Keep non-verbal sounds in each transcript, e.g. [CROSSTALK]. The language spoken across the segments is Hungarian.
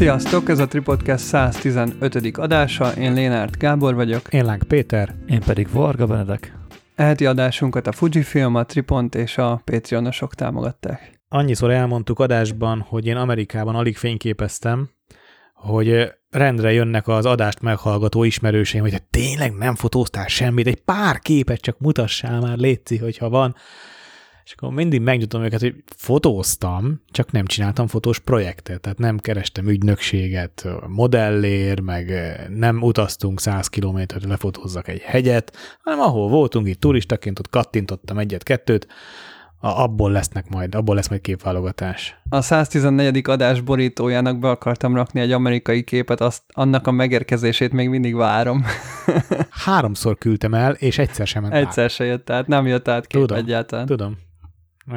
Sziasztok, ez a Tripodcast 115. adása, én Lénárt Gábor vagyok. Én Láng Péter. Én pedig Varga Benedek. Eheti adásunkat a Fujifilm, a Tripont és a Patreonosok támogatták. Annyiszor elmondtuk adásban, hogy én Amerikában alig fényképeztem, hogy rendre jönnek az adást meghallgató ismerőseim, hogy tényleg nem fotóztál semmit, egy pár képet csak mutassál már, létszi, hogyha van. És akkor mindig megnyitom őket, hogy fotóztam, csak nem csináltam fotós projektet, tehát nem kerestem ügynökséget modellér, meg nem utaztunk száz kilométert, lefotózzak egy hegyet, hanem ahol voltunk itt turistaként, ott kattintottam egyet-kettőt, abból lesznek majd, abból lesz majd képválogatás. A 114. adás borítójának be akartam rakni egy amerikai képet, azt, annak a megérkezését még mindig várom. [LAUGHS] Háromszor küldtem el, és egyszer sem ment Egyszer át. se jött át, nem jött át kép tudom, egyáltalán. Tudom,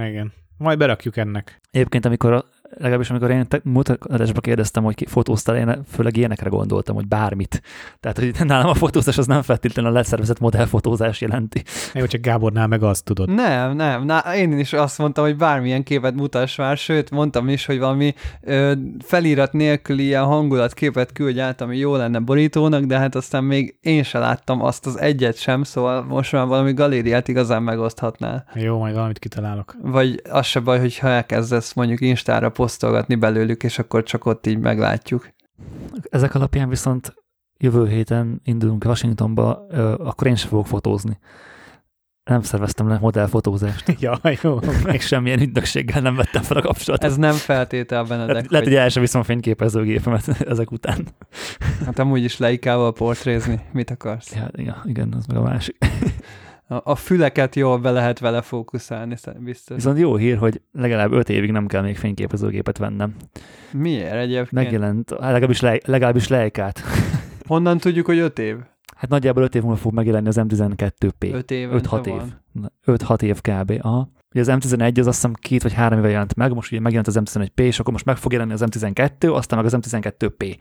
igen. Majd berakjuk ennek. Egyébként, amikor legalábbis amikor én múlt adásban kérdeztem, hogy fotóztál, én főleg ilyenekre gondoltam, hogy bármit. Tehát, hogy [LAUGHS] nálam a fotózás az nem feltétlenül a leszervezett modellfotózás jelenti. Jó, csak Gábornál meg azt tudod. Nem, nem. Na, én is azt mondtam, hogy bármilyen képet mutass már, sőt, mondtam is, hogy valami ö, felirat nélkül ilyen hangulatképet küldj át, ami jó lenne borítónak, de hát aztán még én se láttam azt az egyet sem, szóval most már valami galériát igazán megoszthatnál. Jó, majd valamit kitalálok. Vagy az se baj, hogy ha elkezdesz mondjuk Instára posztolgatni belőlük, és akkor csak ott így meglátjuk. Ezek alapján viszont jövő héten indulunk Washingtonba, akkor én sem fogok fotózni. Nem szerveztem le modellfotózást. [LAUGHS] ja, jó. Még semmilyen ügynökséggel nem vettem fel a kapcsolatot. Ez nem feltétel Benedek. Hát, lehet, hogy el sem viszem a fényképezőgépemet [LAUGHS] ezek után. Hát amúgy is leikával portrézni. Mit akarsz? Ja, ja, igen, az meg a másik a, füleket jól be lehet vele fókuszálni, biztos. Viszont jó hír, hogy legalább öt évig nem kell még fényképezőgépet vennem. Miért egyébként? Megjelent, legalábbis, le, legalábbis lejkát. [LAUGHS] Honnan tudjuk, hogy öt év? Hát nagyjából öt év múlva fog megjelenni az M12P. 5 év. 5-6 év. 5-6 év kb. Aha. Ugye az M11 az azt hiszem két vagy három éve jelent meg, most ugye megjelent az M11P, és akkor most meg fog jelenni az M12, aztán meg az M12P.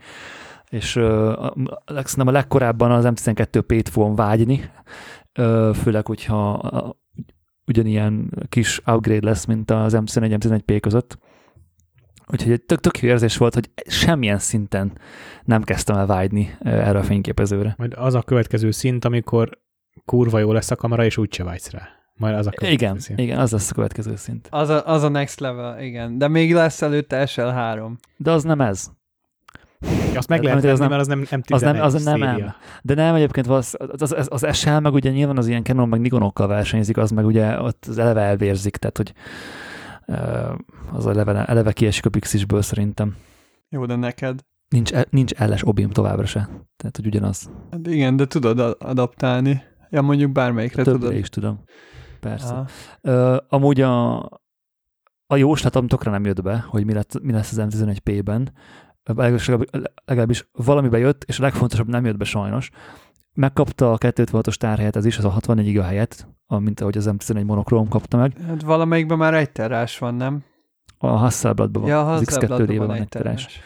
És uh, szerintem a legkorábban az M12P-t fogom vágyni, főleg, hogyha ugyanilyen kis upgrade lesz, mint az M11, M11P között. Úgyhogy egy tök, tök jó érzés volt, hogy semmilyen szinten nem kezdtem el vágyni erre a fényképezőre. Majd az a következő szint, amikor kurva jó lesz a kamera, és úgyse vágysz rá. Majd az a igen, szint. Igen, az lesz a következő szint. Az a, az a next level, igen. De még lesz előtte SL3. De az nem ez. Azt meg lehet venni, mert az nem M11 az nem, az nem, nem. De nem, egyébként az, az, az, az SL meg ugye nyilván az ilyen Canon meg Nikonokkal versenyezik, az meg ugye ott az eleve elvérzik, tehát hogy az eleve, eleve kiesik a Pixisből szerintem. Jó, de neked? Nincs, nincs elles obim továbbra se. Tehát, hogy ugyanaz. Hát igen, de tudod adaptálni. Ja, mondjuk bármelyikre Többre tudod. is tudom. Persze. Uh, amúgy a, a jóslatom tokra nem jött be, hogy mi, lett, mi lesz az M11P-ben, legalábbis, valami bejött, és a legfontosabb nem jött be sajnos. Megkapta a 256-os tárhelyet, ez is, az a 64 giga helyet, mint ahogy az M11 monokróm kapta meg. Hát valamelyikben már egy terás van, nem? A Hasselbladban van. Ja, a az X2 van egy terás.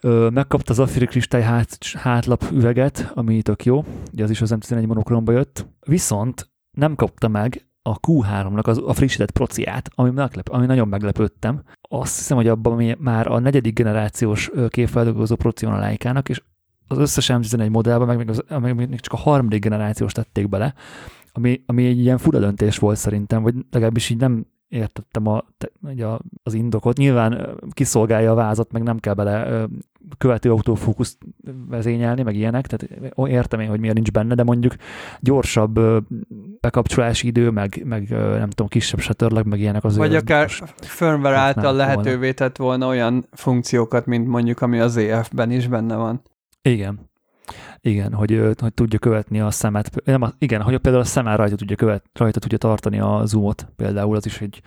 Ö, megkapta az Afiri kristály hát, hátlap üveget, ami tök jó, ugye az is az M11 monokrómba jött, viszont nem kapta meg a Q3-nak az, a frissített prociát, ami, meglep, ami nagyon meglepődtem. Azt hiszem, hogy abban már a negyedik generációs képfeldolgozó proci van a Leica-nak, és az összes M11 modellben, meg még, az, meg még csak a harmadik generációs tették bele, ami, ami egy ilyen fura döntés volt szerintem, vagy legalábbis így nem értettem a, a, az indokot. Nyilván kiszolgálja a vázat, meg nem kell bele követő autofókuszt vezényelni, meg ilyenek, tehát értem én, hogy miért nincs benne, de mondjuk gyorsabb bekapcsolási idő, meg, meg nem tudom, kisebb shutter meg ilyenek azért. Vagy akár firmware által lehetővé tett volna olyan funkciókat, mint mondjuk ami az EF-ben is benne van. Igen. Igen, hogy, hogy tudja követni a szemet. Nem, igen, hogy például a szemmel rajta tudja, követ, rajta tudja tartani a zoomot, például az is egy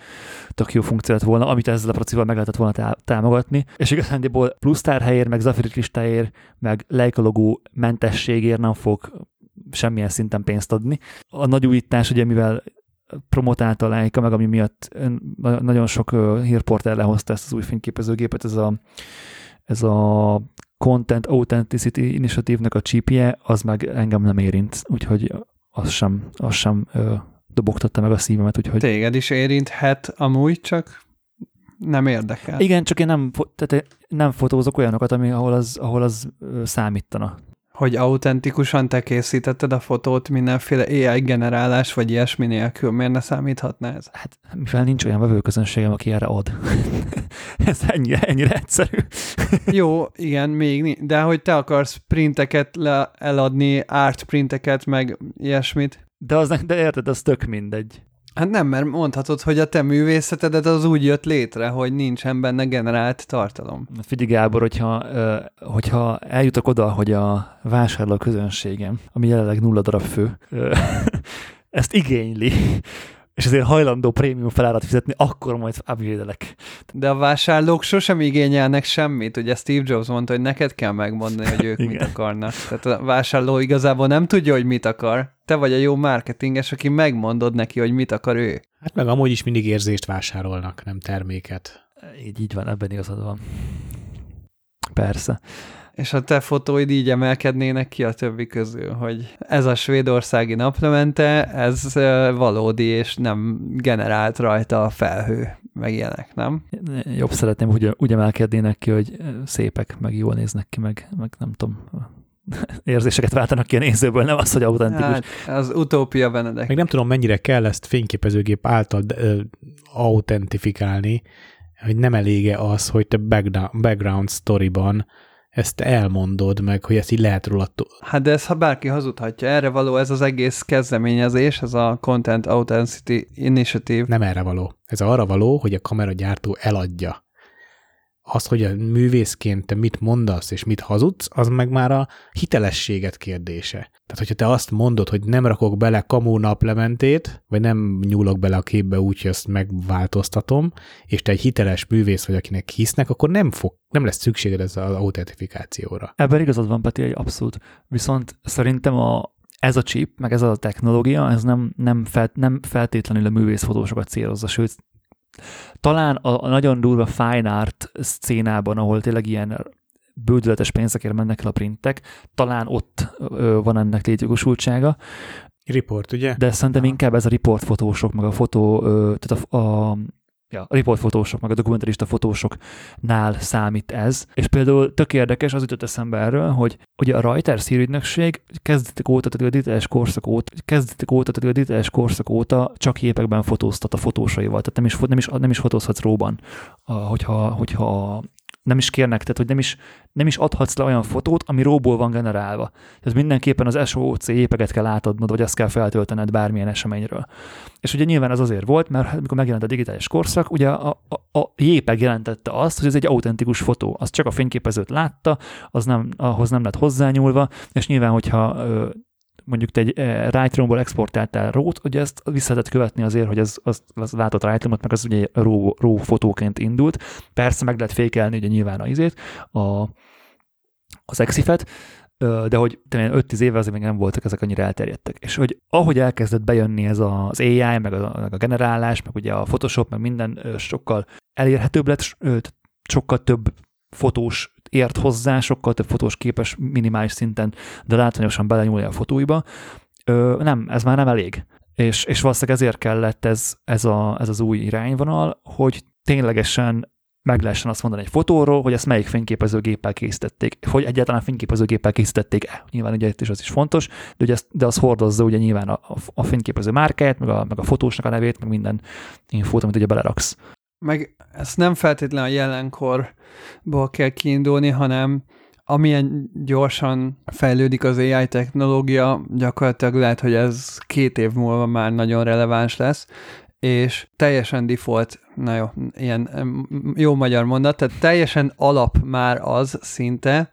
tök jó funkció lett volna, amit ezzel a procival meg lehetett volna támogatni. És igazándiból plusz tárhelyért, meg Zafir kristályért, meg Leica logó mentességért nem fog semmilyen szinten pénzt adni. A nagy újítás, ugye mivel promotálta a Leica, meg ami miatt nagyon sok hírportál lehozta ezt az új fényképezőgépet, ez a, ez a Content Authenticity Initiative-nek a csípje, az meg engem nem érint, úgyhogy az sem, az sem ö, dobogtatta meg a szívemet, úgyhogy... Téged is érinthet amúgy, csak Nem érdekel. Igen, csak én nem, tehát én nem fotózok olyanokat, ami, ahol, az, ahol az számítana. Hogy autentikusan te készítetted a fotót mindenféle AI generálás, vagy ilyesmi nélkül, miért ne számíthatna ez? Hát mivel nincs olyan vevőközönségem, aki erre ad. [LAUGHS] Ez ennyire, ennyire egyszerű. Jó, igen, még, de hogy te akarsz printeket le- eladni, art printeket, meg ilyesmit, De, az, de érted, az tök mindegy. Hát nem, mert mondhatod, hogy a te művészetedet az úgy jött létre, hogy nincsen benne generált tartalom. Figyelj Gábor, hogyha, hogyha eljutok oda, hogy a vásárló közönségem, ami jelenleg nulla darab fő, [LAUGHS] ezt igényli, és ezért hajlandó prémium felárat fizetni, akkor majd upgrade-elek. De a vásárlók sosem igényelnek semmit. Ugye Steve Jobs mondta, hogy neked kell megmondani, hogy ők mit akarnak. Tehát a vásárló igazából nem tudja, hogy mit akar. Te vagy a jó marketinges, aki megmondod neki, hogy mit akar ő. Hát meg amúgy is mindig érzést vásárolnak, nem terméket. Így, így van, ebben igazad van. Persze. És a te fotóid így emelkednének ki a többi közül, hogy ez a svédországi naplemente, ez valódi, és nem generált rajta a felhő, meg ilyenek, nem? Jobb szeretném, hogy úgy emelkednének ki, hogy szépek, meg jól néznek ki, meg, meg nem tudom, [LAUGHS] érzéseket váltanak ki a nézőből, nem az, hogy autentikus. Hát, az utópia Benedek. Meg nem tudom, mennyire kell ezt fényképezőgép által ö, autentifikálni, hogy nem elége az, hogy te background, background storyban ezt elmondod meg, hogy ezt így lehet róla Hát de ez, ha bárki hazudhatja, erre való ez az egész kezdeményezés, ez a Content Authenticity Initiative. nem erre való. Ez arra való, hogy a kameragyártó eladja. Az, hogy a művészként te mit mondasz és mit hazudsz, az meg már a hitelességet kérdése. Tehát, hogyha te azt mondod, hogy nem rakok bele kamú naplementét, vagy nem nyúlok bele a képbe úgy, hogy azt megváltoztatom, és te egy hiteles művész vagy, akinek hisznek, akkor nem, fog, nem lesz szükséged ez az autentifikációra. Ebben igazad van, Peti, egy abszolút. Viszont szerintem a, ez a chip, meg ez a technológia, ez nem, nem, fel, nem feltétlenül a művészfotósokat célozza, sőt, talán a, a nagyon durva fine art szcénában, ahol tényleg ilyen bődületes pénzekért mennek el a printek, talán ott ö, van ennek létjogosultsága, Report, ugye? de szerintem Aha. inkább ez a riportfotósok, meg a fotó, ö, tehát a, a Ja, a riportfotósok, meg a dokumentarista fotósoknál számít ez. És például tök érdekes, az jutott eszembe erről, hogy ugye a Reuters hírügynökség kezdetek óta, tehát a digitális korszak óta, kezdetek óta, tehát a digitális korszak óta csak képekben fotóztat a fotósaival, tehát nem is, nem is, nem is fotózhatsz róban, hogyha, hogyha nem is kérnek, tehát hogy nem is, nem is adhatsz le olyan fotót, ami róból van generálva. Ez mindenképpen az SOC jépeget kell átadnod, vagy azt kell feltöltened bármilyen eseményről. És ugye nyilván ez azért volt, mert hát amikor megjelent a digitális korszak, ugye a, a, a jépeg jelentette azt, hogy ez egy autentikus fotó. Az csak a fényképezőt látta, az nem, ahhoz nem lett hozzányúlva, és nyilván, hogyha mondjuk te egy eh, Lightroom-ból exportáltál RAW-t, ugye ezt vissza lehetett követni azért, hogy az, az, az látott Lightroom-ot, meg az ugye RAW, RAW fotóként indult. Persze meg lehet fékelni ugye nyilván a izét, a, az exifet, de hogy 5-10 éve azért még nem voltak ezek annyira elterjedtek. És hogy ahogy elkezdett bejönni ez az AI, meg a, meg a generálás, meg ugye a Photoshop, meg minden sokkal elérhetőbb lett, sokkal több fotós ért hozzá, sokkal több fotós képes minimális szinten, de látványosan belenyúlni a fotóiba. Ö, nem, ez már nem elég. És, és valószínűleg ezért kellett ez, ez, a, ez az új irányvonal, hogy ténylegesen meg lehessen azt mondani egy fotóról, hogy ezt melyik fényképezőgéppel készítették, hogy egyáltalán fényképezőgéppel készítették-e. Nyilván ugye itt is az is fontos, de, ugye ezt, de az hordozza ugye nyilván a, a, a fényképező márkáját, meg a, meg a fotósnak a nevét, meg minden infót, amit ugye beleraksz. Meg ezt nem feltétlenül a jelenkorból kell kiindulni, hanem amilyen gyorsan fejlődik az AI technológia, gyakorlatilag lehet, hogy ez két év múlva már nagyon releváns lesz, és teljesen default, na jó, ilyen jó magyar mondat, tehát teljesen alap már az szinte,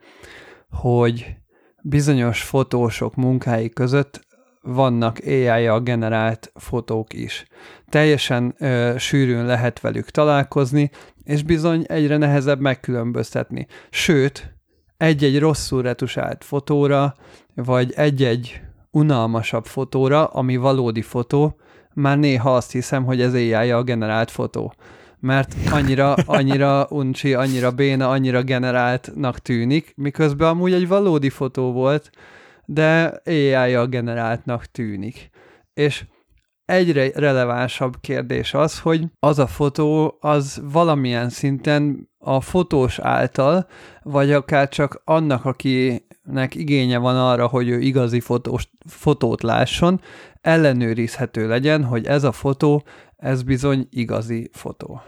hogy bizonyos fotósok munkái között vannak AI-jal generált fotók is. Teljesen ö, sűrűn lehet velük találkozni, és bizony egyre nehezebb megkülönböztetni. Sőt, egy-egy rosszul retusált fotóra, vagy egy-egy unalmasabb fotóra, ami valódi fotó, már néha azt hiszem, hogy ez ai a generált fotó. Mert annyira, annyira uncsi, annyira béna, annyira generáltnak tűnik, miközben amúgy egy valódi fotó volt, de AI-jal generáltnak tűnik. És egyre relevánsabb kérdés az, hogy az a fotó az valamilyen szinten a fotós által, vagy akár csak annak, akinek igénye van arra, hogy ő igazi fotós, fotót lásson, ellenőrizhető legyen, hogy ez a fotó, ez bizony igazi fotó.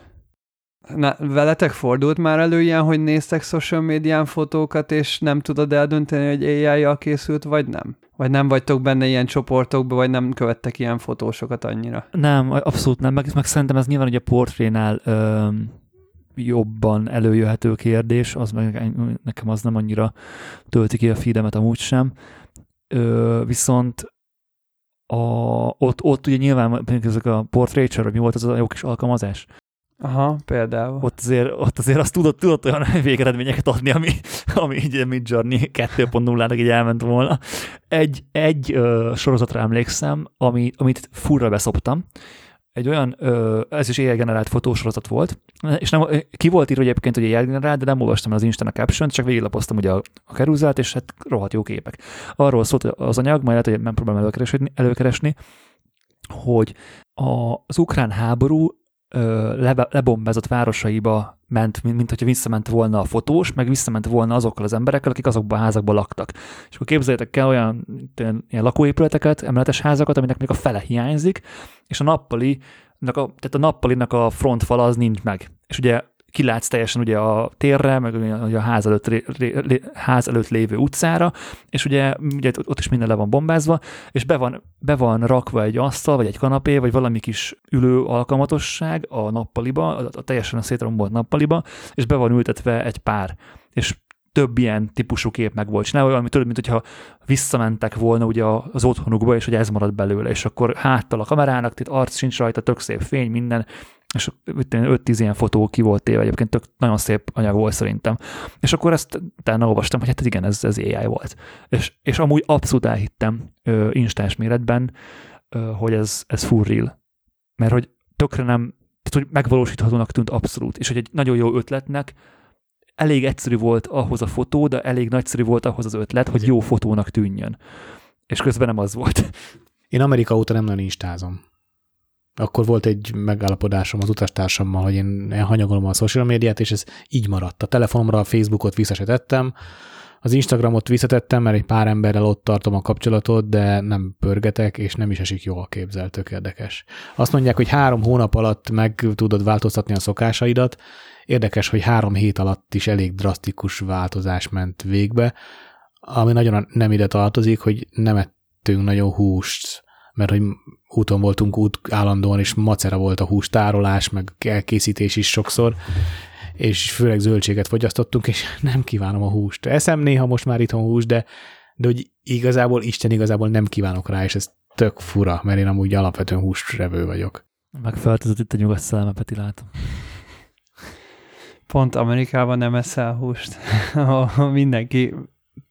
Na, veletek fordult már elő ilyen, hogy néztek social médián fotókat, és nem tudod eldönteni, hogy ai készült, vagy nem? Vagy nem vagytok benne ilyen csoportokba, vagy nem követtek ilyen fotósokat annyira? Nem, abszolút nem, meg, meg szerintem ez nyilván ugye a portrénál ö, jobban előjöhető kérdés, az meg nekem az nem annyira tölti ki a feedemet amúgy sem. Ö, viszont a, ott, ott ugye nyilván ezek a Portraiture, mi volt az a jó kis alkalmazás? Aha, például. Ott azért, ott azért azt tudott, tudott olyan [LAUGHS] végeredményeket adni, ami, ami így Mid Journey 2.0-nak így elment volna. Egy, egy ö, sorozatra emlékszem, ami, amit furra beszoptam. Egy olyan, ö, ez is AI generált fotósorozat volt, és nem, ki volt írva egyébként, hogy AI generált, de nem olvastam az Instán a caption csak végiglapoztam ugye a, a keruzát, és hát rohadt jó képek. Arról szólt az anyag, majd lehet, hogy nem próbálom előkeresni, előkeresni hogy az ukrán háború lebe, lebombázott városaiba ment, mint, mint hogyha visszament volna a fotós, meg visszament volna azokkal az emberekkel, akik azokban a házakban laktak. És akkor képzeljétek el olyan ilyen lakóépületeket, emeletes házakat, aminek még a fele hiányzik, és a nappali, a, tehát a nappalinak a frontfala az nincs meg. És ugye kilátsz teljesen ugye a térre, meg a ház előtt, ház előtt lévő utcára, és ugye, ugye ott is minden le van bombázva, és be van, be van rakva egy asztal, vagy egy kanapé, vagy valami kis ülő alkalmatosság a nappaliba, a, a teljesen a szétrombolt nappaliba, és be van ültetve egy pár. És több ilyen típusú kép meg volt csinálva, olyan, tudod, mint hogyha visszamentek volna ugye az otthonukba, és hogy ez marad belőle, és akkor háttal a kamerának, itt arc sincs rajta, tök szép fény, minden, és 5-10 ilyen fotó ki volt téve, egyébként tök, nagyon szép anyag volt szerintem. És akkor ezt utána olvastam, hogy hát igen, ez, ez AI volt. És, és amúgy abszolút elhittem ö, instás méretben, ö, hogy ez, ez full. Mert hogy tökre nem, tehát hogy megvalósíthatónak tűnt abszolút, és hogy egy nagyon jó ötletnek elég egyszerű volt ahhoz a fotó, de elég nagyszerű volt ahhoz az ötlet, hogy jó fotónak tűnjön. És közben nem az volt. Én Amerika óta nem nagyon instázom akkor volt egy megállapodásom az utastársammal, hogy én hanyagolom a social médiát, és ez így maradt. A telefonomra a Facebookot visszasetettem, az Instagramot visszatettem, mert egy pár emberrel ott tartom a kapcsolatot, de nem pörgetek, és nem is esik jól képzel, tök érdekes. Azt mondják, hogy három hónap alatt meg tudod változtatni a szokásaidat. Érdekes, hogy három hét alatt is elég drasztikus változás ment végbe, ami nagyon nem ide tartozik, hogy nem ettünk nagyon húst, mert hogy úton voltunk út állandóan, és macera volt a hústárolás, meg elkészítés is sokszor, és főleg zöldséget fogyasztottunk, és [LAUGHS] nem kívánom a húst. Eszem néha most már itthon hús, de, de hogy igazából, Isten igazából nem kívánok rá, és ez tök fura, mert én amúgy alapvetően húsrevő vagyok. Megfeleltetett itt a nyugat szelleme, Peti, látom. Pont Amerikában nem eszel húst. [LAUGHS] mindenki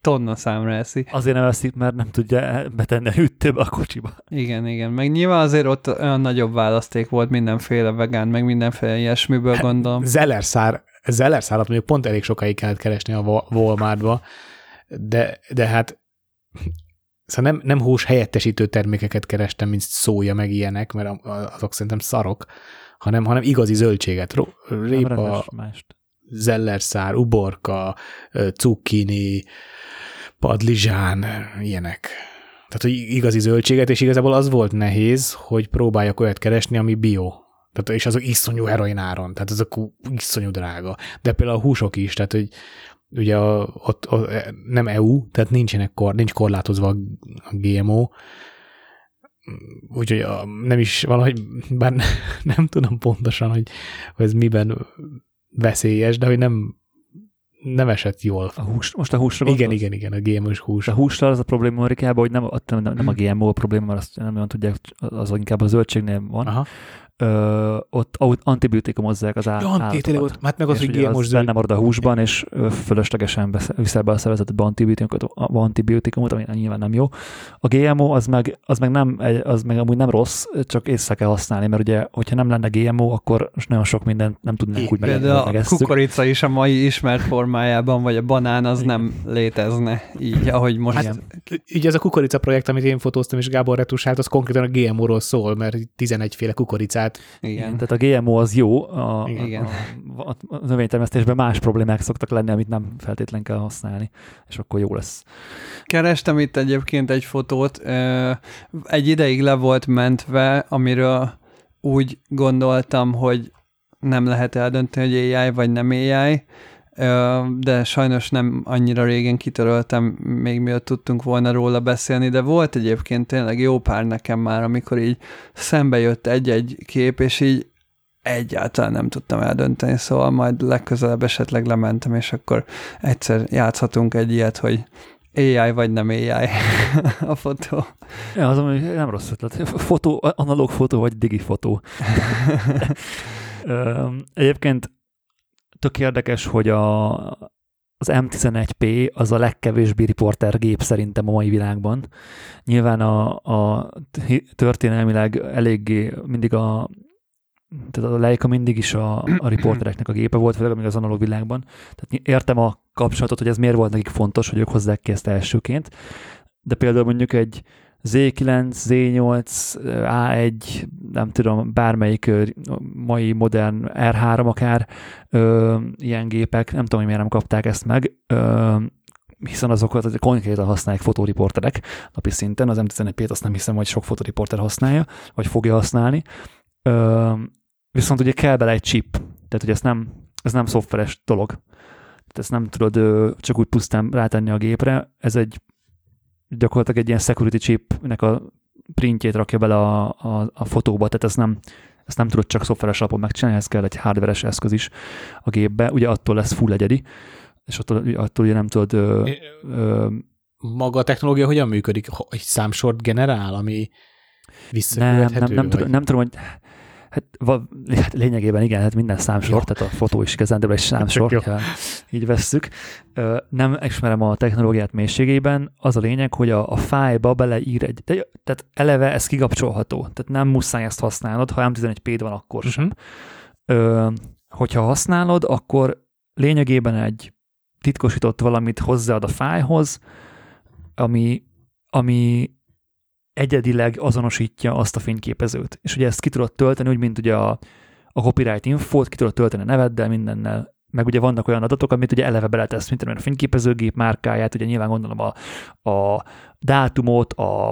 tonna számra eszi. Azért nem eszik, mert nem tudja betenni a hűtőbe a kocsiba. Igen, igen. Meg nyilván azért ott olyan nagyobb választék volt mindenféle vegán, meg mindenféle ilyesmiből hát, gondolom. Zellerszár, zellerszálat mondjuk pont elég sokáig kellett keresni a Walmartba, de, de hát szóval nem, nem hús helyettesítő termékeket kerestem, mint szója, meg ilyenek, mert azok szerintem szarok, hanem, hanem igazi zöldséget. Répa, zellerszár, uborka, cukkini, padlizsán, ilyenek. Tehát, hogy igazi zöldséget, és igazából az volt nehéz, hogy próbáljak olyat keresni, ami bio. Tehát, és azok iszonyú heroin áron, tehát azok iszonyú drága. De például a húsok is, tehát, hogy ugye a, ott a, nem EU, tehát nincsenek kor, nincs korlátozva a GMO, úgyhogy a, nem is valahogy, bár [LAUGHS] nem tudom pontosan, hogy, hogy ez miben veszélyes, de hogy nem nem esett jól. A hús, most a húsra Igen, igen, igen, a GMO-s hús. A hússal az a probléma Amerikában, hogy nem, nem, nem a GMO a probléma, mert azt nem olyan tudják, az inkább a zöldségnél van, Aha. Ö, ott antibiotikumozzák az á- Ja, tényleg állatokat. ott, hát meg az, hogy GMO az benne marad a húsban, és fölöslegesen viszel be a szervezetbe antibiotikumot, antibiotikumot, ami nyilván nem jó. A GMO az meg, az meg, nem, az meg amúgy nem rossz, csak észre kell használni, mert ugye, hogyha nem lenne GMO, akkor nagyon sok mindent nem tudnánk úgy megenni, Például hogy a kukorica is a mai ismert formájában, vagy a banán az nem létezne így, ahogy most. Igen. Így ez a kukorica projekt, amit én fotóztam, és Gábor retusált, az konkrétan a GMO-ról szól, mert 11 féle kukoricát. Igen. Tehát a GMO az jó, a, Igen. a, a, a növénytermesztésben más problémák szoktak lenni, amit nem feltétlen kell használni, és akkor jó lesz. Kerestem itt egyébként egy fotót, egy ideig le volt mentve, amiről úgy gondoltam, hogy nem lehet eldönteni, hogy AI vagy nem AI, de sajnos nem annyira régen kitöröltem, még miatt tudtunk volna róla beszélni, de volt egyébként tényleg jó pár nekem már, amikor így szembe jött egy-egy kép, és így egyáltalán nem tudtam eldönteni, szóval majd legközelebb esetleg lementem, és akkor egyszer játszhatunk egy ilyet, hogy AI vagy nem AI [LAUGHS] a fotó. Ja, az ami nem rossz ötlet. Fotó, analóg fotó vagy digi fotó. [LAUGHS] Egyébként tök érdekes, hogy a, az M11P az a legkevésbé riporter gép szerintem a mai világban. Nyilván a, a történelmileg eléggé mindig a tehát a Leica mindig is a, a riportereknek a gépe volt, főleg még az analóg világban. Tehát értem a kapcsolatot, hogy ez miért volt nekik fontos, hogy ők hozzák ki ezt elsőként, de például mondjuk egy Z9, Z8, A1, nem tudom, bármelyik mai modern R3 akár ö, ilyen gépek, nem tudom, hogy miért nem kapták ezt meg, ö, hiszen azokat konkrétan használják fotóriporterek napi szinten, az M11P-t azt nem hiszem, hogy sok fotóriporter használja, vagy fogja használni. Ö, viszont ugye kell bele egy chip, tehát hogy ez nem, ez nem szoftveres dolog. Tehát ezt nem tudod ö, csak úgy pusztán rátenni a gépre, ez egy gyakorlatilag egy ilyen security chipnek a printjét rakja bele a, a, a fotóba, tehát ezt nem, ezt nem tudod csak szoftveres alapon megcsinálni, ez kell egy hardveres eszköz is a gépbe, ugye attól lesz full egyedi, és attól, attól ugye nem tudod ö, ö, Maga a technológia hogyan működik? Egy számsort generál, ami nem, visszakövethető? nem, nem, vagy- tudom, nem tudom, hogy hát, va, hát lényegében igen, hát minden számsor, Jó. tehát a fotó is kezendőbb egy [LAUGHS] számsor, jó. ha így vesszük. Nem ismerem a technológiát mélységében, az a lényeg, hogy a, a fájba beleír egy, tehát eleve ez kikapcsolható, tehát nem muszáj ezt használnod, ha M11P van, akkor sem. Mhm. Ö, hogyha használod, akkor lényegében egy titkosított valamit hozzáad a fájhoz, ami, ami egyedileg azonosítja azt a fényképezőt. És ugye ezt ki tudod tölteni, úgy, mint ugye a, a copyright infót, ki tudod tölteni a neveddel, mindennel. Meg ugye vannak olyan adatok, amit ugye eleve beletesz, mint a fényképezőgép márkáját, ugye nyilván gondolom a, a dátumot, a,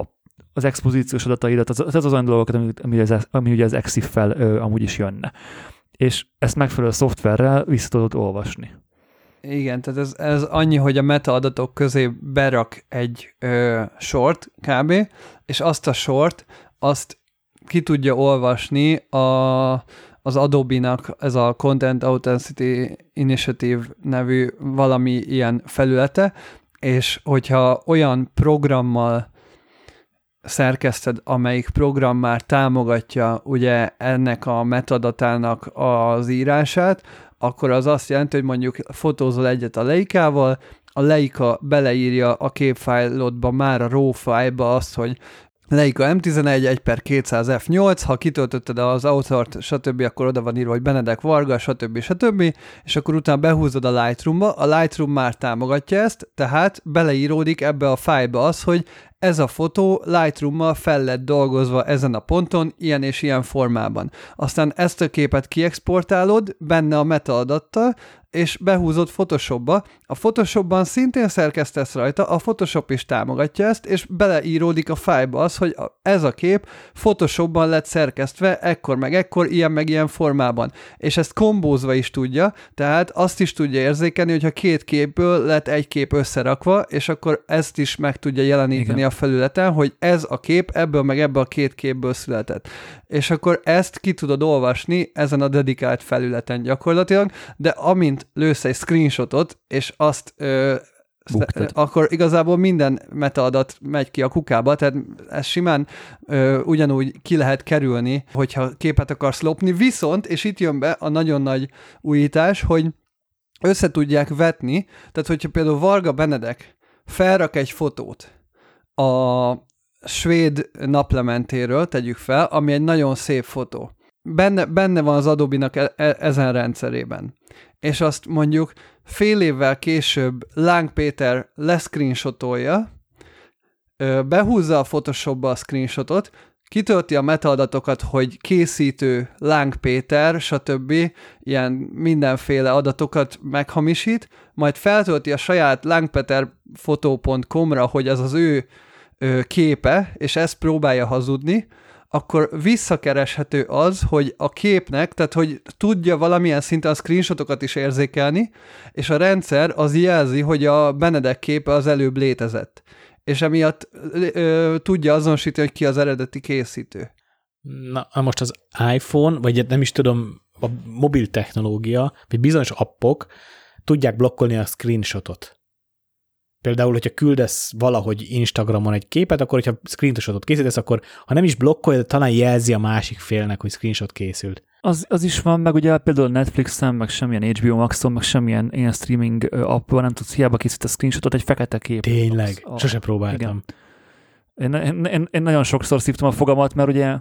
az expozíciós adataidat, az, az az olyan dolgokat, ami, ami, az, ami ugye az EXIF-fel amúgy is jönne. És ezt megfelelő szoftverrel vissza tudod olvasni. Igen, tehát ez, ez annyi, hogy a metaadatok közé berak egy ö, sort kb., és azt a sort, azt ki tudja olvasni a, az Adobe-nak ez a Content Authenticity Initiative nevű valami ilyen felülete, és hogyha olyan programmal szerkeszted, amelyik program már támogatja ugye ennek a metadatának az írását, akkor az azt jelenti, hogy mondjuk fotózol egyet a Leikával, a Leica beleírja a képfájlodba már a RAW fájlba azt, hogy Leica M11 1 per 200 F8, ha kitöltötted az authort, stb., akkor oda van írva, hogy Benedek Varga, stb. stb., és akkor utána behúzod a Lightroom-ba, a Lightroom már támogatja ezt, tehát beleíródik ebbe a fájlba az, hogy ez a fotó Lightroom-mal fel lett dolgozva ezen a ponton, ilyen és ilyen formában. Aztán ezt a képet kiexportálod benne a metaadattal, és behúzod Photoshopba. A Photoshopban szintén szerkesztesz rajta, a Photoshop is támogatja ezt, és beleíródik a fájlba az, hogy ez a kép Photoshopban lett szerkesztve, ekkor meg ekkor, ilyen meg ilyen formában. És ezt kombózva is tudja, tehát azt is tudja érzékelni, hogyha két képből lett egy kép összerakva, és akkor ezt is meg tudja jeleníteni Igen. a felületen, hogy ez a kép ebből meg ebből a két képből született. És akkor ezt ki tudod olvasni ezen a dedikált felületen gyakorlatilag, de amint lősz egy screenshotot, és azt ö, buktad. akkor igazából minden metaadat megy ki a kukába, tehát ez simán ö, ugyanúgy ki lehet kerülni, hogyha képet akarsz lopni, viszont, és itt jön be a nagyon nagy újítás, hogy össze tudják vetni, tehát hogyha például Varga Benedek felrak egy fotót a svéd naplementéről, tegyük fel, ami egy nagyon szép fotó. Benne, benne van az Adobe-nak e- e- ezen rendszerében. És azt mondjuk fél évvel később Láng Péter leszcreenshotolja, behúzza a Photoshopba a screenshotot, kitölti a metaadatokat, hogy készítő Láng Péter, stb. ilyen mindenféle adatokat meghamisít, majd feltölti a saját lángpeterfotó.com-ra, hogy ez az ő képe, és ezt próbálja hazudni, akkor visszakereshető az, hogy a képnek, tehát hogy tudja valamilyen szinten a screenshotokat is érzékelni, és a rendszer az jelzi, hogy a Benedek képe az előbb létezett. És emiatt ö, tudja azonosítani, hogy ki az eredeti készítő. Na, most az iPhone, vagy nem is tudom, a mobil technológia, vagy bizonyos appok tudják blokkolni a screenshotot. Például, hogyha küldesz valahogy Instagramon egy képet, akkor hogyha screenshotot készítesz, akkor ha nem is blokkolja, de talán jelzi a másik félnek, hogy screenshot készült. Az, az is van, meg ugye például Netflixen, meg semmilyen HBO Maxon, meg semmilyen ilyen streaming appban nem tudsz hiába készíteni screenshotot, egy fekete kép. Tényleg, a- sose próbáltam. Én, én, én, én nagyon sokszor szívtam a fogamat, mert ugye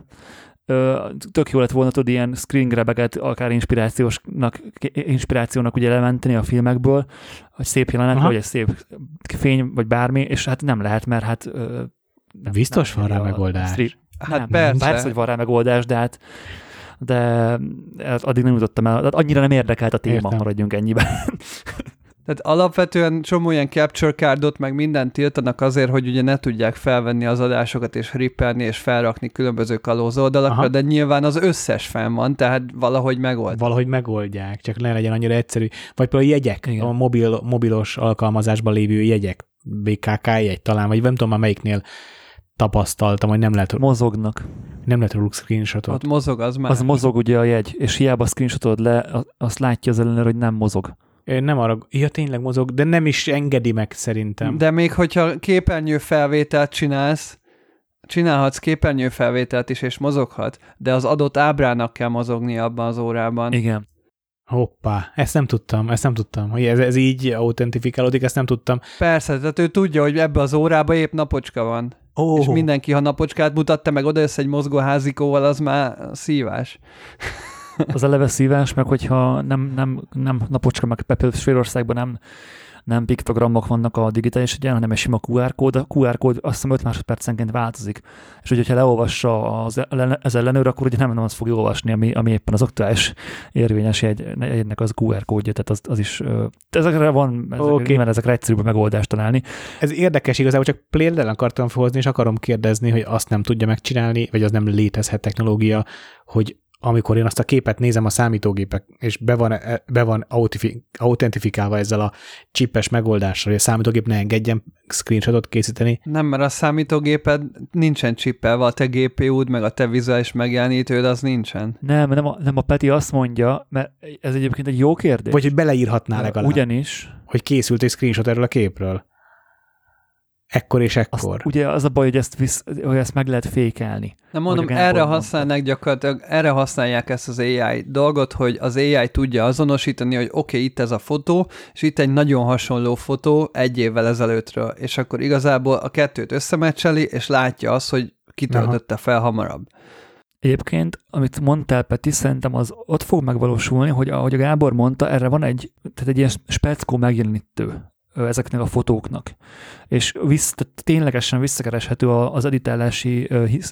ö, tök jó lett volna tudod ilyen screen grabeket akár inspirációsnak, inspirációnak ugye lementeni a filmekből, hogy szép jelenet, Aha. vagy egy szép fény, vagy bármi, és hát nem lehet, mert hát ö, nem, Biztos van rá megoldás. stream- Hát nem, persze. Persze, hogy van rá megoldás, de hát de hát addig nem jutottam el, tehát annyira nem érdekelt a téma, Értem. maradjunk ennyiben. Tehát alapvetően csomó ilyen capture cardot, meg mindent tiltanak azért, hogy ugye ne tudják felvenni az adásokat, és rippelni, és felrakni különböző kalóz oldalakra, Aha. de nyilván az összes fenn van, tehát valahogy megold. Valahogy megoldják, csak ne legyen annyira egyszerű. Vagy például jegyek, Igen. a mobil, mobilos alkalmazásban lévő jegyek, BKK jegy talán, vagy nem tudom már melyiknél tapasztaltam, hogy nem lehet, Mozognak. nem lehet róluk screenshotot. Ott mozog az már. Az mozog ugye a jegy, és hiába screenshotod le, a- azt látja az ellenőr, hogy nem mozog. Nem arra, ja tényleg mozog, de nem is engedi meg szerintem. De még hogyha képernyő felvételt csinálsz, csinálhatsz képernyő felvételt is, és mozoghat, de az adott ábrának kell mozogni abban az órában. Igen. Hoppá, ezt nem tudtam, ezt nem tudtam, hogy ez, ez így autentifikálódik, ezt nem tudtam. Persze, tehát ő tudja, hogy ebbe az órába épp napocska van. Oh. És mindenki, ha napocskát mutatta meg oda össze egy mozgó házikóval, az már szívás. Az eleve szívás, meg hogyha nem, nem, nem napocska, meg például Svédországban nem, nem piktogramok vannak a digitális egyen, hanem egy sima QR kód. A QR kód azt hiszem 5 másodpercenként változik. És hogy, hogyha leolvassa az, az ellenőr, akkor ugye nem, nem azt fogja olvasni, ami, ami éppen az aktuális érvényes jegy, jegynek az QR kódja, tehát az, az is, ezekre van, ezek, okay. ezekre egyszerűbb a megoldást találni. Ez érdekes, igazából csak például akartam felhozni, és akarom kérdezni, hogy azt nem tudja megcsinálni, vagy az nem létezhet technológia, hogy amikor én azt a képet nézem a számítógépek, és be van, be van autentifikálva ezzel a csipes megoldással, hogy a számítógép ne engedjen screenshotot készíteni, Nem, mert a számítógéped nincsen csippelve, a te GPU-d, meg a te vizuális megjelenítőd, az nincsen. Nem, nem a, nem a Peti azt mondja, mert ez egyébként egy jó kérdés. vagy hogy beleírhatná legalább, Ugyanis hogy készült egy screenshot erről a képről. Ekkor és azt, ekkor. ugye az a baj, hogy ezt, visz, hogy ezt meg lehet fékelni. Nem mondom, erre használnak gyakorlatilag, erre használják ezt az AI dolgot, hogy az AI tudja azonosítani, hogy oké, okay, itt ez a fotó, és itt egy nagyon hasonló fotó egy évvel ezelőttről, és akkor igazából a kettőt összemecseli, és látja azt, hogy kitöltötte fel hamarabb. Egyébként, amit mondtál, Peti, szerintem az ott fog megvalósulni, hogy ahogy a Gábor mondta, erre van egy, tehát egy ilyen speckó megjelenítő ezeknek a fotóknak. És vissz, tehát ténylegesen visszakereshető az editálási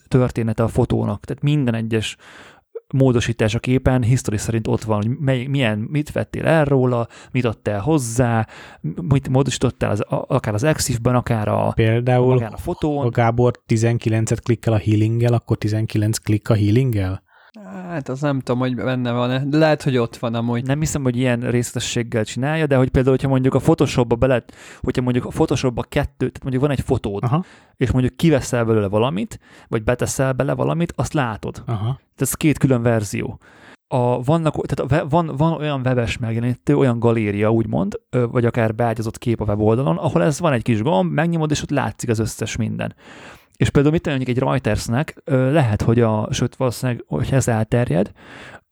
története a fotónak. Tehát minden egyes módosítás a képen history szerint ott van, hogy mely, milyen, mit vettél el róla, mit adtál hozzá, mit módosítottál az, akár az exif-ben, akár a, Például, magán a fotón. ha Gábor 19-et klikkel a healinggel, akkor 19 klikk a healinggel? Hát az nem tudom, hogy benne van-e, de lehet, hogy ott van amúgy. Nem hiszem, hogy ilyen részletességgel csinálja, de hogy például, hogyha mondjuk a Photoshopba bele, hogyha mondjuk a Photoshopba kettő, tehát mondjuk van egy fotód, Aha, és mondjuk kiveszel belőle valamit, vagy beteszel bele valamit, azt látod. aha. Tehát ez két külön verzió. a, vannak, tehát a, van, van olyan webes megjelenítő, olyan galéria úgymond, vagy akár beágyazott kép a weboldalon, ahol ez van egy kis gomb, megnyomod, és ott látszik az összes minden. És például mit mondjuk egy Reutersnek lehet, hogy a, sőt valószínűleg, hogy ez elterjed,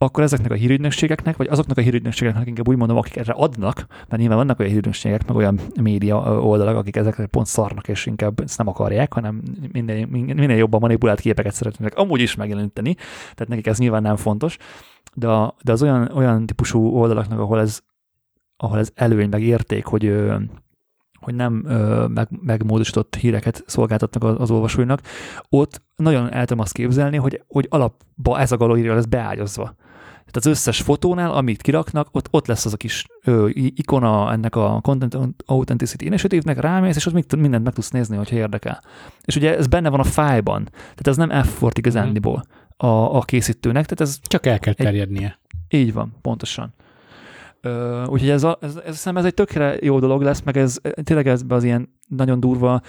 akkor ezeknek a hírügynökségeknek, vagy azoknak a hírügynökségeknek inkább úgy mondom, akik erre adnak, mert nyilván vannak olyan hírügynökségek, meg olyan média oldalak, akik ezekre pont szarnak, és inkább ezt nem akarják, hanem minél, minél jobban manipulált képeket szeretnének amúgy is megjeleníteni, tehát nekik ez nyilván nem fontos, de, de az olyan, olyan típusú oldalaknak, ahol ez, ahol ez előny, meg érték, hogy hogy nem ö, meg, megmódosított híreket szolgáltatnak az, az olvasóinak, ott nagyon el tudom azt képzelni, hogy, hogy alapba ez a galéria lesz beágyazva. Tehát az összes fotónál, amit kiraknak, ott, ott lesz az a kis ö, ikona ennek a Content Authenticity Initiative-nek, rámész, és ott mindent meg tudsz nézni, hogyha érdekel. És ugye ez benne van a fájban, tehát ez nem effort igazándiból a, a készítőnek, tehát ez... Csak el kell terjednie. Egy, így van, pontosan. Ö, úgyhogy ez, a, ez, ez, ez egy tökre jó dolog lesz, meg ez tényleg ez az ilyen nagyon durva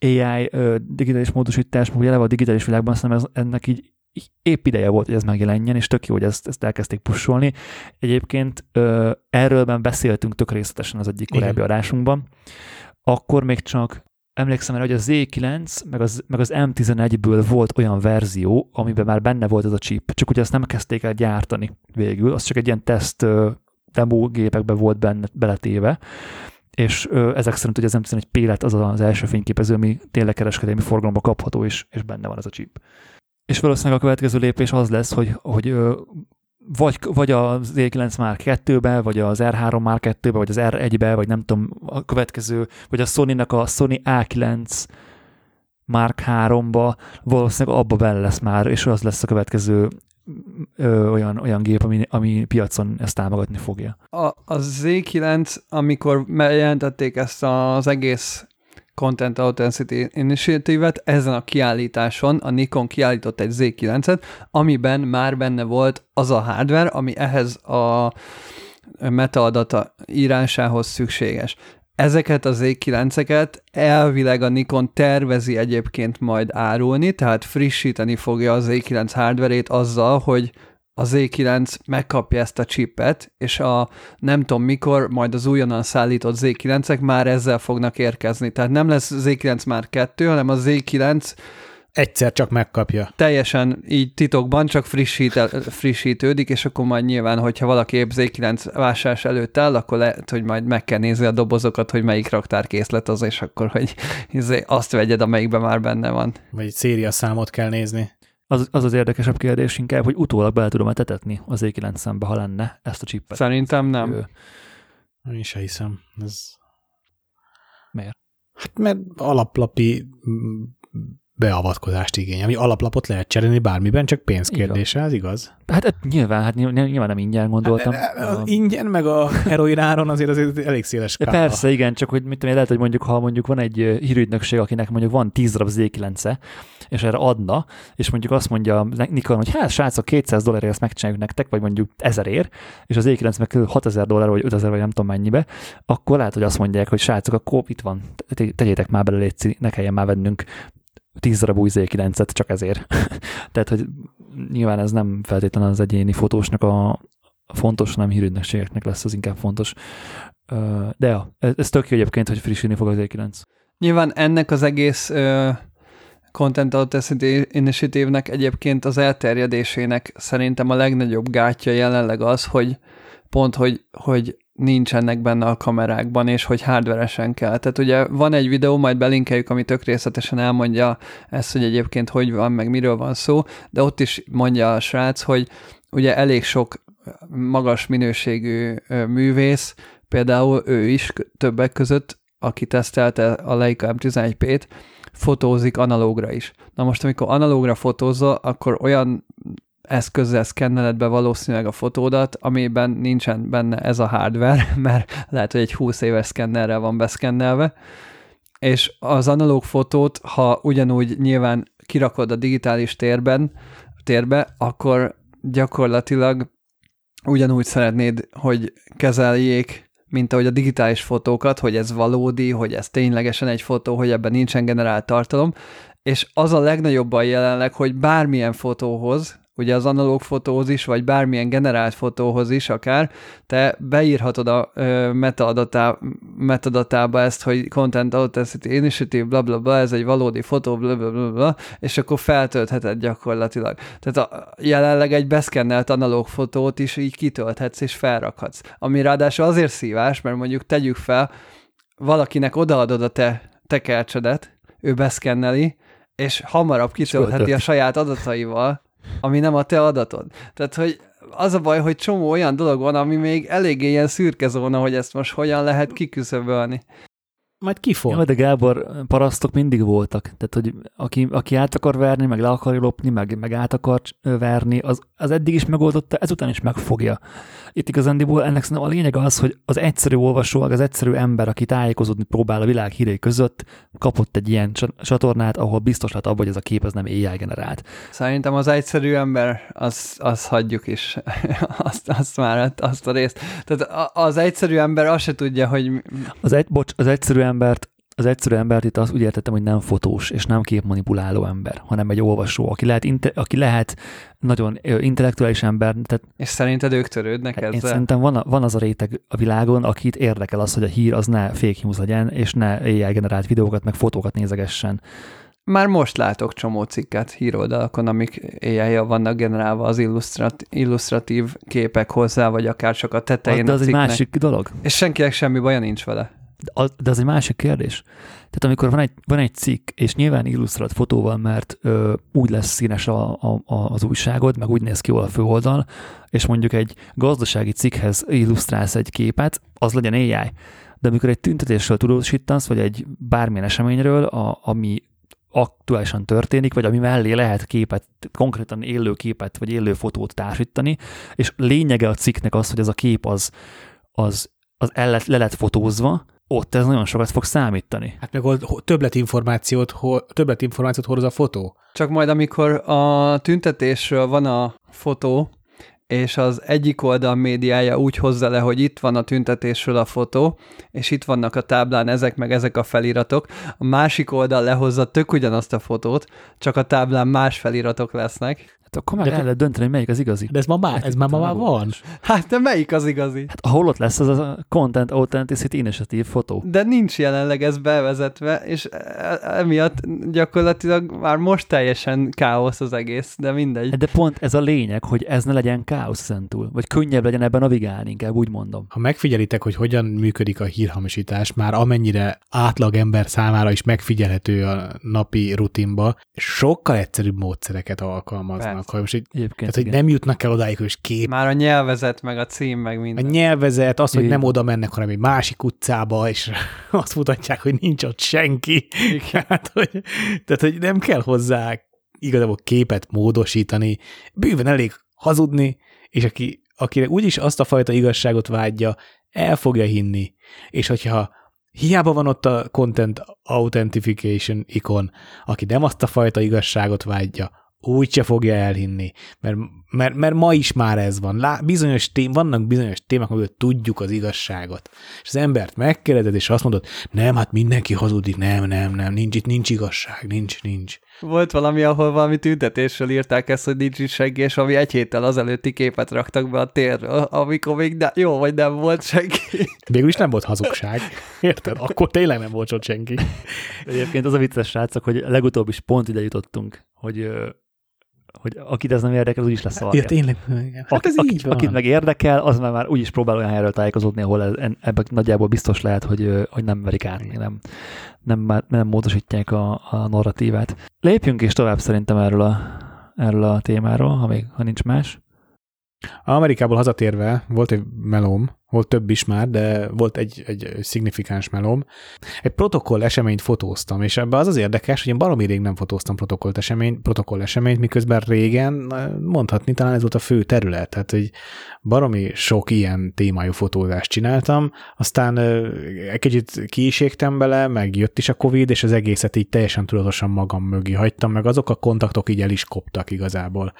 AI ö, digitális módosítás, meg eleve a digitális világban szerintem ez, ennek így épp ideje volt, hogy ez megjelenjen, és tök jó, hogy ezt, ezt elkezdték pusolni. Egyébként ö, erről beszéltünk tök részletesen az egyik korábbi adásunkban. Akkor még csak emlékszem erre, hogy a Z9 meg az, meg az M11-ből volt olyan verzió, amiben már benne volt ez a chip, csak ugye ezt nem kezdték el gyártani végül, az csak egy ilyen teszt demo gépekbe volt benne, beletéve, és ö, ezek szerint ugye az M11 P lett az az első fényképező, ami tényleg kereskedelmi forgalomba kapható, és, és benne van ez a chip. És valószínűleg a következő lépés az lesz, hogy, hogy ö, vagy, vagy az E9 Mark 2-be, vagy az R3 Mark 2-be, vagy az R1-be, vagy nem tudom, a következő, vagy a Sony-nak a Sony A9 Mark 3-ba, valószínűleg abba bele lesz már, és az lesz a következő ö, olyan, olyan gép, ami, ami piacon ezt támogatni fogja. A, a Z9, amikor bejelentették ezt az egész Content Authenticity Initiative-et, ezen a kiállításon a Nikon kiállított egy Z9-et, amiben már benne volt az a hardware, ami ehhez a metaadata írásához szükséges. Ezeket az Z9-eket elvileg a Nikon tervezi egyébként majd árulni, tehát frissíteni fogja az Z9 hardverét azzal, hogy a Z9 megkapja ezt a chipet, és a nem tudom mikor, majd az újonnan szállított Z9-ek már ezzel fognak érkezni. Tehát nem lesz Z9 már kettő, hanem a Z9 egyszer csak megkapja. Teljesen így titokban csak frissít, frissítődik, és akkor majd nyilván, hogyha valaki épp Z9 vásárlás előtt áll, akkor lehet, hogy majd meg kell nézni a dobozokat, hogy melyik raktárkészlet az, és akkor, hogy izé azt vegyed, amelyikben már benne van. Vagy széria számot kell nézni. Az, az az érdekesebb kérdés inkább, hogy utólag bele tudom tetetni az Z9 szembe, ha lenne ezt a csippet. Szerintem nem. Ő... Én se hiszem. Ez... Miért? Hát mert alaplapi beavatkozást igény, ami alaplapot lehet cserélni bármiben, csak pénzkérdése, ez igaz? Hát, hát nyilván, hát nyilván nem ingyen gondoltam. Hát, az ingyen, meg a heroin áron azért, azért elég széles skála. Persze, igen, csak hogy mit tudom, lehet, hogy mondjuk, ha mondjuk van egy hírügynökség, akinek mondjuk van 10 darab z és erre adna, és mondjuk azt mondja Nikon, hogy hát srácok, 200 dollárért ezt megcsináljuk nektek, vagy mondjuk 1000 ér, és az E9 meg 6000 dollár, vagy 5000, vagy nem tudom mennyibe, akkor lehet, hogy azt mondják, hogy srácok, akkor itt van, tegyétek már bele, létszi, ne kelljen már vennünk 10 darab új Z9-et csak ezért. [LAUGHS] Tehát, hogy nyilván ez nem feltétlenül az egyéni fotósnak a fontos, nem hírügynökségeknek lesz az inkább fontos. De ja, ez tök jó egyébként, hogy frissülni fog az Z9. Nyilván ennek az egész uh, Content Authenticity Initiative-nek egyébként az elterjedésének szerintem a legnagyobb gátja jelenleg az, hogy pont, hogy, hogy nincsenek benne a kamerákban, és hogy hardveresen kell. Tehát ugye van egy videó, majd belinkeljük, ami tök részletesen elmondja ezt, hogy egyébként hogy van, meg miről van szó, de ott is mondja a srác, hogy ugye elég sok magas minőségű művész, például ő is többek között, aki tesztelte a Leica M11P-t, fotózik analógra is. Na most, amikor analógra fotózol, akkor olyan eszközzel szkenneled be valószínűleg a fotódat, amiben nincsen benne ez a hardware, [LAUGHS] mert lehet, hogy egy 20 éves szkennerrel van beszkennelve, és az analóg fotót, ha ugyanúgy nyilván kirakod a digitális térben, térbe, akkor gyakorlatilag ugyanúgy szeretnéd, hogy kezeljék, mint ahogy a digitális fotókat, hogy ez valódi, hogy ez ténylegesen egy fotó, hogy ebben nincsen generált tartalom, és az a legnagyobb baj jelenleg, hogy bármilyen fotóhoz, ugye az analóg fotóhoz is, vagy bármilyen generált fotóhoz is akár, te beírhatod a ö, metadatá, metadatába ezt, hogy Content Authenticity Initiative, bla bla bla, ez egy valódi fotó, bla bla bla, bla és akkor feltöltheted gyakorlatilag. Tehát a, jelenleg egy beszkennelt analóg fotót is így kitölthetsz és felrakhatsz. Ami ráadásul azért szívás, mert mondjuk tegyük fel, valakinek odaadod a te tekercsedet, ő beszkenneli, és hamarabb kitöltheti a saját adataival, ami nem a te adatod. Tehát, hogy az a baj, hogy csomó olyan dolog van, ami még eléggé ilyen szürke zóna, hogy ezt most hogyan lehet kiküszöbölni majd kifog. Ja, de Gábor, parasztok mindig voltak. Tehát, hogy aki, aki át akar verni, meg le akar lopni, meg, meg át akar verni, az, az eddig is megoldotta, ezután is megfogja. Itt igazándiból ennek szerintem a lényeg az, hogy az egyszerű olvasó, az egyszerű ember, aki tájékozódni próbál a világ hírei között, kapott egy ilyen csatornát, ahol biztos lehet abban, hogy ez a kép az nem AI generált. Szerintem az egyszerű ember, az, az hagyjuk is, [LAUGHS] azt, azt már, azt a részt. Tehát az egyszerű ember azt se tudja, hogy... Az, egy, bocs, az egyszerű embert az egyszerű embert itt azt úgy értettem, hogy nem fotós és nem képmanipuláló ember, hanem egy olvasó, aki lehet, aki lehet nagyon intellektuális ember. Tehát és szerinted ők törődnek ezzel? Én szerintem van, van az a réteg a világon, akit érdekel az, hogy a hír az ne fake news legyen, és ne AI generált videókat, meg fotókat nézegessen. Már most látok csomó cikket híroldalakon, amik ai vannak generálva az illusztrat, illusztratív képek hozzá, vagy akár csak a tetején De az egy másik dolog. És senkinek semmi baja nincs vele. De az egy másik kérdés. Tehát amikor van egy, van egy cikk, és nyilván illusztrált fotóval, mert ö, úgy lesz színes a, a, a, az újságod, meg úgy néz ki a főoldal, és mondjuk egy gazdasági cikkhez illusztrálsz egy képet, az legyen AI. De amikor egy tüntetésről tudósítasz, vagy egy bármilyen eseményről, a, ami aktuálisan történik, vagy ami mellé lehet képet, konkrétan élő képet, vagy élő fotót társítani, és lényege a cikknek az, hogy ez a kép az, az, az el le lett fotózva, ott ez nagyon sokat fog számítani. Hát meg többletinformációt, többletinformációt hordoz a fotó. Csak majd amikor a tüntetésről van a fotó, és az egyik oldal médiája úgy hozza le, hogy itt van a tüntetésről a fotó, és itt vannak a táblán ezek meg ezek a feliratok, a másik oldal lehozza tök ugyanazt a fotót, csak a táblán más feliratok lesznek, Hát akkor meg de el lehet dönteni, hogy melyik az igazi. De ez, ma már, ez már ma már van. Hát de melyik az igazi? Hát ahol ott lesz az a Content Authenticity Initiative fotó. De nincs jelenleg ez bevezetve, és e- emiatt gyakorlatilag már most teljesen káosz az egész, de mindegy. De pont ez a lényeg, hogy ez ne legyen káosz szentúl, vagy könnyebb legyen ebben navigálni, inkább úgy mondom. Ha megfigyelitek, hogy hogyan működik a hírhamisítás, már amennyire átlag ember számára is megfigyelhető a napi rutinba, sokkal egyszerűbb módszereket alkalmaznak hogy most így, tehát, hogy nem jutnak el odáig, hogy kép. Már a nyelvezet, meg a cím, meg minden. A nyelvezet, az, hogy Igen. nem oda mennek, hanem egy másik utcába, és [LAUGHS] azt mutatják, hogy nincs ott senki. [LAUGHS] Hát, hogy, tehát, hogy nem kell hozzá igazából képet módosítani, bőven elég hazudni, és aki, akire úgyis azt a fajta igazságot vágyja, el fogja hinni. És hogyha hiába van ott a content authentication ikon, aki nem azt a fajta igazságot vágyja, úgyse fogja elhinni, mert, mert, mert ma is már ez van. Lá, bizonyos tém, vannak bizonyos témák, amivel tudjuk az igazságot. És az embert megkérdezed, és azt mondod, nem, hát mindenki hazudik, nem, nem, nem, nincs itt, nincs igazság, nincs, nincs. Volt valami, ahol valami tüntetésről írták ezt, hogy nincs senki, és ami egy héttel azelőtti képet raktak be a térről, amikor még ne, jó, vagy nem volt senki. Végül is nem volt hazugság. Érted? Akkor tényleg nem volt ott senki. Egyébként az a vicces srácok, hogy legutóbb is pont ide jutottunk, hogy hogy akit ez nem érdekel, az úgyis lesz szarja. Ja, tényleg. Hát Aki, ez így van. akit meg érdekel, az már, már úgyis próbál olyan helyről tájékozódni, ahol ebben nagyjából biztos lehet, hogy, hogy nem verik át, nem, nem, nem módosítják a, a narratívát. Lépjünk is tovább szerintem erről a, erről a témáról, ha, még, ha nincs más. Amerikából hazatérve volt egy melóm, volt több is már, de volt egy, egy szignifikáns melóm. Egy protokoll eseményt fotóztam, és ebbe az az érdekes, hogy én baromi rég nem fotóztam protokoll eseményt, protokoll eseményt, miközben régen mondhatni talán ez volt a fő terület, tehát hogy baromi sok ilyen témájú fotózást csináltam, aztán egy kicsit ki is égtem bele, meg jött is a Covid, és az egészet így teljesen tudatosan magam mögé hagytam, meg azok a kontaktok így el is koptak igazából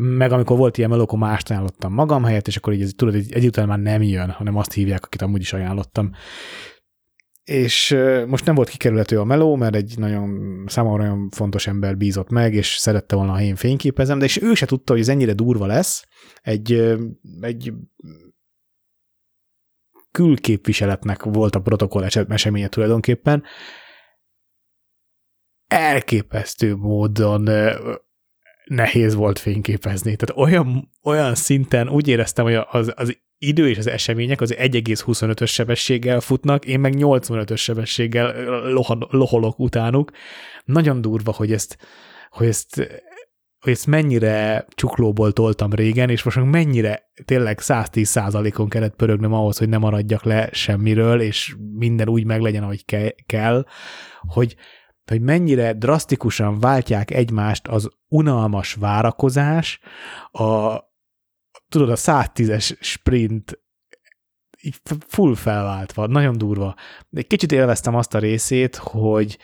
meg amikor volt ilyen meló, akkor mást ajánlottam magam helyett, és akkor így tudod, egy, egy már nem jön, hanem azt hívják, akit amúgy is ajánlottam. és most nem volt kikerülhető a meló, mert egy nagyon számomra nagyon fontos ember bízott meg, és szerette volna, ha én fényképezem, de és ő se tudta, hogy ez ennyire durva lesz. Egy, egy külképviseletnek volt a protokoll eseménye tulajdonképpen. Elképesztő módon nehéz volt fényképezni. Tehát olyan, olyan szinten úgy éreztem, hogy az, az idő és az események az 1,25-ös sebességgel futnak, én meg 85-ös sebességgel loholok utánuk. Nagyon durva, hogy ezt, hogy ezt hogy ezt mennyire csuklóból toltam régen, és most mennyire tényleg 110 százalékon kellett pörögnöm ahhoz, hogy ne maradjak le semmiről, és minden úgy meglegyen, ahogy ke- kell, hogy, hogy mennyire drasztikusan váltják egymást az unalmas várakozás, a, tudod, a 110-es sprint így full felváltva, nagyon durva. Egy kicsit élveztem azt a részét, hogy,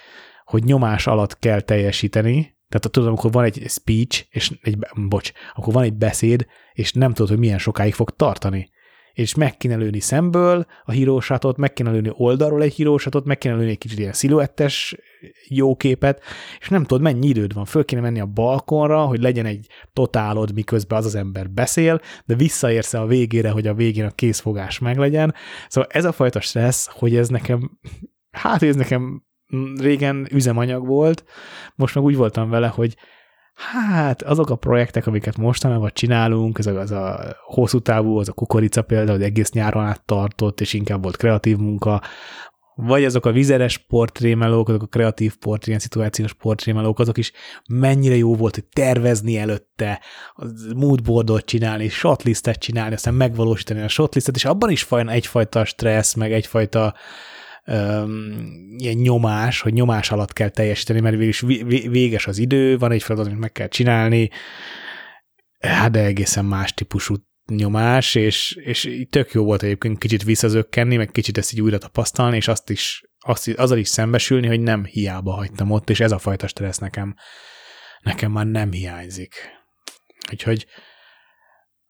hogy nyomás alatt kell teljesíteni, tehát tudod, amikor van egy speech, és egy, bocs, akkor van egy beszéd, és nem tudod, hogy milyen sokáig fog tartani. És meg kéne lőni szemből a hírósatot, meg kéne lőni oldalról egy hírósatot, meg kéne lőni egy kicsit ilyen sziluettes jó képet, és nem tudod, mennyi időd van. Föl kéne menni a balkonra, hogy legyen egy totálod, miközben az az ember beszél, de visszaérsz a végére, hogy a végén a készfogás meglegyen. Szóval ez a fajta stressz, hogy ez nekem, hát ez nekem régen üzemanyag volt, most meg úgy voltam vele, hogy hát azok a projektek, amiket mostanában csinálunk, ez a, az a hosszú távú, az a kukorica például, hogy egész nyáron át tartott, és inkább volt kreatív munka, vagy azok a vizeres portrémelók, azok a kreatív port, ilyen szituációs portrémelók, azok is mennyire jó volt, hogy tervezni előtte, moodboardot csinálni, shotlistet csinálni, aztán megvalósítani a shotlistet, és abban is fajn egyfajta stressz, meg egyfajta um, ilyen nyomás, hogy nyomás alatt kell teljesíteni, mert végül is véges az idő, van egy feladat, amit meg kell csinálni, hát de egészen más típusú nyomás, és, és tök jó volt egyébként kicsit visszazökkenni, meg kicsit ezt így újra tapasztalni, és azt is, azt, azzal is szembesülni, hogy nem hiába hagytam ott, és ez a fajta stressz nekem, nekem már nem hiányzik. Úgyhogy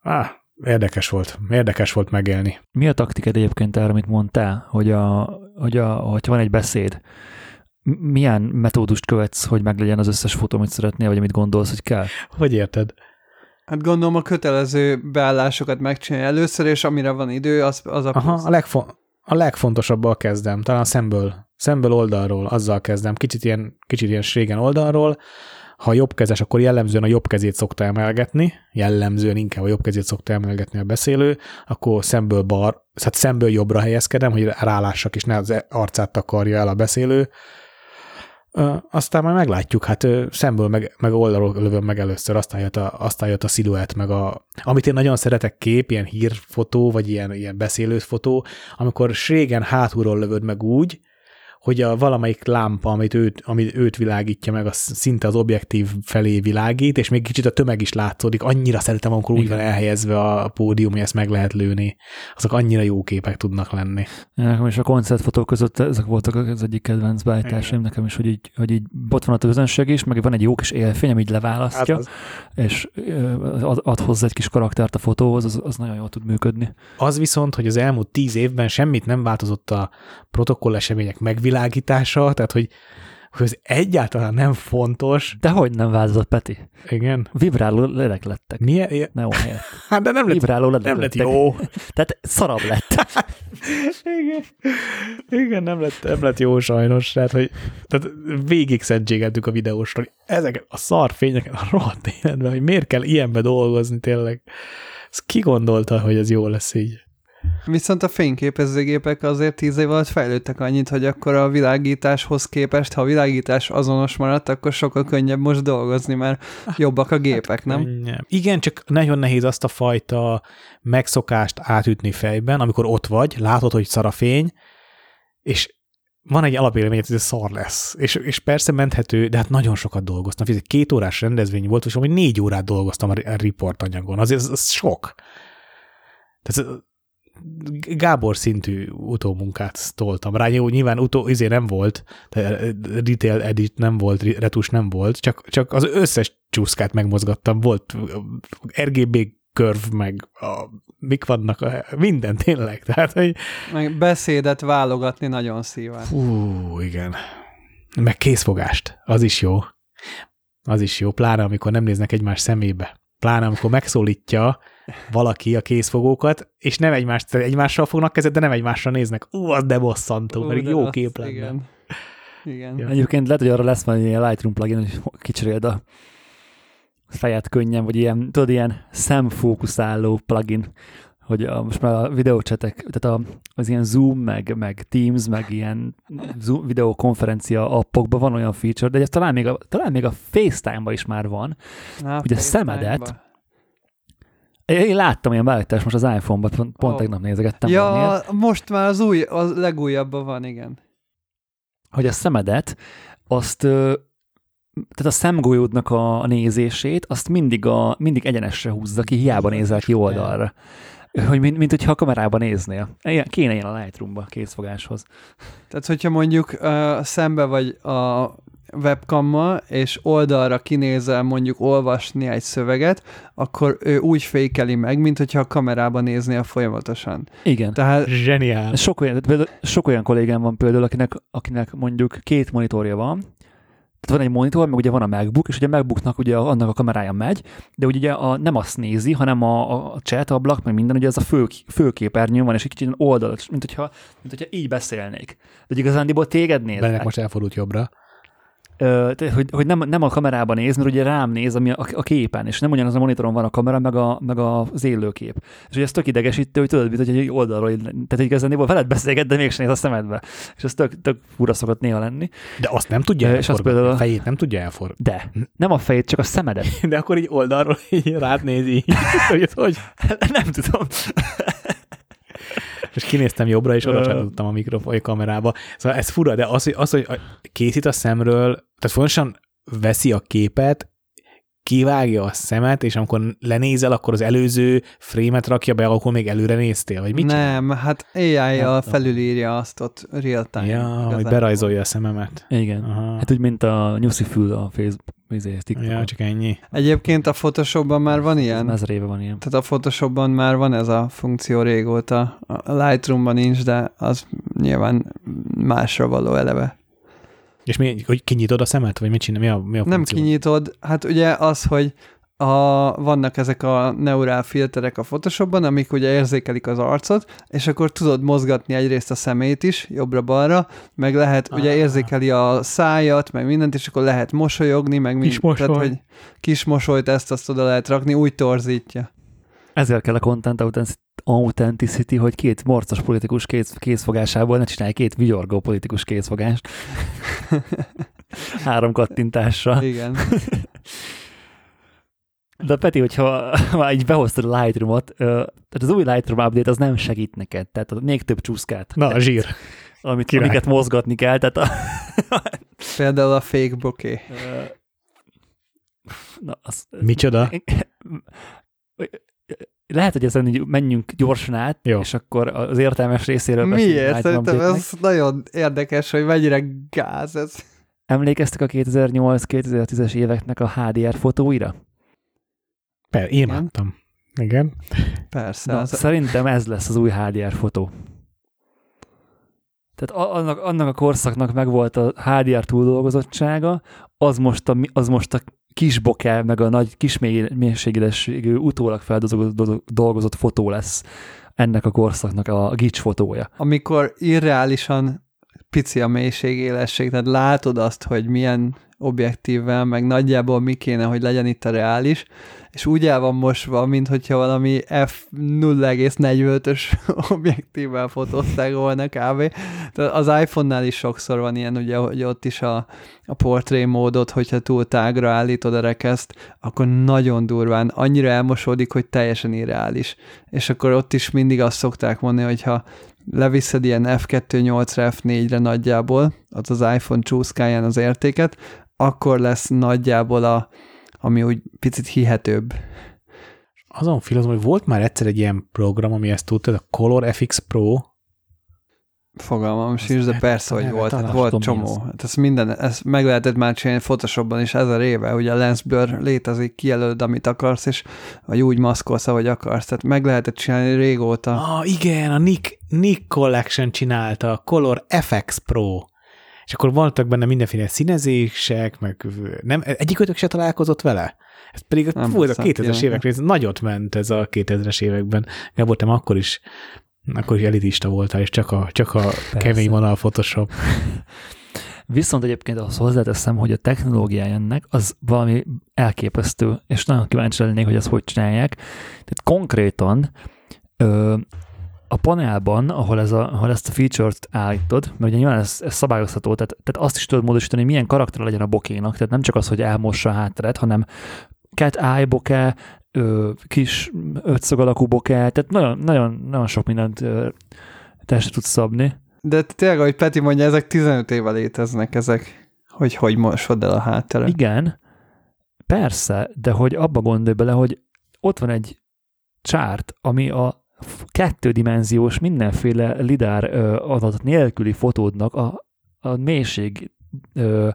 ah, érdekes volt, érdekes volt megélni. Mi a taktiked egyébként erre, amit mondtál, hogy, a, hogy a, hogyha van egy beszéd, milyen metódust követsz, hogy meglegyen az összes fotó, amit szeretnél, vagy amit gondolsz, hogy kell? Hogy érted? Hát gondolom a kötelező beállásokat megcsinálni először, és amire van idő, az, az a Aha, a, legfo- a legfontosabbal kezdem, talán szemből, szemből oldalról, azzal kezdem, kicsit ilyen, kicsit ilyen srégen oldalról, ha jobbkezes, akkor jellemzően a jobb kezét szokta emelgetni, jellemzően inkább a jobb kezét szokta emelgetni a beszélő, akkor szemből bar, hát szemből jobbra helyezkedem, hogy rálássak, és ne az arcát takarja el a beszélő, aztán majd meglátjuk, hát szemből meg, meg oldalról lövöm meg először, aztán jött a, aztán jött a sziluett, meg a, amit én nagyon szeretek kép, ilyen hírfotó, vagy ilyen, ilyen beszélőfotó, amikor srégen hátulról lövöd meg úgy, hogy a valamelyik lámpa, amit őt, amit őt világítja meg, az szinte az objektív felé világít, és még kicsit a tömeg is látszódik. Annyira szeretem, amikor úgy van elhelyezve a pódium, hogy ezt meg lehet lőni. Azok annyira jó képek tudnak lenni. Nekem is a koncertfotók között ezek voltak az egyik kedvenc beállításaim nekem is, hogy így, hogy így ott van a közönség is, meg van egy jó kis élfény, amit leválasztja, hát az... és ad, ad hozzá egy kis karaktert a fotóhoz, az, az nagyon jól tud működni. Az viszont, hogy az elmúlt tíz évben semmit nem változott a protokoll események megvilágítása, világítása, tehát hogy, hogy ez egyáltalán nem fontos. De hogy nem változott, Peti? Igen. Vibráló ledek lettek. Milyen? Neon [LAUGHS] helyett. Hát de nem lett, Vibráló ledek nem lett lettek. jó. [LAUGHS] Tehát szarabb lett. [LAUGHS] Igen. Igen, nem lett, nem lett jó sajnos. Tehát, hogy tehát végig szentségeltük a videósról. Ezek a szar fények a rohadt életben, hogy miért kell ilyenbe dolgozni tényleg. Ez ki gondolta, hogy ez jó lesz így? Viszont a fényképezőgépek azért tíz év alatt fejlődtek annyit, hogy akkor a világításhoz képest, ha a világítás azonos maradt, akkor sokkal könnyebb most dolgozni, mert jobbak a gépek, nem? Könnyebb. Igen, csak nagyon nehéz azt a fajta megszokást átütni fejben, amikor ott vagy, látod, hogy szar a fény, és van egy alapélmény, hogy ez szar lesz. És, és persze menthető, de hát nagyon sokat dolgoztam. Ez egy két órás rendezvény volt, és amúgy négy órát dolgoztam a riportanyagon. Azért ez, ez sok. Tehát Gábor szintű utómunkát toltam rá. Jó, nyilván utó, izé nem volt, retail edit nem volt, retus nem volt, csak, csak az összes csúszkát megmozgattam. Volt RGB curve, meg a, mik vannak, a, minden tényleg. Tehát, hogy Meg beszédet válogatni nagyon szíván. Fú, igen. Meg készfogást, az is jó. Az is jó, pláne amikor nem néznek egymás szemébe. Pláne amikor megszólítja valaki a készfogókat, és nem egymást, egymással fognak kezet, de nem egymásra néznek. Ú, az de bosszantó, Ú, pedig de jó kép lenne. Igen. Igen. Ja. Egyébként lehet, hogy arra lesz majd ilyen Lightroom plugin, hogy kicseréld a fejet könnyen, vagy ilyen, tudod, ilyen szemfókuszáló plugin, hogy a, most már a videócsetek, tehát a, az ilyen Zoom, meg, meg Teams, meg ilyen Zoom, videokonferencia appokban van olyan feature, de ez talán még a, talán még a FaceTime-ban is már van. Na, Ugye a szemedet Én láttam ilyen beállítást most az iPhone-ban, pont, pont Ó. tegnap nézegettem valamiért. Ja, most már az új, a legújabban van, igen. hogy a szemedet, azt tehát a szemgolyódnak a, a nézését, azt mindig, a, mindig egyenesre húzza ki, hiába nézel ki oldalra. Hogy mint, mint hogyha a kamerában néznél. Ilyen, kéne ilyen a Lightroom-ba készfogáshoz. Tehát, hogyha mondjuk uh, szembe vagy a webkammal, és oldalra kinézel mondjuk olvasni egy szöveget, akkor ő úgy fékeli meg, mint hogyha a kamerában néznél folyamatosan. Igen. Tehát Zseniál. Sok olyan, például, sok olyan kollégám van például, akinek, akinek mondjuk két monitorja van, tehát van egy monitor, meg ugye van a MacBook, és ugye a MacBooknak ugye annak a kamerája megy, de ugye a, nem azt nézi, hanem a, a chat ablak, meg minden, ugye az a fő, főképernyőn van, és egy kicsit ilyen oldalat, mint hogyha, mint hogyha így beszélnék. De igazándiból téged Bennek néznek. most elfordult jobbra. Hogy, hogy nem, nem a kamerában néz, mert ugye rám néz, ami a, a képen, és nem ugyanaz a monitoron van a kamera, meg, a, meg az élőkép. És ugye ez tök idegesítő, hogy tudod, mint hogy egy oldalról, így- tehát igazán veled beszélget, de mégsem néz a szemedbe. És ez tök, tök fura szokott néha lenni. De azt nem tudja És azt például a- fejét nem tudja elforgatni. De nem a fejét, csak a szemedet. [LAUGHS] De akkor így oldalról így rád nézi. [LAUGHS] hogy, hogy. nem tudom. És kinéztem jobbra, és oda csatoltam a mikrofon a kamerába. Szóval ez fura, de az, hogy, az, hogy a- készít a szemről, tehát fontosan veszi a képet, kivágja a szemet, és amikor lenézel, akkor az előző frémet rakja be, akkor még előre néztél, vagy mit csinál? nem, hát AI-jal felülírja azt ott real time. Ja, hogy berajzolja a szememet. Igen. Aha. Hát úgy, mint a nyuszi fül a Facebook, izé, TikTokon. ja, csak ennyi. Egyébként a Photoshopban már van Ez ilyen. ezer éve van ilyen. Tehát a Photoshopban már van ez a funkció régóta. A Lightroomban nincs, de az nyilván másra való eleve. És mi, hogy kinyitod a szemet, vagy mit csinál? Mi a, mi a Nem funkció? kinyitod, hát ugye az, hogy a, vannak ezek a neurál filterek a Photoshopban, amik ugye érzékelik az arcot, és akkor tudod mozgatni egyrészt a szemét is, jobbra-balra, meg lehet, ugye Ah. érzékeli a szájat, meg mindent, és akkor lehet mosolyogni, meg Kis mind- Tehát, mosoly. hogy kis mosolyt ezt azt oda lehet rakni, úgy torzítja. Ezért kell a content authenticity, hogy két morcos politikus kéz, kézfogásából ne csinálj két vigyorgó politikus kézfogást. Három kattintással. Igen. De Peti, hogyha már így behoztad a Lightroom-ot, tehát az új Lightroom update az nem segít neked, tehát még több csúszkát, Na, a zsír. amit, király. amiket mozgatni kell, tehát a, Például a fake bokeh. Na, az, Micsoda? Lehet, hogy ezen így menjünk gyorsan át, Jó. és akkor az értelmes részéről beszéljünk Miért? Szerintem ez nagyon érdekes, hogy mennyire gáz ez. Emlékeztek a 2008-2010-es éveknek a HDR fotóira? Per, imádtam. Igen. Persze. Na, az, szerintem ez lesz az új HDR fotó. Tehát annak, annak a korszaknak megvolt a HDR túldolgozottsága, az most a, az most a kis bokel, meg a nagy kis mély- mélységélességű utólag feldolgozott dolgozott fotó lesz ennek a korszaknak a gics fotója. amikor irreálisan pici a mélységélesség, tehát látod azt, hogy milyen objektívvel, meg nagyjából mi kéne, hogy legyen itt a reális, és úgy el van mosva, mint hogyha valami f0,45-ös [LAUGHS] objektívvel fotózták volna kb. Tehát az iPhone-nál is sokszor van ilyen, ugye, hogy ott is a, a portré módot, hogyha túl tágra állítod a rekeszt, akkor nagyon durván, annyira elmosódik, hogy teljesen irreális. És akkor ott is mindig azt szokták mondani, hogyha leviszed ilyen F2.8-ra, F4-re nagyjából, az az iPhone csúszkáján az értéket, akkor lesz nagyjából a, ami úgy picit hihetőbb. Azon filozom, hogy volt már egyszer egy ilyen program, ami ezt tudta, a Color FX Pro, Fogalmam sincs, de persze, hogy volt. Hát volt csomó. Hát ezt minden, ezt meg lehetett már csinálni Photoshopban is ezer éve, ugye a lens blur létezik, kijelölöd, amit akarsz, és vagy úgy maszkolsz, ahogy akarsz. Tehát meg lehetett csinálni régóta. Ah, igen, a Nick, Nick Collection csinálta, a Color FX Pro. És akkor voltak benne mindenféle színezések, meg nem, egyikőtök se találkozott vele? Ez pedig Nem nem, volt a hiszem, 2000-es tényleg. évekre, ez nagyot ment ez a 2000-es években. Gábor, te akkor is akkor is elitista voltál, és csak a, csak a kemény vonal Photoshop. [LAUGHS] Viszont egyébként azt hozzáteszem, hogy a technológiája ennek az valami elképesztő, és nagyon kíváncsi lennék, hogy ezt hogy csinálják. Tehát konkrétan ö, a panelban, ahol, ez a, ahol ezt a feature-t állítod, mert ugye nyilván ez, ez szabályozható, tehát, tehát azt is tudod módosítani, hogy milyen karakter legyen a bokénak, tehát nem csak az, hogy elmossa a hátteret, hanem cat eye bokeh, ö, kis ötszög alakú bokeh, tehát nagyon, nagyon, nagyon sok mindent ö, testre tudsz szabni. De tényleg, ahogy Peti mondja, ezek 15 éve léteznek ezek, hogy hogy mosod el a hátteret. Igen, persze, de hogy abba gondolj bele, hogy ott van egy csárt, ami a kettődimenziós mindenféle lidár ö, adat nélküli fotódnak a, a mélység ö,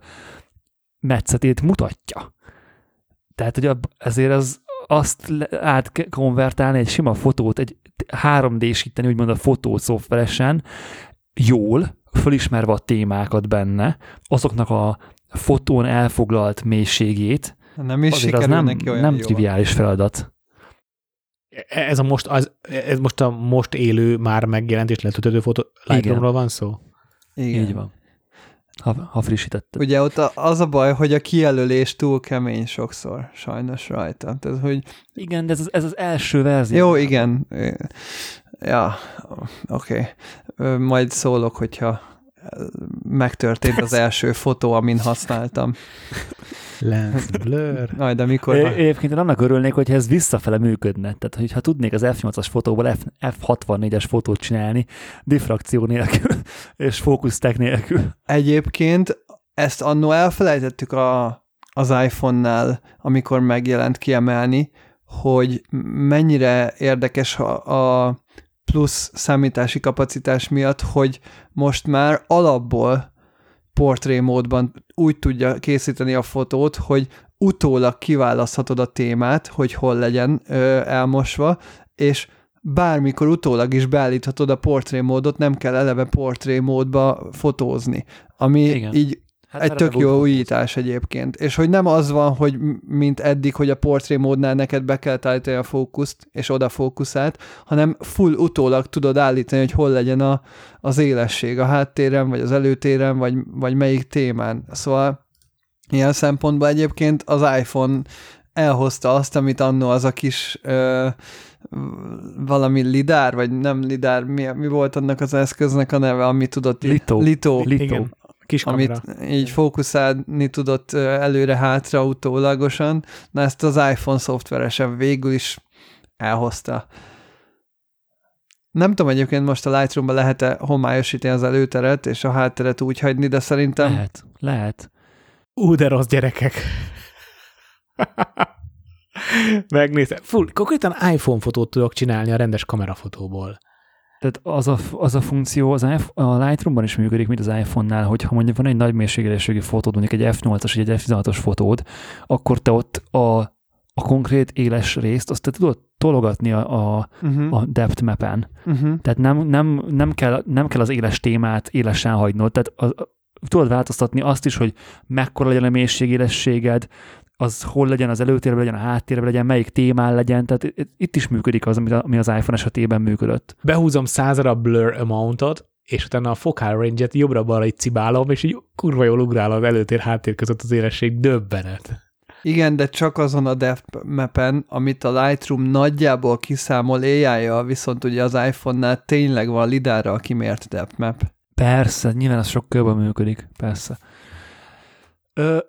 metszetét mutatja. Tehát, hogy ezért az azt átkonvertálni egy sima fotót, egy 3D-síteni úgymond a fotót szoftveresen, jól, fölismerve a témákat benne, azoknak a fotón elfoglalt mélységét, Nem is azért az nem, neki olyan nem jól. triviális feladat. Ez, a most, az, ez most a most élő, már megjelent és letöltődő fotó Lightroomról van szó? Igen. Így van. Ha, ha frissítetted. Ugye ott a- az a baj, hogy a kijelölés túl kemény sokszor, sajnos rajta. Tehát, hogy Igen, de ez, az- ez az első verzió. jó, igen. Ja, oké. Okay. Majd szólok, hogyha megtörtént az első fotó, amin használtam. [LAUGHS] Lens blur. [LAUGHS] Majd amikor... É- Egyébként én annak örülnék, hogyha ez visszafele működne. Tehát, hogyha tudnék az F8-as fotóból F, F64-es fotót csinálni, diffrakció nélkül, [LAUGHS] és fókusztek nélkül. Egyébként ezt annó elfelejtettük a, az iPhone-nál, amikor megjelent kiemelni, hogy mennyire érdekes a, a plusz számítási kapacitás miatt, hogy most már alapból portrémódban úgy tudja készíteni a fotót, hogy utólag kiválaszthatod a témát, hogy hol legyen ö, elmosva, és bármikor utólag is beállíthatod a portrémódot, nem kell eleve portrémódba fotózni, ami. Igen. így Hát egy tök jó újítás egyébként. És hogy nem az van, hogy mint eddig, hogy a portrémódnál neked be kell állítani a fókuszt, és oda fókuszált, hanem full utólag tudod állítani, hogy hol legyen a, az élesség a háttéren, vagy az előtéren, vagy, vagy melyik témán. Szóval ilyen szempontból egyébként az iPhone elhozta azt, amit annó az a kis ö, valami lidár, vagy nem lidár, mi, mi volt annak az eszköznek a neve, ami tudott Litó. Litó Litó. Igen, kis kamera. amit így fókuszálni tudott előre-hátra utólagosan, na ezt az iPhone szoftveresen végül is elhozta. Nem tudom egyébként most a Lightroom-ba lehet-e homályosítani az előteret és a hátteret úgy hagyni, de szerintem Lehet, lehet. Ú, de rossz gyerekek. [LAUGHS] Megnéztem. Full, konkrétan iPhone fotót tudok csinálni a rendes kamerafotóból. Tehát az a, az a funkció az iPhone, a Lightroomban is működik, mint az iPhone-nál, hogyha mondjuk van egy nagy mélységélességi fotód, mondjuk egy F8-as vagy egy F16-os fotód, akkor te ott a, a konkrét éles részt, azt te tudod tologatni a, a, uh-huh, a depth mapen. uh-huh. Tehát nem, nem, nem, kell, nem kell az éles témát élesen hagynod, tehát a, a, tudod változtatni azt is, hogy mekkora legyen a mélységélességed, az hol legyen az előtérben, legyen a háttérben, legyen, melyik témán legyen, tehát itt- is működik az, ami, az iPhone esetében működött. Behúzom százra a blur amountot, és utána a focal range-et jobbra-balra így cibálom, és így kurva jól ugrál az előtér-háttér között az élesség. Döbbenet. Igen, de csak azon a depth mapen, amit a Lightroom nagyjából kiszámol ai viszont ugye az iPhone-nál tényleg van lidárral kimért depth map. Persze, nyilván az sok körben működik, persze.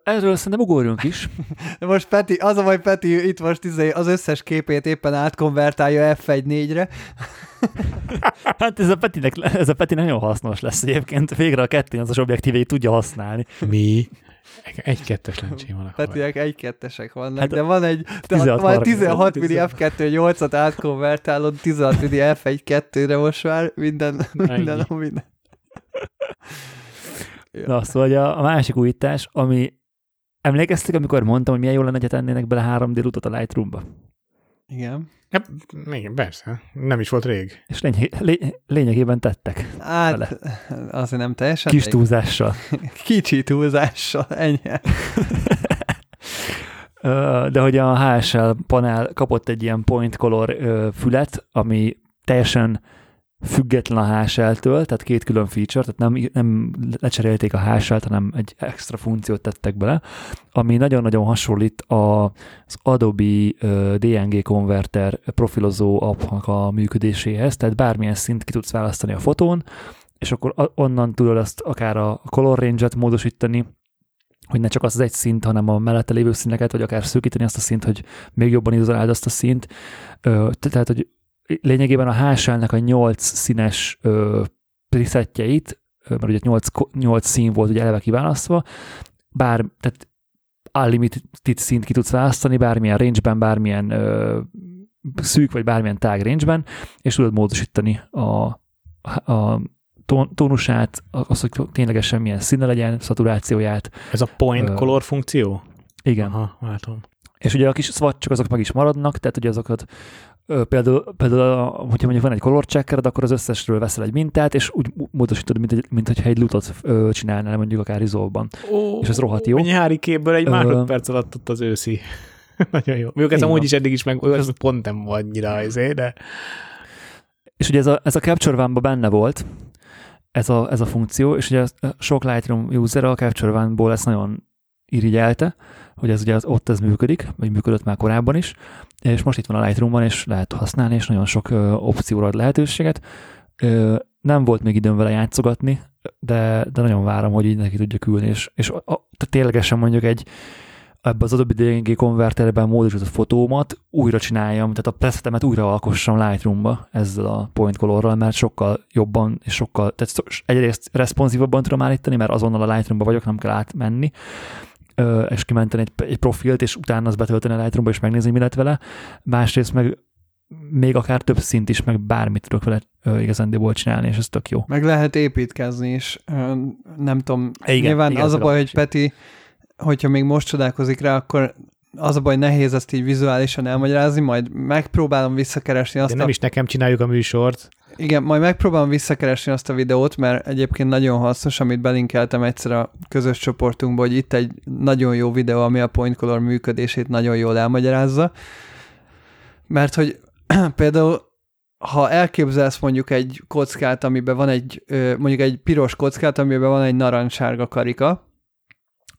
Erről szerintem ugorjunk is. De [LAUGHS] most Peti, az a baj, Peti itt most izé az összes képét éppen átkonvertálja F1.4-re. [LAUGHS] Hát ez a Petinek, ez a Petinek nagyon hasznos lesz egyébként. Végre a 2 az objektívét tudja használni. Mi? Egy-kettes lencsém van. akkor. Petiek egy-kettesek vannak, Hát de van egy, de 16 van 30. 16 milli F2 8-at átkonvertálod, 16 milli F1.2-re most már minden, minden, minden. Na, szóval hogy a, a másik újítás, ami emlékeztek, amikor mondtam, hogy milyen jó lenne, hogy tennének bele 3 d a Lightroom-ba? Igen. Ja, igen, persze. Nem is volt rég. És lény- lény- lényegében tettek. Hát, Vele. azért nem teljesen. Kis túlzással. [LAUGHS] Kicsi túlzással, ennyi. [LAUGHS] De hogy a HSL panel kapott egy ilyen point color fület, ami teljesen független a HSL-től, tehát két külön feature, tehát nem, nem lecserélték a HSL-t, hanem egy extra funkciót tettek bele, ami nagyon-nagyon hasonlít az Adobe DNG konverter profilozó appnak a működéséhez, tehát bármilyen szint ki tudsz választani a fotón, és akkor onnan tudod azt akár a color range-et módosítani, hogy ne csak az az egy szint, hanem a mellette lévő színeket, vagy akár szűkíteni azt a szint, hogy még jobban izoláld azt a szint. Tehát, hogy lényegében a HSL-nek a 8 színes ö, presetjeit, mert ugye 8, 8 szín volt ugye eleve kiválasztva, bár, tehát unlimited szint ki tudsz választani, bármilyen range-ben, bármilyen ö, szűk, vagy bármilyen tág range-ben, és tudod módosítani a, a tón- tónusát, az, hogy ténylegesen milyen színe legyen, szaturációját. Ez a point Ö, color funkció? Igen. Aha, látom. És ugye a kis swatchok azok meg is maradnak, tehát ugye azokat például, például hogyha mondjuk van egy color checkered, akkor az összesről veszel egy mintát, és úgy módosítod, mint, egy, mint hogyha egy lutot csinálnál mondjuk akár. Ó, És ez rohadt jó. A nyári képből egy másodperc alatt ott az őszi. [LAUGHS] Nagyon jó. Mondjuk ez amúgy is eddig is meg, ez pont nem volt annyira azért, de És ugye ez a, ez a Capture One-ba benne volt, ez a, ez a funkció, és ugye sok Lightroom user a Capture One-ból ezt nagyon irigyelte, hogy ez ugye az, ott ez működik, vagy működött már korábban is, és most itt van a Lightroom-ban, és lehet használni, és nagyon sok ö, opcióra ad lehetőséget. Ö, nem volt még időm vele játszogatni, de, de nagyon várom, hogy így neki tudja küldni, és, és a, a, ténylegesen mondjuk egy ebbe az Adobe DNG konverterben módosított fotómat újra csináljam, tehát a presetemet újra alkossam Lightroom-ba ezzel a point colorral, mert sokkal jobban és sokkal, tehát egyrészt responsívabban tudom állítani, mert azonnal a Lightroom-ba vagyok, nem kell átmenni, és kimenteni egy, egy profilt, és utána azt betölteni a Lightroom-ba, és megnézni, mi lett vele. Másrészt meg még akár több szint is, meg bármit tudok vele ö, igazándiból csinálni, és ez tök jó. Meg lehet építkezni is. Nem tudom. Igen, Nyilván igen, az a baj, hogy Peti, hogyha még most csodálkozik rá, akkor az a baj, nehéz ezt így vizuálisan elmagyarázni, majd megpróbálom visszakeresni azt de a... nem is nekem csináljuk a műsort. Igen, majd megpróbálom visszakeresni azt a videót, mert egyébként nagyon hasznos, amit belinkeltem egyszer a közös csoportunkba, hogy itt egy nagyon jó videó, ami a point color működését nagyon jól elmagyarázza. Mert hogy [CLEARS THROAT] például ha elképzelsz mondjuk egy kockát, amiben van egy, mondjuk egy piros kockát, amiben van egy narancssárga karika,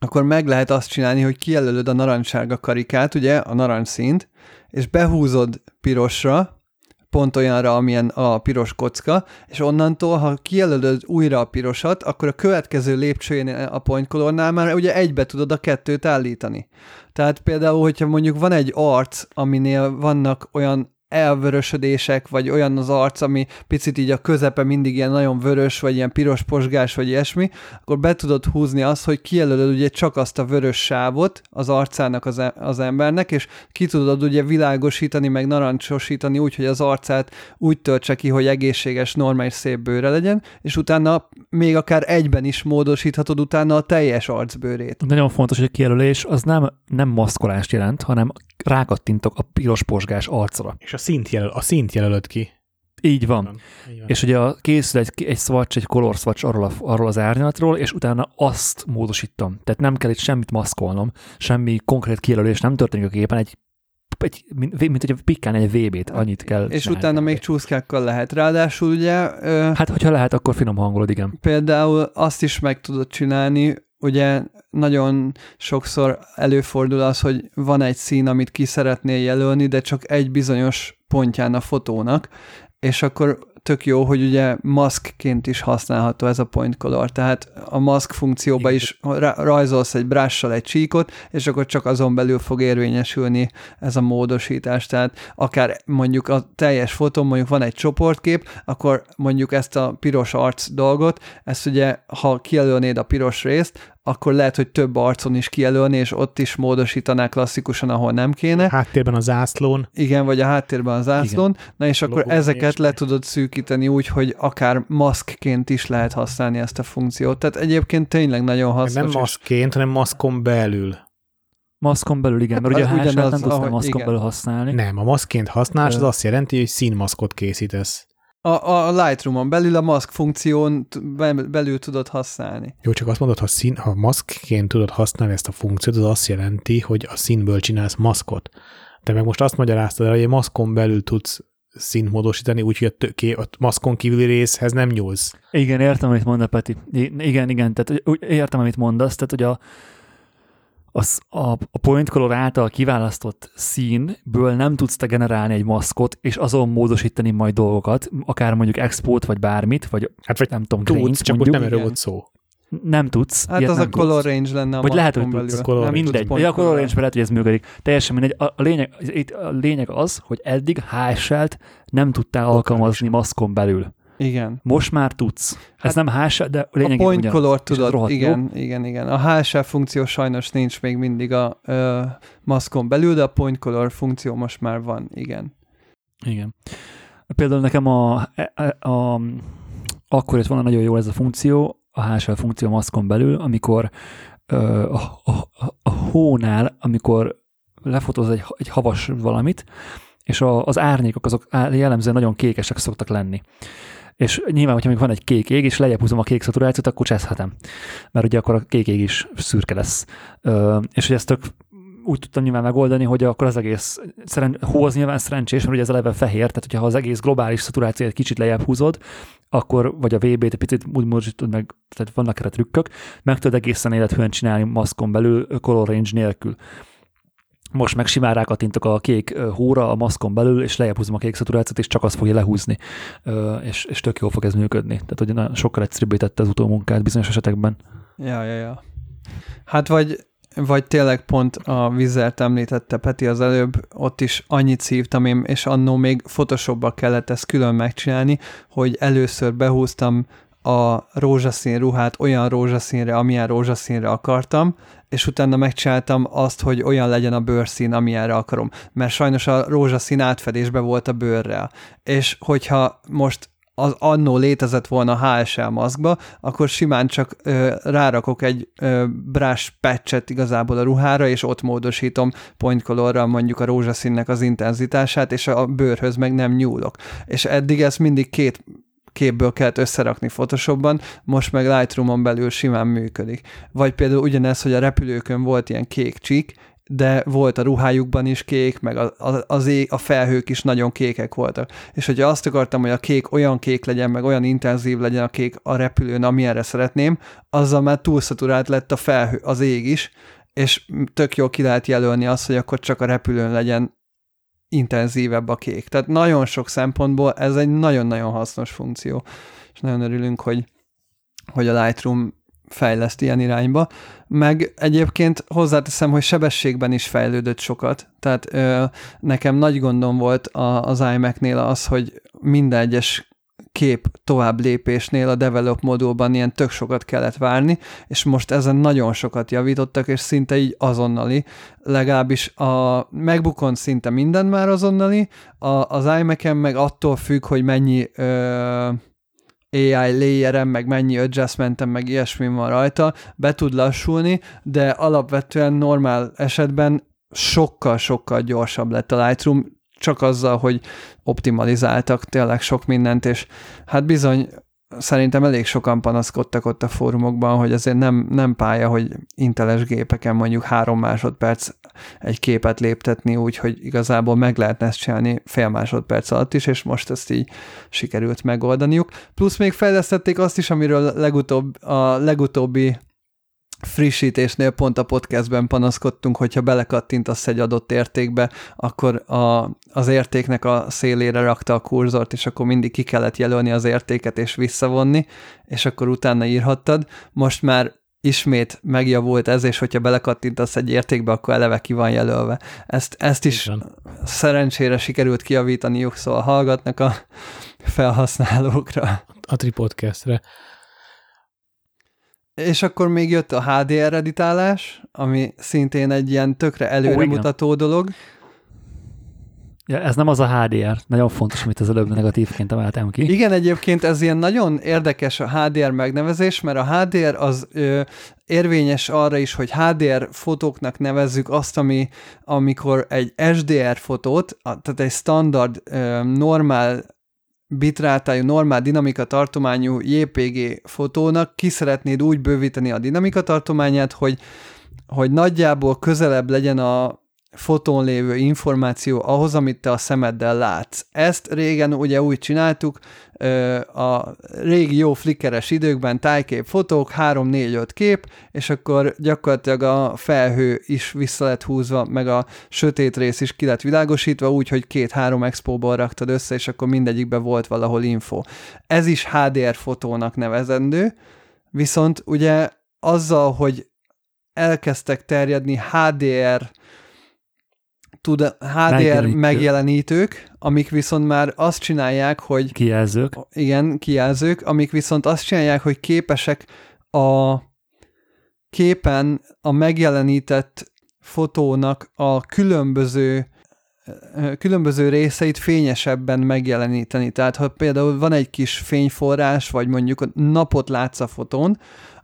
akkor meg lehet azt csinálni, hogy kijelölöd a narancssárga karikát, ugye, a narancsszínt, és behúzod pirosra, pont olyanra, amilyen a piros kocka, és onnantól, ha kijelölöd újra a pirosat, akkor a következő lépcsőjén a point colornál már ugye egybe tudod a kettőt állítani. Tehát például, hogyha mondjuk van egy arc, aminél vannak olyan elvörösödések, vagy olyan az arc, ami picit így a közepe mindig ilyen nagyon vörös, vagy ilyen piros posgás, vagy ilyesmi, akkor be tudod húzni azt, hogy kijelölöd ugye csak azt a vörös sávot az arcának az, az embernek, és ki tudod ugye világosítani, meg narancsosítani úgy, hogy az arcát úgy töltse ki, hogy egészséges, normális, szép bőre legyen, és utána még akár egyben is módosíthatod utána a teljes arcbőrét. Nagyon fontos, hogy a kijelölés az nem, nem maszkolást jelent, hanem rákattintok a piros posgás arcra. És a szint, jelöl, a szint jelölöd ki. Így van. Így van. És ugye a- készül egy, egy swatch, egy color swatch arról, a, arról az árnyalatról, és utána azt módosítom. Tehát nem kell itt semmit maszkolnom, semmi konkrét kijelölés nem történik a képen, egy, egy mint, mint hogy pikkálni egy VB-t, annyit kell És csinálni. utána még csúszkákkal lehet. Ráadásul ugye ö, Hát, hogyha lehet, akkor finom hangolod, igen. például azt is meg tudod csinálni, ugye nagyon sokszor előfordul az, hogy van egy szín, amit ki szeretnél jelölni, de csak egy bizonyos pontján a fotónak, és akkor tök jó, hogy ugye maszkként is használható ez a point color, tehát a maszk funkcióba is ra- rajzolsz egy brush egy csíkot, és akkor csak azon belül fog érvényesülni ez a módosítás, tehát akár mondjuk a teljes fotón, mondjuk van egy csoportkép, akkor mondjuk ezt a piros arc dolgot, ezt ugye, ha kijelölnéd a piros részt, akkor lehet, hogy több arcon is kijelölni, és ott is módosítaná klasszikusan, ahol nem kéne. Háttérben a zászlón. Igen, vagy a háttérben a zászlón. Igen. Na és akkor Logó, ezeket le tudod szűkíteni úgy, hogy akár maszkként is lehet használni ezt a funkciót. Tehát egyébként tényleg nagyon hasznos. nem maszkként, hanem maszkon belül. Maszkon belül igen, mert ugye a Hát ugyanaz, nem tudsz maszkon igen. belül használni. Nem, a maszkként használsz, az azt jelenti, hogy színmaszkot készítesz. A, a Lightroom-on belül a maszk funkción belül tudod használni. Jó, csak azt mondod, ha, szín, ha maszkként tudod használni ezt a funkciót, az azt jelenti, hogy a színből csinálsz maszkot. Te meg most azt magyaráztad el, hogy egy maszkon belül tudsz színt módosítani, úgyhogy a, tö- ké- a maszkon kívüli részhez nem nyúlsz. Igen, értem, amit mond a Peti. I- Igen, igen, tehát úgy értem, amit mondasz, tehát hogy a, az, a, a point color által kiválasztott színből nem tudsz te generálni egy maszkot, és azon módosítani majd dolgokat, akár mondjuk export, vagy bármit, vagy Hát vagy nem tudom, tudsz, grains csak mondjuk. nem erről volt szó. Nem tudsz. Hát az a color tudsz. range lenne a Vagy lehet, hogy tudsz, color Nem range. tudsz Mindegy. Ja, a color color. range lehet, hogy ez működik. Teljesen mindegy. A, a, lényeg, itt a lényeg az, hogy eddig HSL-t nem tudtál alkalmazni maszkon belül. Igen. Most már tudsz. Ez Hát nem HSL, de A lényeg point color és ez tudod, rohadt jó. igen, igen, igen. A HSL funkció sajnos nincs még mindig a ö, maszkon belül, de a point color funkció most már van, igen. Igen. Például nekem a, a, a akkor jött volna nagyon jó ez a funkció, a HSL funkció a maszkon belül, amikor ö, a, a, a, a hónál, amikor lefotóz egy, egy havas valamit, és a, az árnyékok azok jellemzően nagyon kékesek szoktak lenni. És nyilván, hogyha még van egy kék ég, és lejjebb húzom a kék szaturációt, akkor cseszhetem. Mert ugye akkor a kék ég is szürke lesz. Ö, és hogy ezt tök úgy tudtam nyilván megoldani, hogy akkor az egész szeren, hó az nyilván szerencsés, mert ugye ez eleve fehér, tehát hogyha az egész globális szaturációt egy kicsit lejjebb húzod, akkor, vagy a VB-t egy picit úgy módosítod meg, tehát vannak erre trükkök, meg tudod egészen élethűen csinálni maszkon belül, color range nélkül. Most meg simán rákattintok a kék hóra a maszkon belül, és lejjebb húzom a kék szaturációt, és csak azt fogja lehúzni. És, és tök jól fog ez működni. Tehát, hogy nagyon sokkal egyszerűbbé tette az utómunkát bizonyos esetekben. Ja, ja, ja. Hát vagy, vagy tényleg pont a vizert említette Peti az előbb, ott is annyit szívtam én, és annó még Photoshopba kellett ezt külön megcsinálni, hogy először behúztam a rózsaszín ruhát olyan rózsaszínre, amilyen rózsaszínre akartam, és utána megcsináltam azt, hogy olyan legyen a bőrszín, amilyenre akarom. Mert sajnos a rózsaszín átfedésbe volt a bőrrel. És hogyha most az annó létezett volna HSL maszkba, akkor simán csak ö, rárakok egy ö, brush patchet igazából a ruhára, és ott módosítom point colorral mondjuk a rózsaszínnek az intenzitását, és a bőrhöz meg nem nyúlok. És eddig ez mindig két képből kellett összerakni Photoshopban, most meg Lightroom-on belül simán működik. Vagy például ugyanez, hogy a repülőkön volt ilyen kék csík, de volt a ruhájukban is kék, meg a, a, az ég, a felhők is nagyon kékek voltak. És hogyha azt akartam, hogy a kék olyan kék legyen, meg olyan intenzív legyen a kék a repülőn, amilyenre szeretném, azzal már túlszaturált lett a felhő, az ég is, és tök jól ki lehet jelölni azt, hogy akkor csak a repülőn legyen intenzívebb a kék. Tehát nagyon sok szempontból ez egy nagyon-nagyon hasznos funkció, és nagyon örülünk, hogy, hogy a Lightroom fejleszt ilyen irányba. Meg egyébként hozzáteszem, hogy sebességben is fejlődött sokat. Tehát ö, nekem nagy gondom volt a, az iMac-nél az, hogy minden egyes kép tovább lépésnél a develop modulban ilyen tök sokat kellett várni, és most ezen nagyon sokat javítottak, és szinte így azonnali. Legalábbis a MacBookon szinte minden már azonnali, a, az iMac-en meg attól függ, hogy mennyi ö, AI layerem, meg mennyi adjustmentem, meg ilyesmi van rajta, be tud lassulni, de alapvetően normál esetben sokkal-sokkal gyorsabb lett a Lightroom, csak azzal, hogy optimalizáltak tényleg sok mindent, és hát bizony szerintem elég sokan panaszkodtak ott a fórumokban, hogy azért nem, nem pálya, hogy inteles gépeken mondjuk három másodperc egy képet léptetni, úgyhogy igazából meg lehetne ezt csinálni fél másodperc alatt is, és most ezt így sikerült megoldaniuk. Plusz még fejlesztették azt is, amiről legutóbb, a legutóbbi frissítésnél pont a podcastben panaszkodtunk, hogyha belekattintasz egy adott értékbe, akkor a, az értéknek a szélére rakta a kurzort, és akkor mindig ki kellett jelölni az értéket és visszavonni, és akkor utána írhattad. Most már ismét megjavult ez, és hogyha belekattintasz egy értékbe, akkor eleve ki van jelölve. Ezt, ezt is van. szerencsére sikerült kijavítaniuk, szóval hallgatnak a [LAUGHS] felhasználókra. A Tripodcastre. És akkor még jött a HDR editálás, ami szintén egy ilyen tökre előremutató dolog. Ja, ez nem az a HDR, nagyon fontos, amit az előbb negatívként emeltem ki. Igen, egyébként ez ilyen nagyon érdekes a HDR megnevezés, mert a HDR az ö, érvényes arra is, hogy HDR fotóknak nevezzük azt, ami, amikor egy SDR fotót, a, tehát egy standard, ö, normál bitrátájú, normál dinamika tartományú JPG fotónak. Ki szeretnéd úgy bővíteni a dinamika tartományát, hogy, hogy nagyjából közelebb legyen a fotón lévő információ ahhoz, amit te a szemeddel látsz. Ezt régen ugye úgy csináltuk, a régi jó flickeres időkben tájkép fotók, 3-4-5 kép, és akkor gyakorlatilag a felhő is vissza lett húzva, meg a sötét rész is ki lett világosítva, úgy, hogy két-három expóból raktad össze, és akkor mindegyikben volt valahol info. Ez is HDR fotónak nevezendő, viszont ugye azzal, hogy elkezdtek terjedni HDR tud HDR Megjelenítő. megjelenítők, amik viszont már azt csinálják, hogy... Kijelzők. Igen, kijelzők, amik viszont azt csinálják, hogy képesek a képen a megjelenített fotónak a különböző különböző részeit fényesebben megjeleníteni. Tehát ha például van egy kis fényforrás, vagy mondjuk napot látsz a fotón,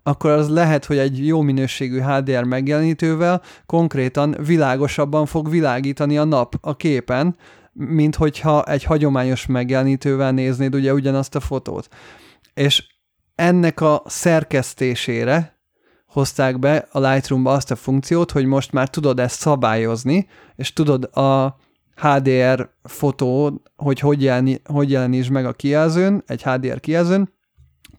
akkor az lehet, hogy egy jó minőségű HDR megjelenítővel konkrétan világosabban fog világítani a nap a képen, mint hogyha egy hagyományos megjelenítővel néznéd ugye ugyanazt a fotót. És ennek a szerkesztésére hozták be a Lightroom-ba azt a funkciót, hogy most már tudod ezt szabályozni, és tudod a HDR fotó, hogy hogy, jeleni, hogy jeleníts meg a kijelzőn, egy HDR kijelzőn,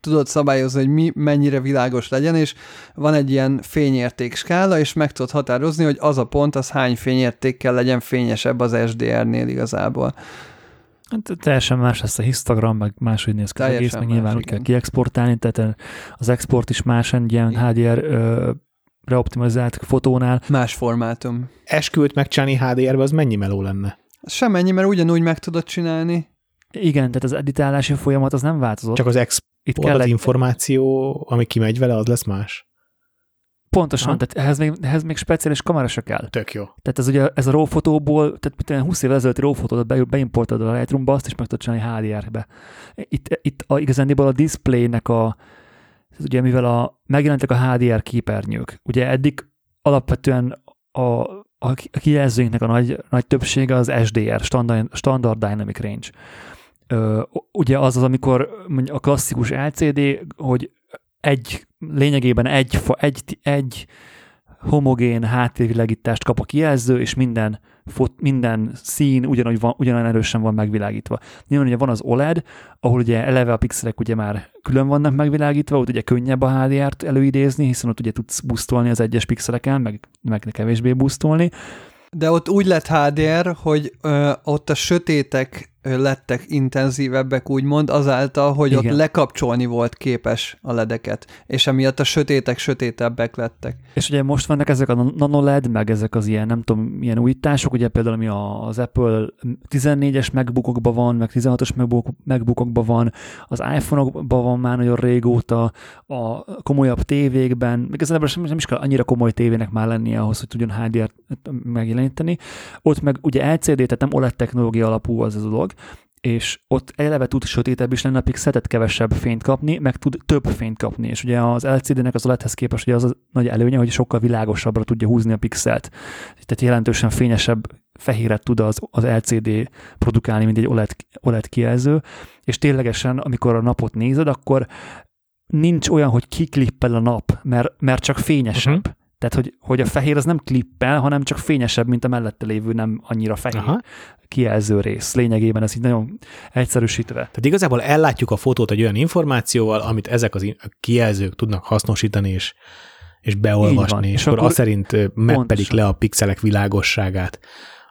tudod szabályozni, hogy mi mennyire világos legyen, és van egy ilyen fényérték skála, és meg tudod határozni, hogy az a pont, az hány fényértékkel legyen fényesebb az SDR-nél igazából. Hát teljesen más lesz a histogram, meg máshogy néz ki az egész, meg nyilván úgy kell kiexportálni, tehát az export is más egy ilyen HDR ö, reoptimalizált fotónál. Más formátum. Esküvőt megcsinálni HDR-be, az mennyi meló lenne? Semennyi, mert ugyanúgy meg tudod csinálni. Igen, tehát az editálási folyamat az nem változott. Csak az ex itt kell az egy... információ, ami kimegy vele, az lesz más? Pontosan, ha? tehát ehhez még, ehhez még speciális kamera se kell. Tök jó. Tehát ez ugye ez a RAW fotóból, tehát 20 évvel ezelőtti RAW fotót be, beimportolod a Lightroom-ba, azt is meg tudod csinálni HDR-be. Itt, itt a, igazándiból a displaynek a, ugye mivel a, megjelentek a HDR képernyők, ugye eddig alapvetően a, a, a kijelzőinknek a nagy, nagy többsége az SDR, Standard, Standard Dynamic Range Ö, ugye az az, amikor a klasszikus LCD, hogy egy, lényegében egy, egy, egy homogén háttérvilágítást kap a kijelző, és minden, fot, minden szín ugyanúgy van, ugyanolyan erősen van megvilágítva. Nyilván ugye van az OLED, ahol ugye eleve a pixelek ugye már külön vannak megvilágítva, ott ugye könnyebb a HDR-t előidézni, hiszen ott ugye tudsz busztolni az egyes pixeleken, meg, meg kevésbé busztolni. De ott úgy lett HDR, hogy ö, ott a sötétek lettek intenzívebbek, úgymond, azáltal, hogy Igen. ott lekapcsolni volt képes a ledeket, és emiatt a sötétek sötétebbek lettek. És ugye most vannak ezek a nanoled, meg ezek az ilyen, nem tudom, ilyen újítások, ugye például ami az Apple 14-es megbukokban van, meg 16-os megbukokban van, az iPhone-okban van már nagyon régóta, a komolyabb tévékben, ez nem is kell annyira komoly tévének már lennie ahhoz, hogy tudjon HDR-t megjeleníteni. Ott meg ugye LCD, tehát nem OLED technológia alapú az a dolog, és ott eleve tud sötétebb is lenni, a pixetet kevesebb fényt kapni, meg tud több fényt kapni, és ugye az LCD-nek az OLED-hez képest ugye az a nagy előnye, hogy sokkal világosabbra tudja húzni a pixelt. Tehát jelentősen fényesebb fehéret tud az, az LCD produkálni, mint egy OLED, OLED kijelző, és ténylegesen, amikor a napot nézed, akkor nincs olyan, hogy kiklippel a nap, mert, mert csak fényesebb. Uh-huh. Tehát, hogy, hogy a fehér az nem klippel, hanem csak fényesebb, mint a mellette lévő nem annyira fehér Aha. kijelző rész. Lényegében ez így nagyon egyszerűsítve. Tehát igazából ellátjuk a fotót egy olyan információval, amit ezek az kijelzők tudnak hasznosítani és, és beolvasni, és, és akkor, akkor azt szerint meppelik le a pixelek világosságát,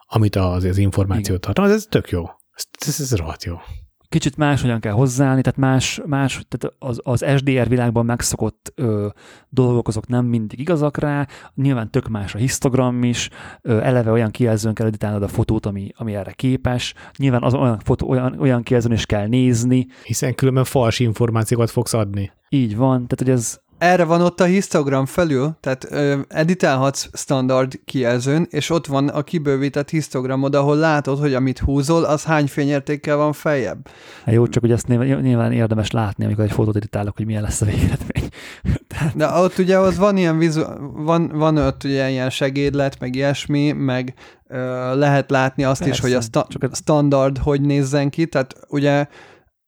amit az, az információt tartalmaz. Ez tök jó. Ez, ez, ez rohadt jó kicsit máshogyan kell hozzáállni, tehát más, más tehát az, az SDR világban megszokott ö, dolgok azok nem mindig igazak rá, nyilván tök más a histogram is, ö, eleve olyan kijelzőn kell editálnod a fotót, ami, ami erre képes, nyilván az olyan, fotó, olyan, olyan kijelzőn is kell nézni. Hiszen különben fals információkat fogsz adni. Így van, tehát hogy ez, erre van ott a histogram felül, tehát ö, editálhatsz standard kijelzőn, és ott van a kibővített histogramod, ahol látod, hogy amit húzol, az hány fényértékkel van feljebb. Hát jó, csak hogy ezt nyilván, érdemes látni, amikor egy fotót editálok, hogy milyen lesz a végeredmény. [LAUGHS] De ott ugye az van ilyen vizu, van, van ott ugye ilyen segédlet, meg ilyesmi, meg ö, lehet látni azt Persze, is, hogy a sta- csak a- standard hogy nézzen ki, tehát ugye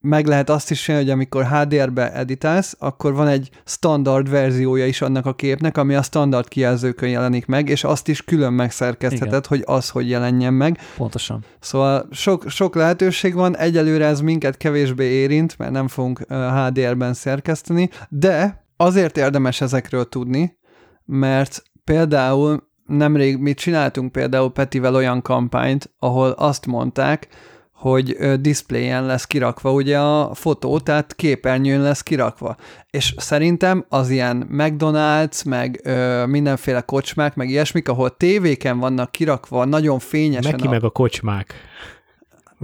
meg lehet azt is csinálni, hogy amikor HDR-be editálsz, akkor van egy standard verziója is annak a képnek, ami a standard kijelzőkön jelenik meg, és azt is külön megszerkesztheted, hogy az hogy jelenjen meg. Pontosan. Szóval sok, sok lehetőség van, egyelőre ez minket kevésbé érint, mert nem fogunk HDR-ben szerkeszteni, de azért érdemes ezekről tudni, mert például nemrég mi csináltunk például Petivel olyan kampányt, ahol azt mondták, hogy displayen lesz kirakva ugye a fotó, tehát képernyőn lesz kirakva. És szerintem az ilyen McDonald's, meg ö, mindenféle kocsmák, meg ilyesmik, ahol tévéken vannak kirakva nagyon fényesen. Neki a, meg a kocsmák.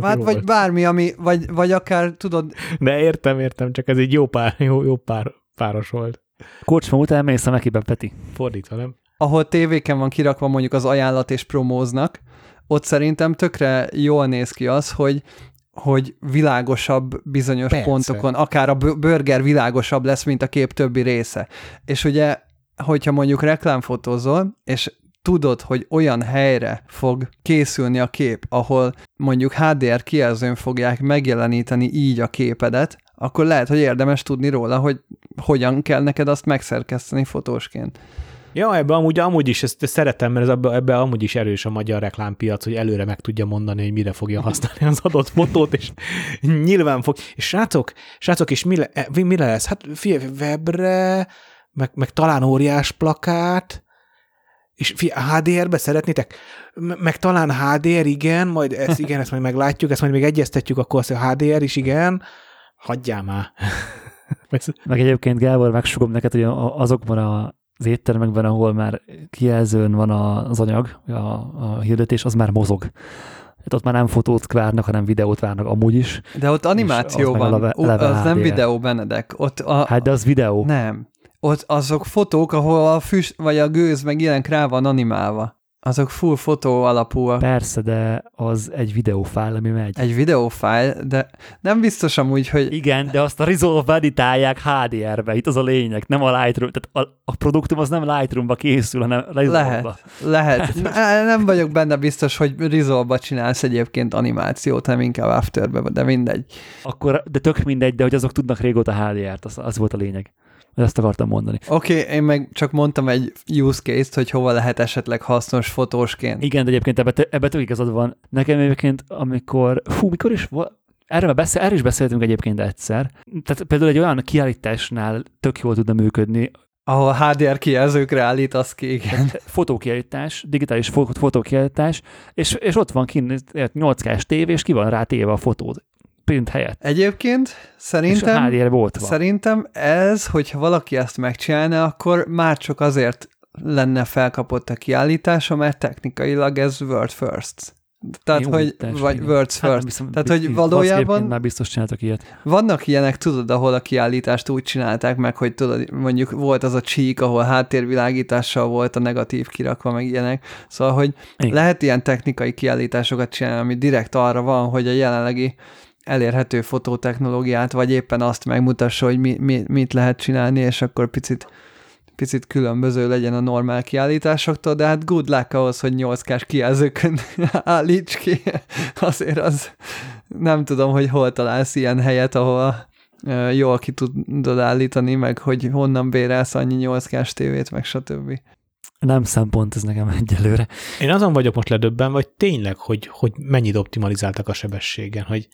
hát vagy bármi, ami, vagy, vagy akár tudod, De értem, értem, csak ez egy jó pár, jó, jó pár, páros volt. Kocsma után mész a Mekiben, Peti. Fordítva, nem? ahol tévéken van kirakva mondjuk az ajánlat és promóznak, ott szerintem tökre jól néz ki az, hogy hogy világosabb bizonyos Persze. Pontokon, akár a burger világosabb lesz, mint a kép többi része. És ugye, hogyha mondjuk reklámfotózol, és tudod, hogy olyan helyre fog készülni a kép, ahol mondjuk HDR kijelzőn fogják megjeleníteni így a képedet, akkor lehet, hogy érdemes tudni róla, hogy hogyan kell neked azt megszerkeszteni fotósként. Ja, ebbe amúgy, amúgy is ezt szeretem, mert ez ebbe, ebbe amúgy is erős a magyar reklámpiac, hogy előre meg tudja mondani, hogy mire fogja használni az adott fotót, és nyilván fog. És srácok, srácok, és mi, le, e, mi mi lesz? Hát figyelj, webre, meg, meg talán óriás plakát, és HDR-be szeretnétek? Meg talán HDR, igen, majd ezt, igen, ezt majd meglátjuk, ezt majd még egyeztetjük, akkor azt, hogy HDR is, igen. Hagyjál már. Meg egyébként Gábor, megsugom neked, hogy a- azokban a az éttermekben, ahol már kijelzőn van az anyag, a, a hirdetés, az már mozog. Hát ott már nem fotót várnak, hanem videót várnak amúgy is. De ott animáció van, Ú, eleve az nem HDR. videó, Benedek. Ott a, Hát de az videó. Nem. Ott azok fotók, ahol a füst vagy a gőz meg ilyenek rá van animálva. Azok full fotó alapúak. Persze, de az egy videófájl, ami megy. Egy videófájl, de nem biztos amúgy, hogy Igen, de azt a Resolve editálják HDR-be, itt az a lényeg, nem a Lightroom, tehát a, a produktum az nem Lightroom-ba készül, hanem Resolve-ba. lehet. lehet. [LAUGHS] Ne- Nem vagyok benne biztos, hogy Resolve-ba csinálsz egyébként animációt, nem inkább Afterbe, de mindegy. Akkor, de tök mindegy, de hogy azok tudnak régóta HDR-t, az, az volt a lényeg. Ezt akartam mondani. Oké, okay, én meg csak mondtam egy use case-t, hogy hova lehet esetleg hasznos fotósként. Igen, de egyébként ebbe, ebbe tök igazad van. Nekem egyébként, amikor, fú, mikor is volt, erről, beszél, erről is beszéltünk egyébként egyszer. Tehát például egy olyan kiállításnál tök jól tudna működni, Ahol HDR kijelzőkre állítasz ki, igen. fotókiállítás, digitális fo- fotókiállítás, és, és ott van kint 8K-s tévé, és ki van rá téve a fotód print helyett. Egyébként És szerintem... a HDR volt van. Szerintem ez, hogyha valaki ezt megcsinálna, akkor már csak azért lenne felkapott a kiállítása, mert technikailag ez world first. Tehát, Jó, hogy, teljesen vagy igen. world's Hát, first. viszont- Tehát, hogy valójában- Már biztos csináltak ilyet. Vannak ilyenek, tudod, ahol a kiállítást úgy csinálták meg, hogy tudod, mondjuk volt az a csík, ahol háttérvilágítással volt a negatív kirakva, meg ilyenek. Szóval, hogy Igen. lehet ilyen technikai kiállításokat csinálni, ami direkt arra van, hogy a jelenlegi elérhető fotótechnológiát, vagy éppen azt megmutassa, hogy mi, mi, mit lehet csinálni, és akkor picit picit különböző legyen a normál kiállításoktól, de hát good luck ahhoz, hogy 8K-s kijelzőkön [LAUGHS] állíts ki. Azért az nem tudom, hogy hol találsz ilyen helyet, ahol jól ki tudod állítani, meg hogy honnan bérelsz annyi 8K-s tévét, meg stb. Nem szempont ez nekem egyelőre. Én azon vagyok most ledöbben, vagy tényleg, hogy, hogy mennyit optimalizáltak a sebességen, hogy,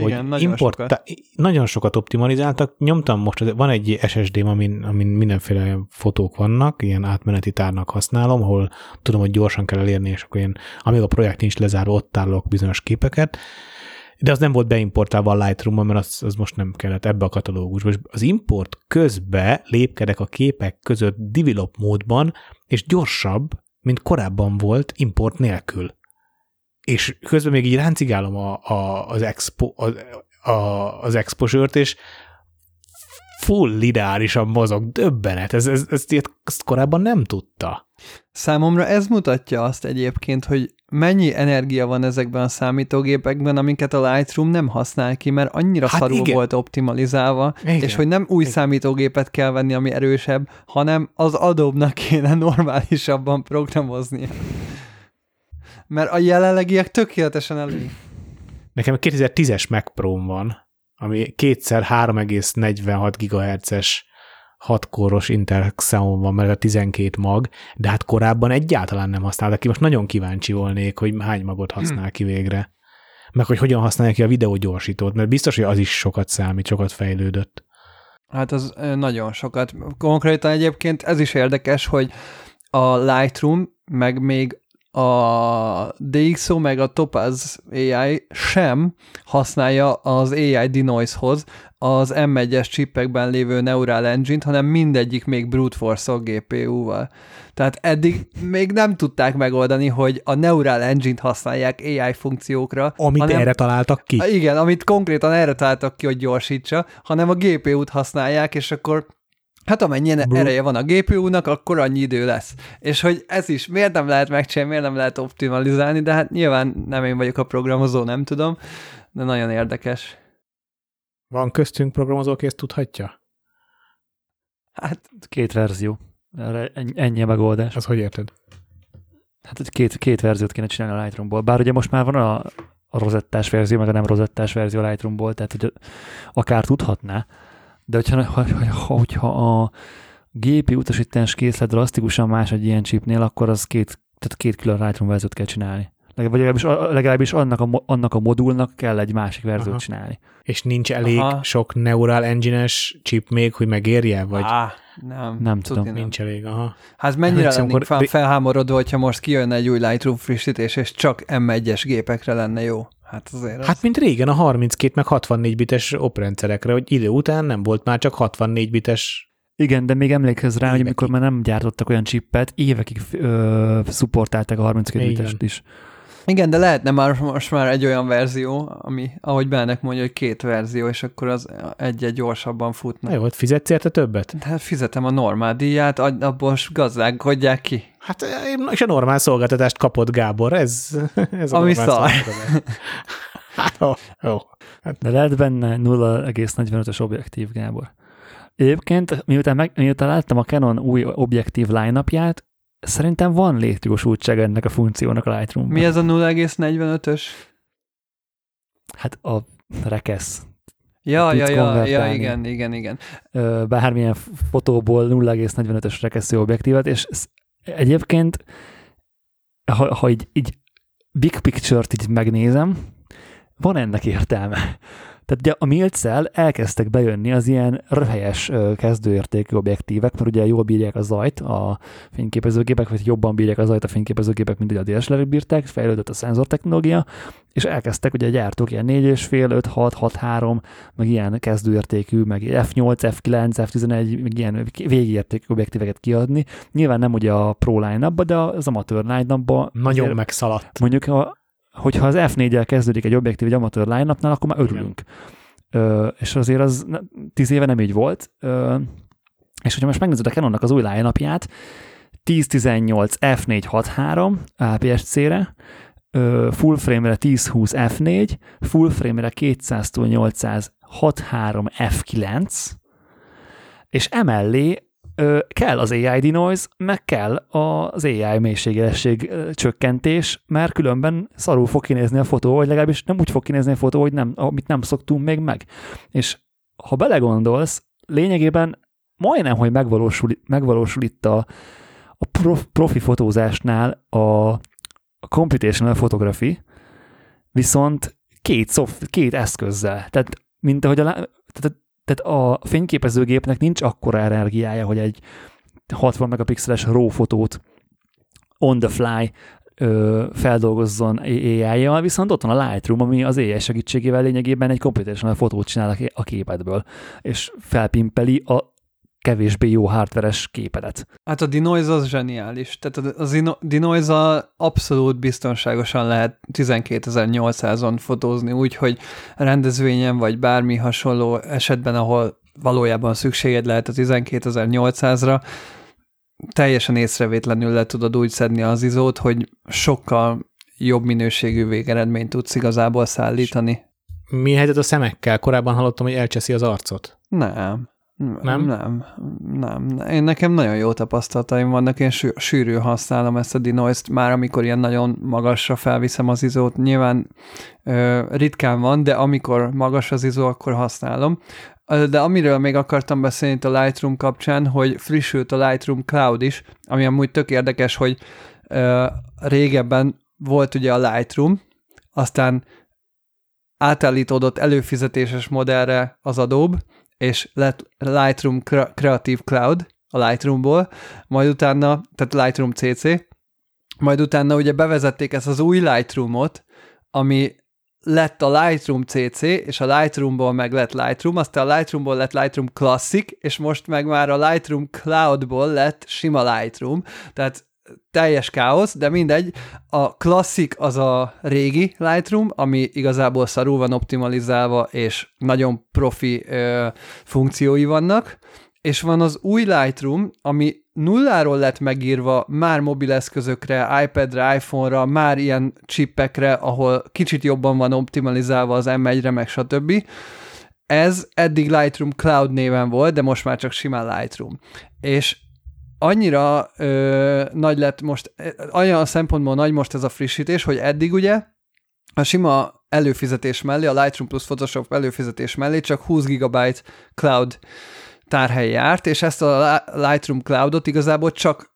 hogy Igen, nagyon sokat. nagyon sokat optimalizáltak. Nyomtam most, van egy SSD-m, amin, amin mindenféle fotók vannak, ilyen átmeneti tárnak használom, ahol tudom, hogy gyorsan kell elérni, és akkor én, amíg a projekt nincs lezárva, ott tárolok bizonyos képeket, de az nem volt beimportálva a lightroom mert az, az most nem kellett ebbe a katalógusba. És az import közbe lépkedek a képek között develop módban, és gyorsabb, mint korábban volt import nélkül. És közben még így ráncigálom a, a, az, expo, a, a, az exposure-t, és full lineárisan mozog, döbbenet, ez, ez, ez, ez, ezt korábban nem tudta. Számomra ez mutatja azt egyébként, hogy mennyi energia van ezekben a számítógépekben, amiket a Lightroom nem használ ki, mert annyira hát szarul igen. volt optimalizálva, igen. és hogy nem új igen. számítógépet kell venni, ami erősebb, hanem az Adobe-nak kéne normálisabban programoznia. Mert a jelenlegiek tökéletesen elég. Nekem 2010-es Mac pro van, ami kétszer 3,46 GHz-es 6 kóros Intel Xeon van, mert a 12 mag, de hát korábban egyáltalán nem használta ki. Most nagyon kíváncsi volnék, hogy hány magot használ ki végre. Meg hogy hogyan használja ki a videógyorsítót, mert biztos, hogy az is sokat számít, sokat fejlődött. Hát az nagyon sokat. Konkrétan egyébként ez is érdekes, hogy a Lightroom, meg még a DxO meg a Topaz AI sem használja az AI denoise-hoz az M1-es chipekben lévő Neural Engine-t, hanem mindegyik még brute force GPU-val. Tehát eddig még nem tudták megoldani, hogy a Neural Engine-t használják AI funkciókra. Amit hanem, erre találtak ki. Igen, amit konkrétan erre találtak ki, hogy gyorsítsa, hanem a GPU-t használják, és akkor Hát amennyien Bro. ereje van a GPU-nak, akkor annyi idő lesz. És hogy ez is, miért nem lehet megcsinálni, miért nem lehet optimalizálni, de hát nyilván nem én vagyok a programozó, nem tudom, de nagyon érdekes. Van köztünk programozó, aki ezt tudhatja? Hát két verzió. Erre ennyi a megoldás. Az hogy érted? Hát két, két verziót kéne csinálni a Lightroomból. Bár ugye most már van a, a rozettás verzió, meg a nem rozettás verzió a Lightroomból, tehát hogy akár tudhatná, de hogyha, ha, ha, hogyha a gépi utasítás készlet drasztikusan más egy ilyen chipnél, akkor az két, tehát két külön Lightroom verziót kell csinálni. Vagy legalábbis, legalábbis annak, a, annak a modulnak kell egy másik verziót Aha. csinálni. És nincs elég Aha. sok Neural Engine-es chip még, hogy megérje? Vagy? Á, nem. Nem tudom. Nem. Nincs elég, aha. Hát mennyire hát, lennénk fel, felhámorodva, hogyha most kijönne egy új Lightroom frissítés, és csak M1-es gépekre lenne jó. Hát azért az... Hát mint régen a 32 meg 64 bites oprendszerekre, hogy idő után nem volt már csak 64 bites igen, de még emlékezz rá, évekig. hogy amikor már nem gyártottak olyan chippet, évekig ö, szupportálták a 32 bitest is. Igen, de lehetne már most már egy olyan verzió, ami, ahogy Bennek mondja, hogy két verzió, és akkor az egy-egy gyorsabban futna. Jó, hogy fizetsz érte többet? De hát fizetem a normál díját, abból gazdálkodják ki. Hát és a normál szolgáltatást kapott Gábor, ez, [LAUGHS] ez a Ami szar. [LAUGHS] hát, jó, jó. Hát. De lehet benne 0,45-ös objektív, Gábor. Egyébként, miután, meg, miután láttam a Canon új objektív line Szerintem van létjogosultság ennek a funkciónak a lightroom Mi ez a 0,45-ös? Hát a rekesz. Ja, ja, ja, ja, igen, igen, igen. Bármilyen fotóból 0,45-ös rekesző objektívet, és egyébként, ha, ha így, így big picture-t így megnézem, van ennek értelme. Tehát ugye a Milcel elkezdtek bejönni az ilyen röhelyes kezdőértékű objektívek, mert ugye jól bírják a zajt a fényképezőgépek, vagy jobban bírják a zajt a fényképezőgépek, mint ugye a dslr bírták, fejlődött a szenzortechnológia, és elkezdtek ugye a gyártók ilyen 4,5, 5, 6, 6, 3, meg ilyen kezdőértékű, meg F8, F9, F11, meg ilyen végértékű objektíveket kiadni. Nyilván nem ugye a Pro line de az amatőr line Nagyon megszaladt. Mondjuk a hogyha az F4-el kezdődik egy objektív egy amatőr line akkor már örülünk. Ö, és azért az tíz éve nem így volt. Ö, és hogyha most megnézed a Canonnak az új line 1018 F463 APS-C-re, full frame-re 1020 F4, full frame-re 200-800 63 F9, és emellé ö, kell az AI denoise, meg kell az AI mélységélesség csökkentés, mert különben szarul fog kinézni a fotó, vagy legalábbis nem úgy fog kinézni a fotó, hogy nem, amit nem szoktunk még meg. És ha belegondolsz, lényegében majdnem, hogy megvalósul, megvalósul itt a, a prof, profi fotózásnál a, a computational photography, viszont két, szoft, két eszközzel. Tehát, mint ahogy a, tehát tehát a fényképezőgépnek nincs akkora energiája, hogy egy 60 megapixeles RAW fotót on the fly ö, feldolgozzon AI-jal, viszont ott van a Lightroom, ami az AI segítségével lényegében egy computational fotót csinál a képedből, és felpimpeli a kevésbé jó hardveres képedet. Hát a denoise az zseniális. Tehát a denoise abszolút biztonságosan lehet 12800-on fotózni úgy, hogy rendezvényen vagy bármi hasonló esetben, ahol valójában szükséged lehet a 12800-ra, teljesen észrevétlenül le tudod úgy szedni az izót, hogy sokkal jobb minőségű végeredményt tudsz igazából szállítani. Mi helyzet a szemekkel? Korábban hallottam, hogy elcseszi az arcot. Nem. Nem? Nem, nem. Én nekem nagyon jó tapasztalataim vannak, én sű, sűrű használom ezt a dinoist, már amikor ilyen nagyon magasra felviszem az izót, nyilván ö, ritkán van, de amikor magas az izó, akkor használom. De amiről még akartam beszélni a Lightroom kapcsán, hogy frissült a Lightroom Cloud is, ami amúgy tök érdekes, hogy ö, régebben volt ugye a Lightroom, aztán átállítódott előfizetéses modellre az Adobe, és lett Lightroom Creative Cloud a Lightroomból, majd utána, tehát Lightroom CC, majd utána ugye bevezették ezt az új Lightroomot, ami lett a Lightroom CC, és a Lightroomból meg lett Lightroom, aztán a Lightroomból lett Lightroom Classic, és most meg már a Lightroom Cloudból lett sima Lightroom, tehát teljes káosz, de mindegy, a klasszik az a régi Lightroom, ami igazából szarul van optimalizálva, és nagyon profi ö, funkciói vannak, és van az új Lightroom, ami nulláról lett megírva már mobileszközökre, iPadre, iPhone-ra, már ilyen chipekre, ahol kicsit jobban van optimalizálva az M1-re, meg stb. Ez eddig Lightroom Cloud néven volt, de most már csak simán Lightroom. És annyira ö, nagy lett most, olyan szempontból nagy most ez a frissítés, hogy eddig ugye a sima előfizetés mellé, a Lightroom plus Photoshop előfizetés mellé csak 20 GB cloud tárhely járt, és ezt a Lightroom Cloudot igazából csak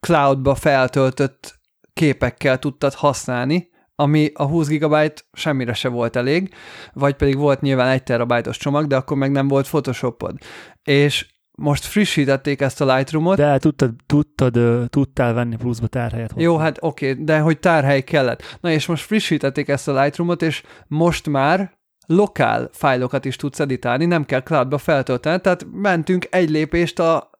cloudba feltöltött képekkel tudtad használni, ami a 20 GB semmire se volt elég, vagy pedig volt nyilván egy terabájtos csomag, de akkor meg nem volt Photoshopod. És most frissítették ezt a Lightroom-ot. De tudtad, tudtad, tudtál venni pluszba tárhelyet hozzá. Jó, hát oké, okay, de hogy tárhely kellett. Na és most frissítették ezt a Lightroom-ot, és most már lokál fájlokat is tudsz editálni, nem kell cloudba feltölteni, tehát mentünk egy lépést a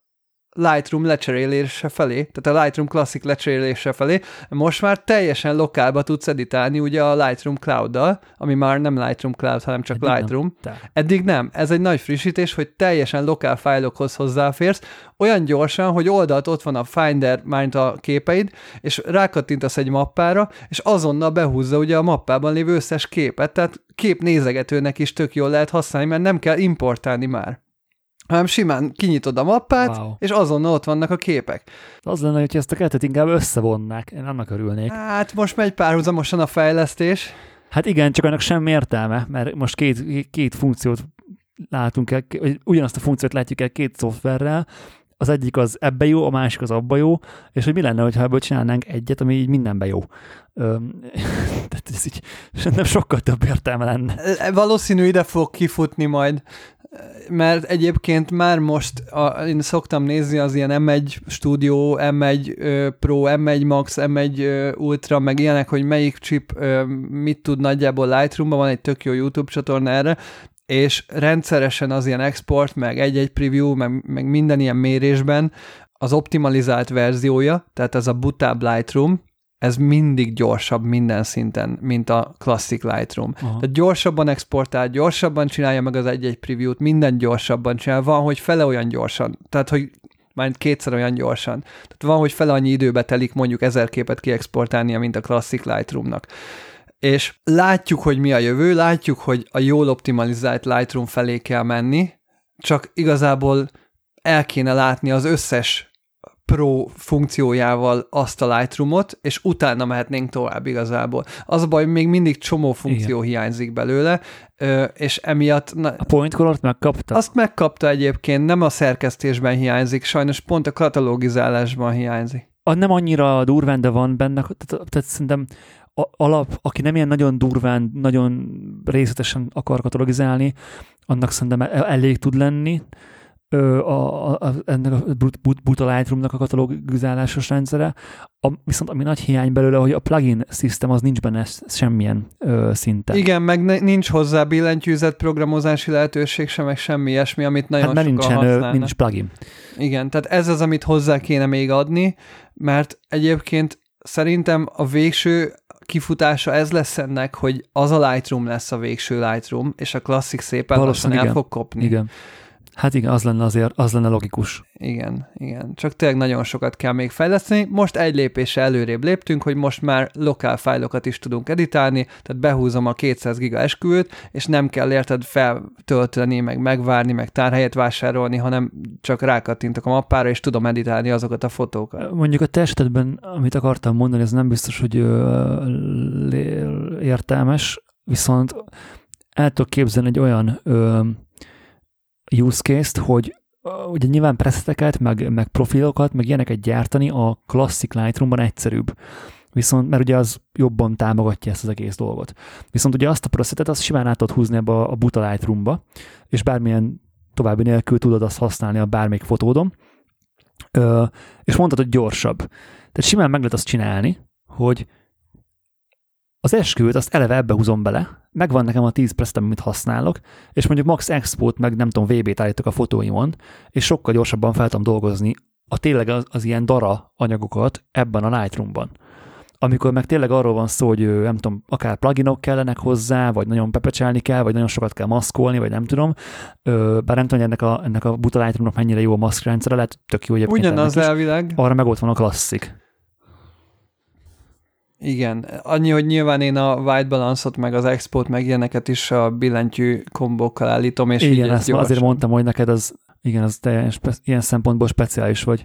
Lightroom lecserélése felé, tehát a Lightroom Classic lecserélése felé, most már teljesen lokálba tudsz editálni ugye a Lightroom Cloud-dal, ami már nem Lightroom Cloud, hanem csak Eddig Lightroom. Nem. Eddig nem. Ez egy nagy frissítés, hogy teljesen lokál fájlokhoz hozzáférsz, olyan gyorsan, hogy oldalt ott van a Finder, mint a képeid, és rákattintasz egy mappára, és azonnal behúzza ugye a mappában lévő összes képet, tehát képnézegetőnek is tök jól lehet használni, mert nem kell importálni már hanem simán kinyitod a mappát, wow. és azonnal ott vannak a képek. Az lenne, hogy ezt a kettőt inkább összevonnák, én annak örülnék. Hát most megy párhuzamosan a fejlesztés. Hát igen, csak annak sem értelme, mert most két, két funkciót látunk el, vagy ugyanazt a funkciót látjuk el két szoftverrel, az egyik az ebbe jó, a másik az abba jó, és hogy mi lenne, ha ebből csinálnánk egyet, ami így mindenbe jó. [LAUGHS] tehát ez így nem sokkal több értelme lenne. Valószínű ide fog kifutni majd mert egyébként már most a, én szoktam nézni az ilyen M1 Studio, M1 Pro, M1 Max, M1 Ultra, meg ilyenek, hogy melyik chip mit tud nagyjából Lightroom-ban, van egy tök jó YouTube csatorna erre, és rendszeresen az ilyen export, meg egy-egy preview, meg, meg minden ilyen mérésben az optimalizált verziója, tehát ez a butább Lightroom, ez mindig gyorsabb minden szinten, mint a Classic Lightroom. Aha. Tehát gyorsabban exportál, gyorsabban csinálja meg az egy-egy preview-t, minden gyorsabban csinál, van, hogy fele olyan gyorsan, tehát hogy már kétszer olyan gyorsan. Tehát van, hogy fele annyi időbe telik mondjuk ezer képet kiexportálnia, mint a Classic Lightroomnak. És látjuk, hogy mi a jövő, látjuk, hogy a jól optimalizált Lightroom felé kell menni, csak igazából el kéne látni az összes Pro funkciójával azt a Lightroomot, és utána mehetnénk tovább igazából. Az a baj, még mindig csomó funkció Igen. hiányzik belőle, és emiatt... Na, a point color megkapta? Azt megkapta egyébként, nem a szerkesztésben hiányzik, sajnos pont a katalogizálásban hiányzik. A nem annyira durván, de van benne, tehát, tehát szerintem alap, aki nem ilyen nagyon durván, nagyon részletesen akar katalogizálni, annak szerintem elég tud lenni, a, a, ennek a Buta Lightroom-nak a katalógizálásos rendszere, a, viszont ami nagy hiány belőle, hogy a plugin system az nincs benne semmilyen ö, szinten. Igen, meg ne, nincs hozzá billentyűzet programozási lehetőség sem, meg semmi ilyesmi, amit nagyon hát, mert nincsen, használnak. nincs plugin. Igen, tehát ez az, amit hozzá kéne még adni, mert egyébként szerintem a végső kifutása ez lesz ennek, hogy az a Lightroom lesz a végső Lightroom, és a klasszik szépen lassan el fog kopni. Igen. Hát igen, az lenne azért, az lenne logikus. Igen, igen. Csak tényleg nagyon sokat kell még fejleszteni. Most egy lépésre előrébb léptünk, hogy most már lokál fájlokat is tudunk editálni, tehát behúzom a 200 giga esküvőt, és nem kell érted feltölteni, meg megvárni, meg tárhelyet vásárolni, hanem csak rákattintok a mappára, és tudom editálni azokat a fotókat. Mondjuk a te esetedben, amit akartam mondani, ez nem biztos, hogy ö, értelmes, viszont el tudok képzelni egy olyan ö, use case-t, hogy ugye nyilván preszeteket, meg, meg profilokat, meg ilyeneket gyártani a klasszik Lightroom-ban egyszerűbb. Viszont, mert ugye az jobban támogatja ezt az egész dolgot. Viszont ugye azt a presetet azt simán át tudod húzni ebbe a, a buta Lightroom-ba, és bármilyen további nélkül tudod azt használni a bármelyik fotódon, Ö, és mondtad, hogy gyorsabb. Tehát simán meg lehet azt csinálni, hogy az esküvőt azt eleve ebbe húzom bele, megvan nekem a 10 presetem, amit használok, és mondjuk max export meg nem tudom, VB-t állítok a fotóimon, és sokkal gyorsabban fel tudom dolgozni a tényleg az, az ilyen dara anyagokat ebben a Lightroom-ban. Amikor meg tényleg arról van szó, hogy nem tudom, akár pluginok kellenek hozzá, vagy nagyon pepecselni kell, vagy nagyon sokat kell maszkolni, vagy nem tudom, bár nem tudom, hogy ennek a, ennek a buta Lightroom-nak mennyire jó a maszkrendszere, lehet tök jó egyébként. Ugyanaz elvileg. Arra meg ott van a klasszik. Igen, annyi, hogy nyilván én a white balance-ot, meg az export, meg ilyeneket is a billentyű kombókkal állítom, és Igen, ezt gyorsan. azért mondtam, hogy neked az, igen, az te ilyen szempontból speciális vagy.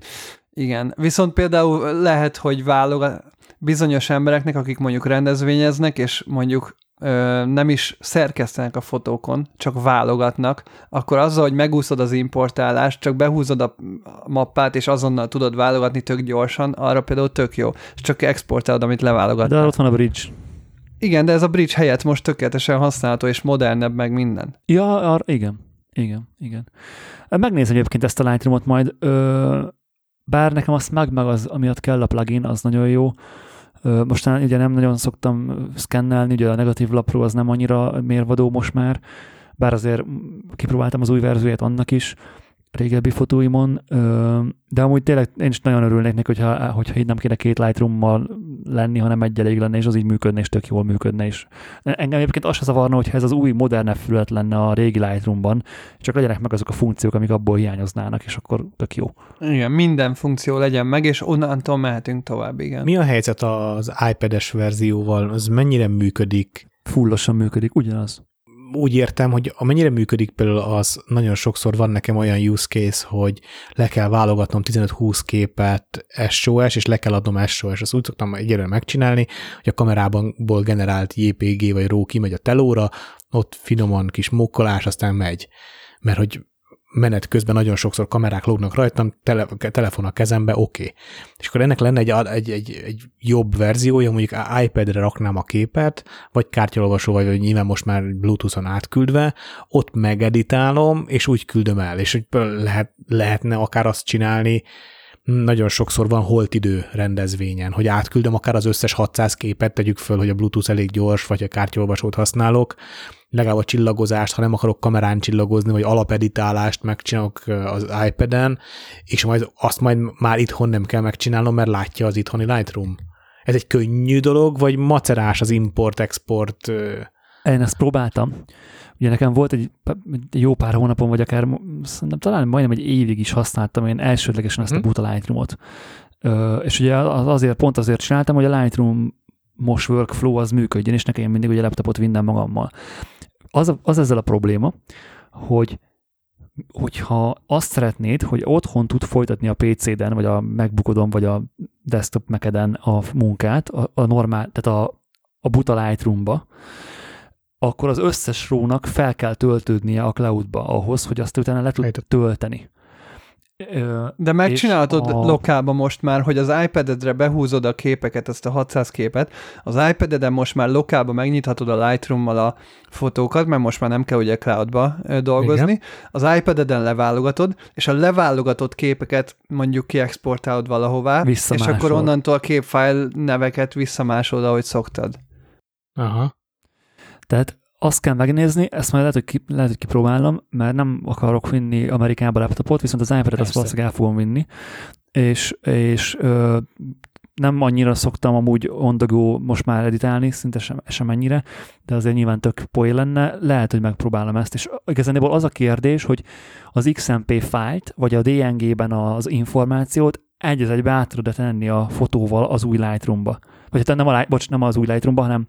Igen, viszont például lehet, hogy válogat bizonyos embereknek, akik mondjuk rendezvényeznek, és mondjuk ö, nem is szerkesztenek a fotókon, csak válogatnak, akkor azzal, hogy megúszod az importálást, csak behúzod a mappát, és azonnal tudod válogatni tök gyorsan, arra például tök jó. És csak exportálod, amit leválogatnak. De ott van a bridge. Igen, de ez a bridge helyett most tökéletesen használható, és modernebb, meg minden. Ja, ar- igen. Igen, igen. Megnézem egyébként ezt a Lightroom-ot majd, ö, bár nekem azt meg, meg az, amiatt kell a plugin, az nagyon jó. Mostan ugye nem nagyon szoktam szkennelni, ugye a negatív lapról az nem annyira mérvadó most már, bár azért kipróbáltam az új verzióját annak is, régebbi fotóimon, de amúgy tényleg én is nagyon örülnék neki, hogyha, hogyha így nem kéne két Lightroom-mal lenni, hanem egy elég lenne, és az így működne, és tök jól működne is. Engem egyébként az se zavarna, hogyha ez az új, modernebb felület lenne a régi Lightroom-ban, csak legyenek meg azok a funkciók, amik abból hiányoznának, és akkor tök jó. Igen, minden funkció legyen meg, és onnantól mehetünk tovább, igen. Mi a helyzet az iPad-es verzióval? Az mennyire működik? Fullosan működik, ugyanaz úgy értem, hogy amennyire működik például az, nagyon sokszor van nekem olyan use case, hogy le kell válogatnom 15-20 képet SOS, és le kell adnom SOS. Azt úgy szoktam egyre megcsinálni, hogy a kamerából generált JPG vagy RAW kimegy a telóra, ott finoman kis mokkolás, aztán megy. Mert hogy menet közben nagyon sokszor kamerák lógnak rajtam, tele, telefon a kezembe, oké. Okay. És akkor ennek lenne egy, egy, egy, egy jobb verziója, mondjuk iPad-re raknám a képet, vagy kártyalolvasó, vagy, vagy nyilván most már Bluetooth-on átküldve, ott megeditálom, és úgy küldöm el, és hogy lehet, lehetne akár azt csinálni, nagyon sokszor van holt idő rendezvényen, hogy átküldöm akár az összes 600 képet, tegyük föl, hogy a Bluetooth elég gyors, vagy a kártyolvasót használok, legalább a csillagozást, ha nem akarok kamerán csillagozni, vagy alapeditálást megcsinálok az iPad-en, és majd azt majd már itthon nem kell megcsinálnom, mert látja az itthoni Lightroom. Ez egy könnyű dolog, vagy macerás az import-export? Én ezt próbáltam. Ugye nekem volt egy, egy jó pár hónapon, vagy akár szerintem talán majdnem egy évig is használtam én elsődlegesen ezt a hm. buta Lightroom-ot. és ugye az azért, pont azért csináltam, hogy a Lightroom most workflow az működjön, és nekem mindig ugye laptopot vinnem magammal. Az, az ezzel a probléma, hogy hogyha azt szeretnéd, hogy otthon tud folytatni a PC-den, vagy a MacBookodon, vagy a desktop mac a munkát, a, a normál, tehát a, a buta Lightroom-ba, akkor az összes rónak fel kell töltődnie a cloudba ahhoz, hogy azt utána le tud tölteni. De megcsinálhatod a... lokálban most már, hogy az iPad-edre behúzod a képeket, ezt a 600 képet, az iPad-eden most már lokálban megnyithatod a Lightroom-mal a fotókat, mert most már nem kell ugye cloudba dolgozni, Igen. az iPad-eden leválogatod, és a leválogatott képeket mondjuk kiexportálod valahová, és akkor onnantól a képfájl neveket visszamásolod, ahogy szoktad. Aha. Tehát azt kell megnézni, ezt majd lehet, hogy, ki, lehet, hogy kipróbálom, mert nem akarok vinni Amerikába laptopot, viszont az iPad-et azt valószínűleg el fogom vinni, és, és ö, nem annyira szoktam amúgy on the go most már editálni, szinte sem, sem ennyire, de azért nyilván tök poé lenne, lehet, hogy megpróbálom ezt, és igazából az a kérdés, hogy az XMP fájlt, vagy a DNG-ben az információt egy az egybe át tudod tenni a fotóval az új Lightroom-ba. Vagy hát nem, a, bocs, nem az új Lightroom-ba, hanem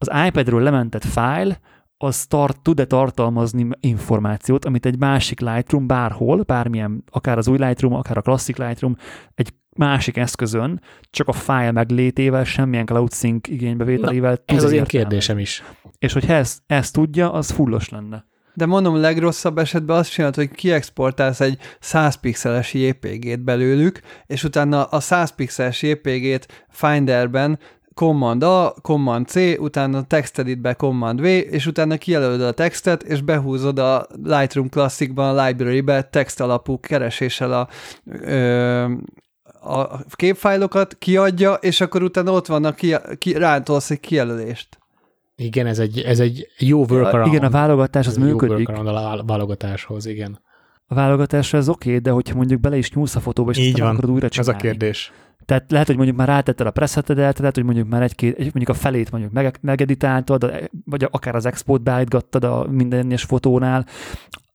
az iPad-ről lementett fájl, az tart, tud-e tartalmazni információt, amit egy másik Lightroom bárhol, bármilyen, akár az új Lightroom, akár a klasszik Lightroom, egy másik eszközön, csak a fájl meglétével, semmilyen cloud sync igénybevételével Na, Ez az én kérdésem is. És hogyha ezt, ezt tudja, az fullos lenne. De mondom, legrosszabb esetben azt csinálod, hogy kiexportálsz egy 100 pixeles JPG-t belőlük, és utána a 100 pixeles JPG-t Finderben Command A, Command C, utána a texted be Command V, és utána kijelölöd a textet, és behúzod a Lightroom Classicban, a library-be text alapú kereséssel a, ö, a képfájlokat, kiadja, és akkor utána ott vannak, ki, ki, rántolsz egy kijelölést. Igen, ez egy, ez egy jó workaround. Igen, a válogatás az jó működik. workaround a válogatáshoz, igen. A válogatásra ez oké, okay, de hogyha mondjuk bele is nyúlsz a fotóba, és Így van. akarod újra Ez a csinálni. kérdés. Tehát lehet, hogy mondjuk már rátetted a presetedet, lehet, hogy mondjuk már egy-két, egy, mondjuk a felét mondjuk meg, megeditáltad, vagy akár az export beállítgattad a minden egyes fotónál,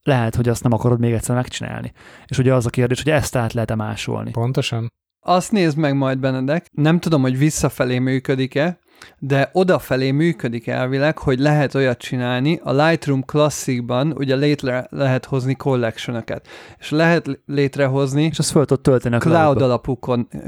lehet, hogy azt nem akarod még egyszer megcsinálni. És ugye az a kérdés, hogy ezt át lehet-e másolni. Pontosan. Azt nézd meg majd, Benedek. Nem tudom, hogy visszafelé működik-e, de odafelé működik elvileg, hogy lehet olyat csinálni, a Lightroom Classicban ugye létre lehet hozni collection és lehet létrehozni És azt föl tölteni a cloud alapú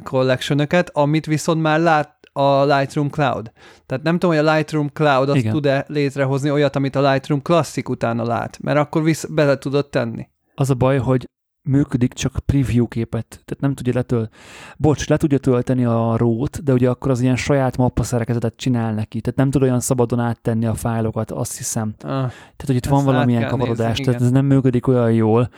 collection amit viszont már lát a Lightroom Cloud. Tehát nem tudom, hogy a Lightroom Cloud azt Igen. tud-e létrehozni olyat, amit a Lightroom Classic utána lát, mert akkor visz- bele tudod tenni. Az a baj, hogy működik csak preview képet, tehát nem tudja letöl. Bocs, le tudja tölteni a rót, de ugye akkor az ilyen saját mappa szerkezetet csinál neki, tehát nem tud olyan szabadon áttenni a fájlokat, azt hiszem. Ah, Tehát, hogy itt van valamilyen kavarodás, nézni, tehát igen. ez nem működik olyan jól.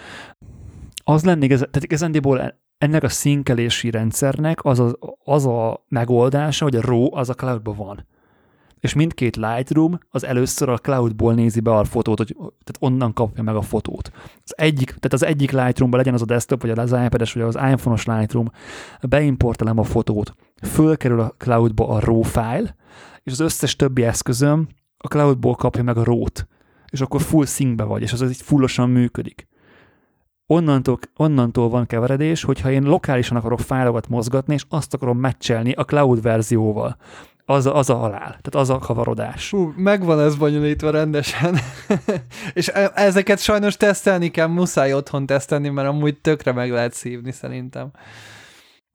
Az lenne, igaz, tehát igazándiból ennek a szinkelési rendszernek az a, az a megoldása, hogy a RAW az a cloudban van. És mindkét Lightroom az először a cloudból nézi be a fotót, hogy, tehát onnan kapja meg a fotót. Az egyik, tehát az egyik Lightroomban legyen az a desktop, vagy az iPad-es, vagy az iPhone-os Lightroom, beimportálom a fotót, fölkerül a cloudba a RAW file, és az összes többi eszközöm a cloudból kapja meg a RAW-t, és akkor full syncbe vagy, és az így fullosan működik. Onnantól, onnantól van keveredés, hogyha én lokálisan akarok fájlokat mozgatni, és azt akarom meccselni a cloud verzióval. Az a, az a halál, tehát az a kavarodás. Fú, megvan ez bonyolítva rendesen. [LAUGHS] és e- ezeket sajnos tesztelni kell, muszáj otthon tesztelni, mert amúgy tökre meg lehet szívni szerintem.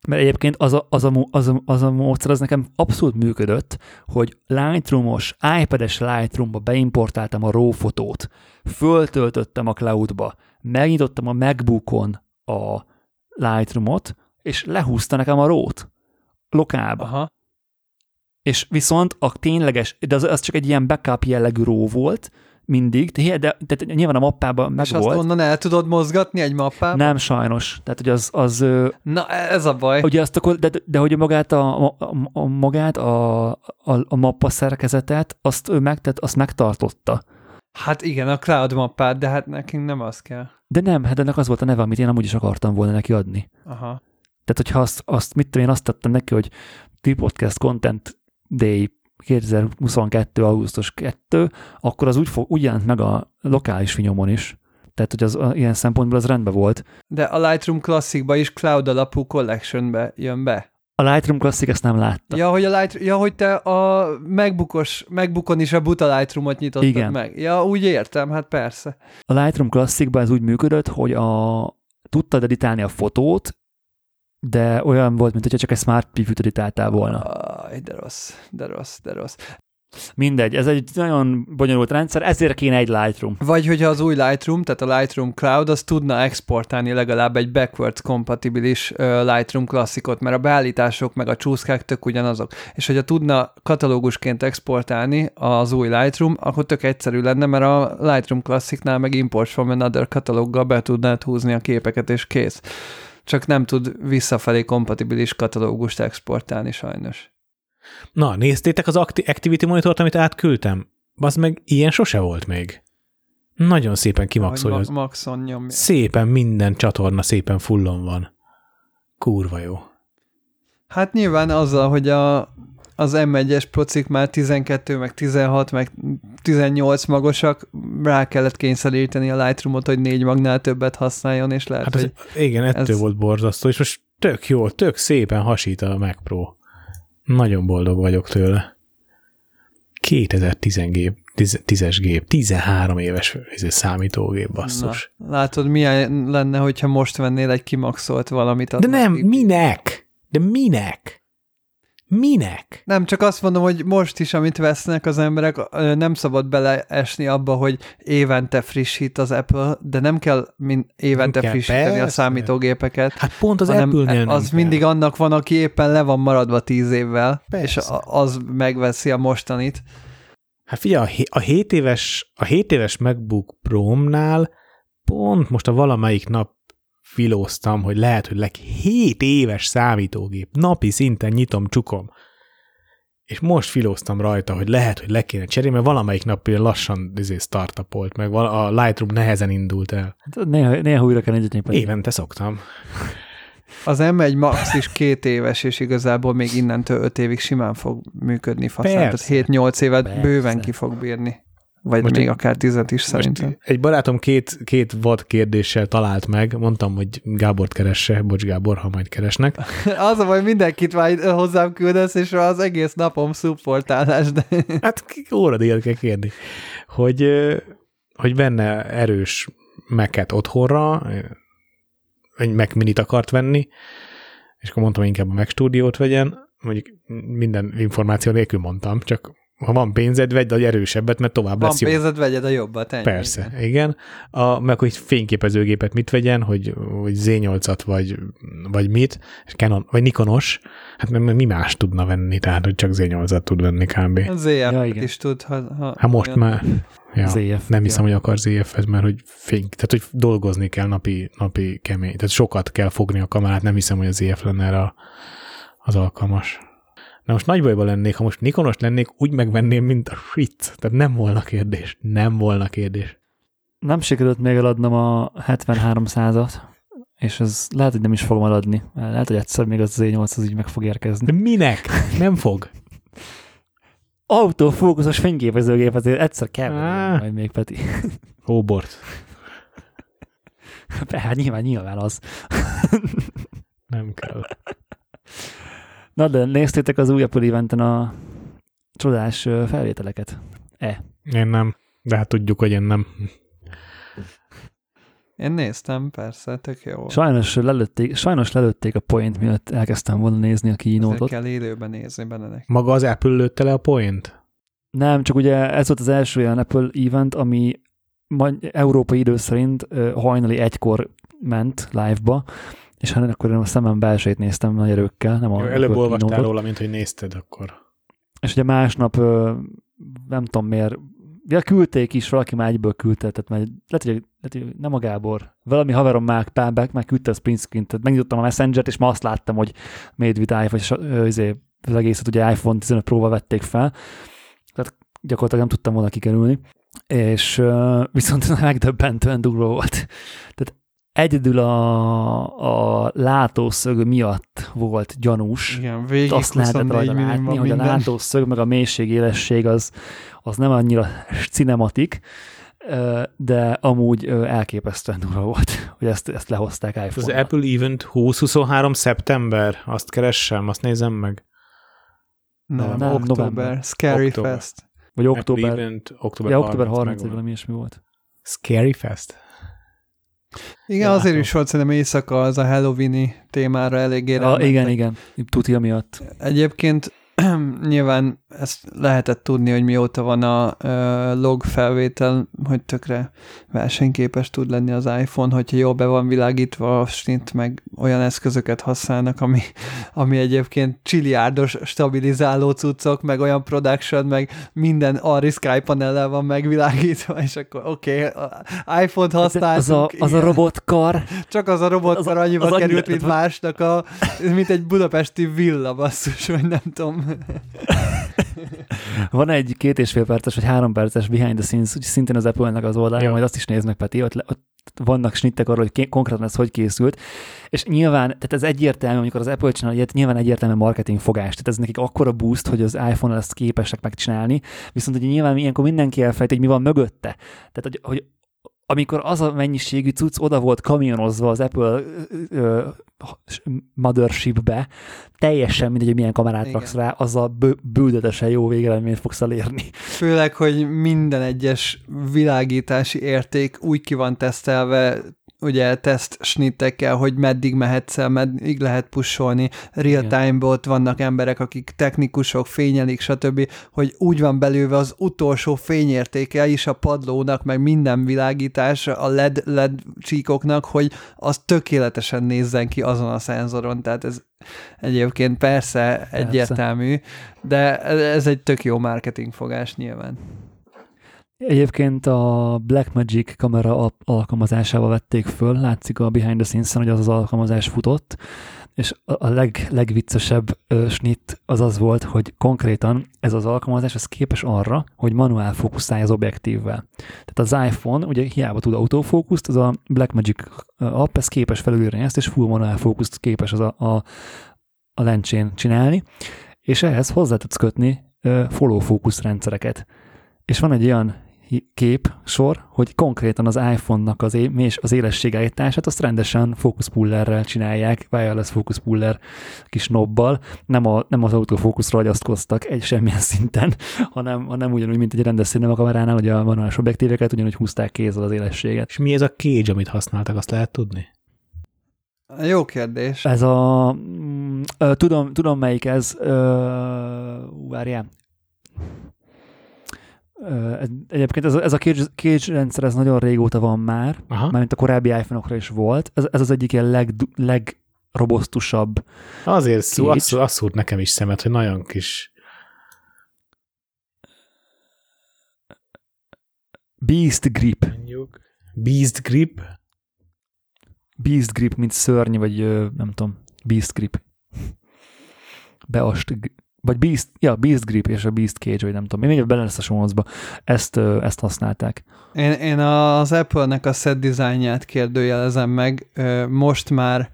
Mert egyébként az a, az, a, az, a, az a módszer az nekem abszolút működött, hogy Lightroom-os, iPad-es Lightroom-ba beimportáltam a RAW fotót, föltöltöttem a cloudba, megnyitottam a MacBookon a Lightroom-ot, és lehúzta nekem a RAW-t lokálba. Aha. És viszont a tényleges, de az, az csak egy ilyen backup jellegű RAW volt, mindig, de, de, de nyilván a mappában meg És azt volt. onnan el tudod mozgatni egy mappában? Nem sajnos. Tehát, hogy az, az Na, ez a baj. Ugye azt akkor, de, de hogy magát a, a, a magát a, a, a mappa szerkezetet, azt ő meg, tehát azt megtartotta. Hát igen, a cloud mappát, de hát nekünk nem az kell. De nem, hát ennek az volt a neve, amit én amúgy is akartam volna neki adni. Aha. Tehát, hogyha azt, azt mit tudom én, azt tettem neki, hogy T-Podcast Content Day 2022. augusztus 2, akkor az úgy, fog, úgy jelent meg a lokális finyomon is. Tehát, hogy az a, ilyen szempontból az rendben volt. De a Lightroom Classicba is cloud alapú collectionbe jön be. A Lightroom Classic ezt nem látta. Ja, hogy, a Light, ja, hogy te a MacBookos, MacBookon is a buta Lightroomot nyitottad Igen. meg. Ja, úgy értem, hát persze. A Lightroom Classicban ez úgy működött, hogy a, tudtad editálni a fotót, de olyan volt, mint hogyha csak egy Smart Preview-t editáltál volna. Aj, de rossz, de rossz, de rossz. Mindegy, ez egy nagyon bonyolult rendszer, ezért kéne egy Lightroom. Vagy hogyha az új Lightroom, tehát a Lightroom Cloud, az tudna exportálni legalább egy backwards kompatibilis Lightroom klasszikot, mert a beállítások meg a csúszkák tök ugyanazok. És hogyha tudna katalógusként exportálni az új Lightroom, akkor tök egyszerű lenne, mert a Lightroom klassziknál meg import from another katalóggal be tudnád húzni a képeket, és kész. Csak nem tud visszafelé kompatibilis katalógust exportálni sajnos. Na, néztétek az Acti- Activity Monitort, amit átküldtem? Az meg ilyen sose volt még. Nagyon szépen kimaxolja. Ma- Maxon nyomja. Szépen minden csatorna szépen fullon van. Kurva jó. Hát nyilván azzal, hogy a, az M1-es procik már 12, meg 16, meg 18 magosak, rá kellett kényszeríteni a Lightroom-ot, hogy négy magnál többet használjon, és lehet, Hát hogy ez, igen, ettől ez- volt borzasztó, és most tök jó, tök szépen hasít a Mac Pro. Nagyon boldog vagyok tőle. 2010 gép, 10-es gép, 13 éves izé, számítógép, basszus. Na, látod, milyen lenne, hogyha most vennél egy kimaxolt valamit. De nem, minek? De minek? Minek? Nem, csak azt mondom, hogy most is, amit vesznek az emberek, nem szabad beleesni abba, hogy évente frissít az Apple, de nem kell mind évente kell, frissíteni a persze. számítógépeket. Hát pont az Apple-nél nem az kell. mindig annak van, aki éppen le van maradva tíz évvel, Persze. és a- az megveszi a mostanit. Hát figyelj, a, a 7 éves, a 7 éves MacBook Pro-nál pont most a valamelyik nap filóztam, hogy lehet, hogy leg 7 éves számítógép. Napi szinten nyitom, csukom. És most filóztam rajta, hogy lehet, hogy le kéne cserélni, mert valamelyik nap lassan izé, startupolt, meg a Lightroom nehezen indult el. Hát Néha, néha újra kell egyetni. Évente szoktam. Az M1 Max is két éves, és igazából még innentől öt évig simán fog működni faszán. Tehát Persze. 7-8 évet Persze. bőven ki fog bírni. Vagy Most még akár 10 is szerintem. Egy barátom két, két vad kérdéssel talált meg, mondtam, hogy Gábort keresse, bocs Gábor, ha majd keresnek. [LAUGHS] Az a baj, mindenkit már hozzám küldesz, és az egész napom szupportálás, de [LAUGHS] Hát óradíjat kell kérni. Hogy, hogy benne erős meket otthonra, egy Mac minit akart venni, és akkor mondtam, hogy inkább a Mac stúdiót vegyen, mondjuk minden információ nélkül mondtam, csak ha van pénzed, vedd egy erősebbet, mert tovább van lesz jó. pénzed, vegyed a jobbat. Ennyi. Persze, igen. igen. A, meg hogy fényképezőgépet mit vegyen, hogy, hogy Z8-at vagy, vagy mit, és Canon, vagy Nikonos, hát mert mi más tudna venni, tehát hogy csak Z8-at tud venni kb. Az ZF Ja, igen. is tud. Ha, ha Hát most olyan- már, ja, ZF, nem hiszem, ja. hogy akar ZF-et, mert hogy fény, tehát hogy dolgozni kell napi, napi kemény, tehát sokat kell fogni a kamerát, nem hiszem, hogy a ZF lenne erre a- az alkalmas. Na most nagy bajban lennék, ha most Nikonos lennék, úgy megvenném, mint a shit. Tehát nem volna kérdés. Nem volna kérdés. Nem sikerült még eladnom a 7300-at, és ez lehet, hogy nem is fogom eladni. Lehet, hogy egyszer még az Z8 az így meg fog érkezni. De minek? Nem fog. Autofókuszos fényképezőgép, azért egyszer kell venni, majd még Peti. Hóbort. [LAUGHS] Hát nyilván, nyilván az. Nem kell. Na de néztétek az új Apple eventen a csodás felvételeket? Én nem. De hát tudjuk, hogy én nem. Én néztem, persze, tök jó. Sajnos lelőtték, sajnos lelőtték a point, mielőtt elkezdtem volna nézni a Ezért keynote-ot. kell élőben nézni benne. Maga az Apple lőtte le a point? Nem, csak ugye ez volt az első olyan Apple event, ami ma, európai idő szerint hajnali egykor ment live-ba, és hát akkor én a szemem belsejét néztem nagy erőkkel, nem a Jó, előbb Apple olvastál keynote-ot. róla, mint hogy nézted akkor. És ugye másnap, nem tudom miért, ja, küldték is, valaki már egyből küldte, tehát már, lehet, hogy, lehet, hogy nem a Gábor, valami haverom már Pálbek, már küldte a sprint screen tehát megnyitottam a Messenger-t, és ma azt láttam, hogy Made with iPhone, és izé, az egészet ugye iPhone 15 Pro-val vették fel, tehát gyakorlatilag nem tudtam volna kikerülni, és viszont [LAUGHS] megdöbbentően durva volt. Tehát egyedül a, a látószög miatt volt gyanús, Igen, végig azt lehetett 24 rajta látni, hogy a minden. látószög meg a mélység, élesség az, az nem annyira cinematik, de amúgy elképesztően durva volt, [LAUGHS] hogy ezt, ezt lehozták Az iPhone-ra. Apple Event 2023 szeptember, azt keressem, azt nézem meg. Nem, Nem, nem október. november. Scary Október. Fest. Vagy Apple október, Event, október, ja, október 30, 30 vagy megvan. valami ilyesmi volt. Scary Fest? Igen, Ja, azért látom. is volt szerintem éjszaka az a Halloween-i témára eléggé rámentek. igen, igen, tuti miatt. Egyébként [CLEARS THROAT] nyilván ezt lehetett tudni, hogy mióta van a log felvétel, hogy tökre versenyképes tud lenni az iPhone, hogyha jól be van világítva a snit, meg olyan eszközöket használnak, ami, ami egyébként csiliárdos stabilizáló cuccok, meg olyan production, meg minden Ari Sky panellel van megvilágítva, és akkor oké, okay, iPhone-t használtunk. Az a, az a robotkar, Csak az a robot Az- az, annyiba az az került, mint másnak a, mint egy budapesti villa basszus, vagy nem tudom. [LAUGHS] van egy két és fél perces, vagy három perces behind the scenes, úgy szintén az Apple-nek az oldalán, Ja. majd azt is nézd meg, Peti, ott, le, ott vannak snittek arról, hogy ké- konkrétan ez hogy készült, és nyilván, tehát ez egyértelmű, amikor az Apple csinál ilyet, nyilván egyértelmű marketing fogás, tehát ez nekik akkora boost, hogy az iPhone-nal ezt képesek megcsinálni, viszont ugye nyilván ilyenkor mindenki elfejt, hogy mi van mögötte. Tehát, hogy, hogy amikor az a mennyiségű cucc oda volt kamionozva az Apple ö, mothershipbe, teljesen mindegy, hogy milyen kamerát Igen. raksz rá, az a bő, bődötesen jó végeredményt fogsz elérni. Főleg, hogy minden egyes világítási érték úgy ki van tesztelve, ugye teszt snittekkel, hogy meddig mehetsz el, meddig lehet pusolni, real Igen. time ott vannak emberek, akik technikusok, fényelik, stb., hogy úgy van belőve az utolsó fényértéke is a padlónak, meg minden világítás a LED, LED csíkoknak, hogy az tökéletesen nézzen ki azon a szenzoron, tehát ez egyébként persze egyértelmű, de ez egy tök jó marketingfogás nyilván. Egyébként a Blackmagic kamera al- alkalmazásával vették föl, látszik a behind the scenes hogy az az alkalmazás futott, és a leg, legviccesebb ö, snit az az volt, hogy konkrétan ez az alkalmazás az képes arra, hogy manuál fókuszálj az objektívvel. Tehát az iPhone ugye hiába tud autofókuszt, az a Blackmagic app, ez képes felülírni ezt, és full manuál fókuszt képes az a, a, a lencsén csinálni, és ehhez hozzá tudsz kötni follow fókusz rendszereket. És van egy olyan kép sor, hogy konkrétan az iPhone-nak az, é- és az élességállítását azt rendesen fókuszpullerrel csinálják, wireless fókuszpuller kis nobbal, nem, a, nem az autofókuszra agyasztkoztak egy semmilyen [LAUGHS] szinten, hanem, hanem ugyanúgy, mint egy rendes kameránál, hogy a manuális objektíveket ugyanúgy húzták kézzel az élességet. És mi ez a cage, amit használtak, azt lehet tudni? Jó kérdés. Ez a... mm, Tudom, tudom melyik ez. Ö, Várjál. Egyébként ez a, ez a cage, cage rendszer ez nagyon régóta van már, Aha. mármint a korábbi iPhone-okra is volt. Ez, ez az egyik ilyen leg, legrobosztusabb. Azért szó, az, az szúrt nekem is szemet, hogy nagyon kis... Beast Grip. Mondjuk. Beast Grip. Beast Grip, mint szörny, vagy nem tudom, Beast Grip. Beast, g- vagy Beast, ja, Beast Grip és a Beast Cage, vagy nem tudom, én mindjárt bele lesz a sonozba. Ezt, ezt használták. Én, én az Apple-nek a set dizájnját kérdőjelezem meg. Most már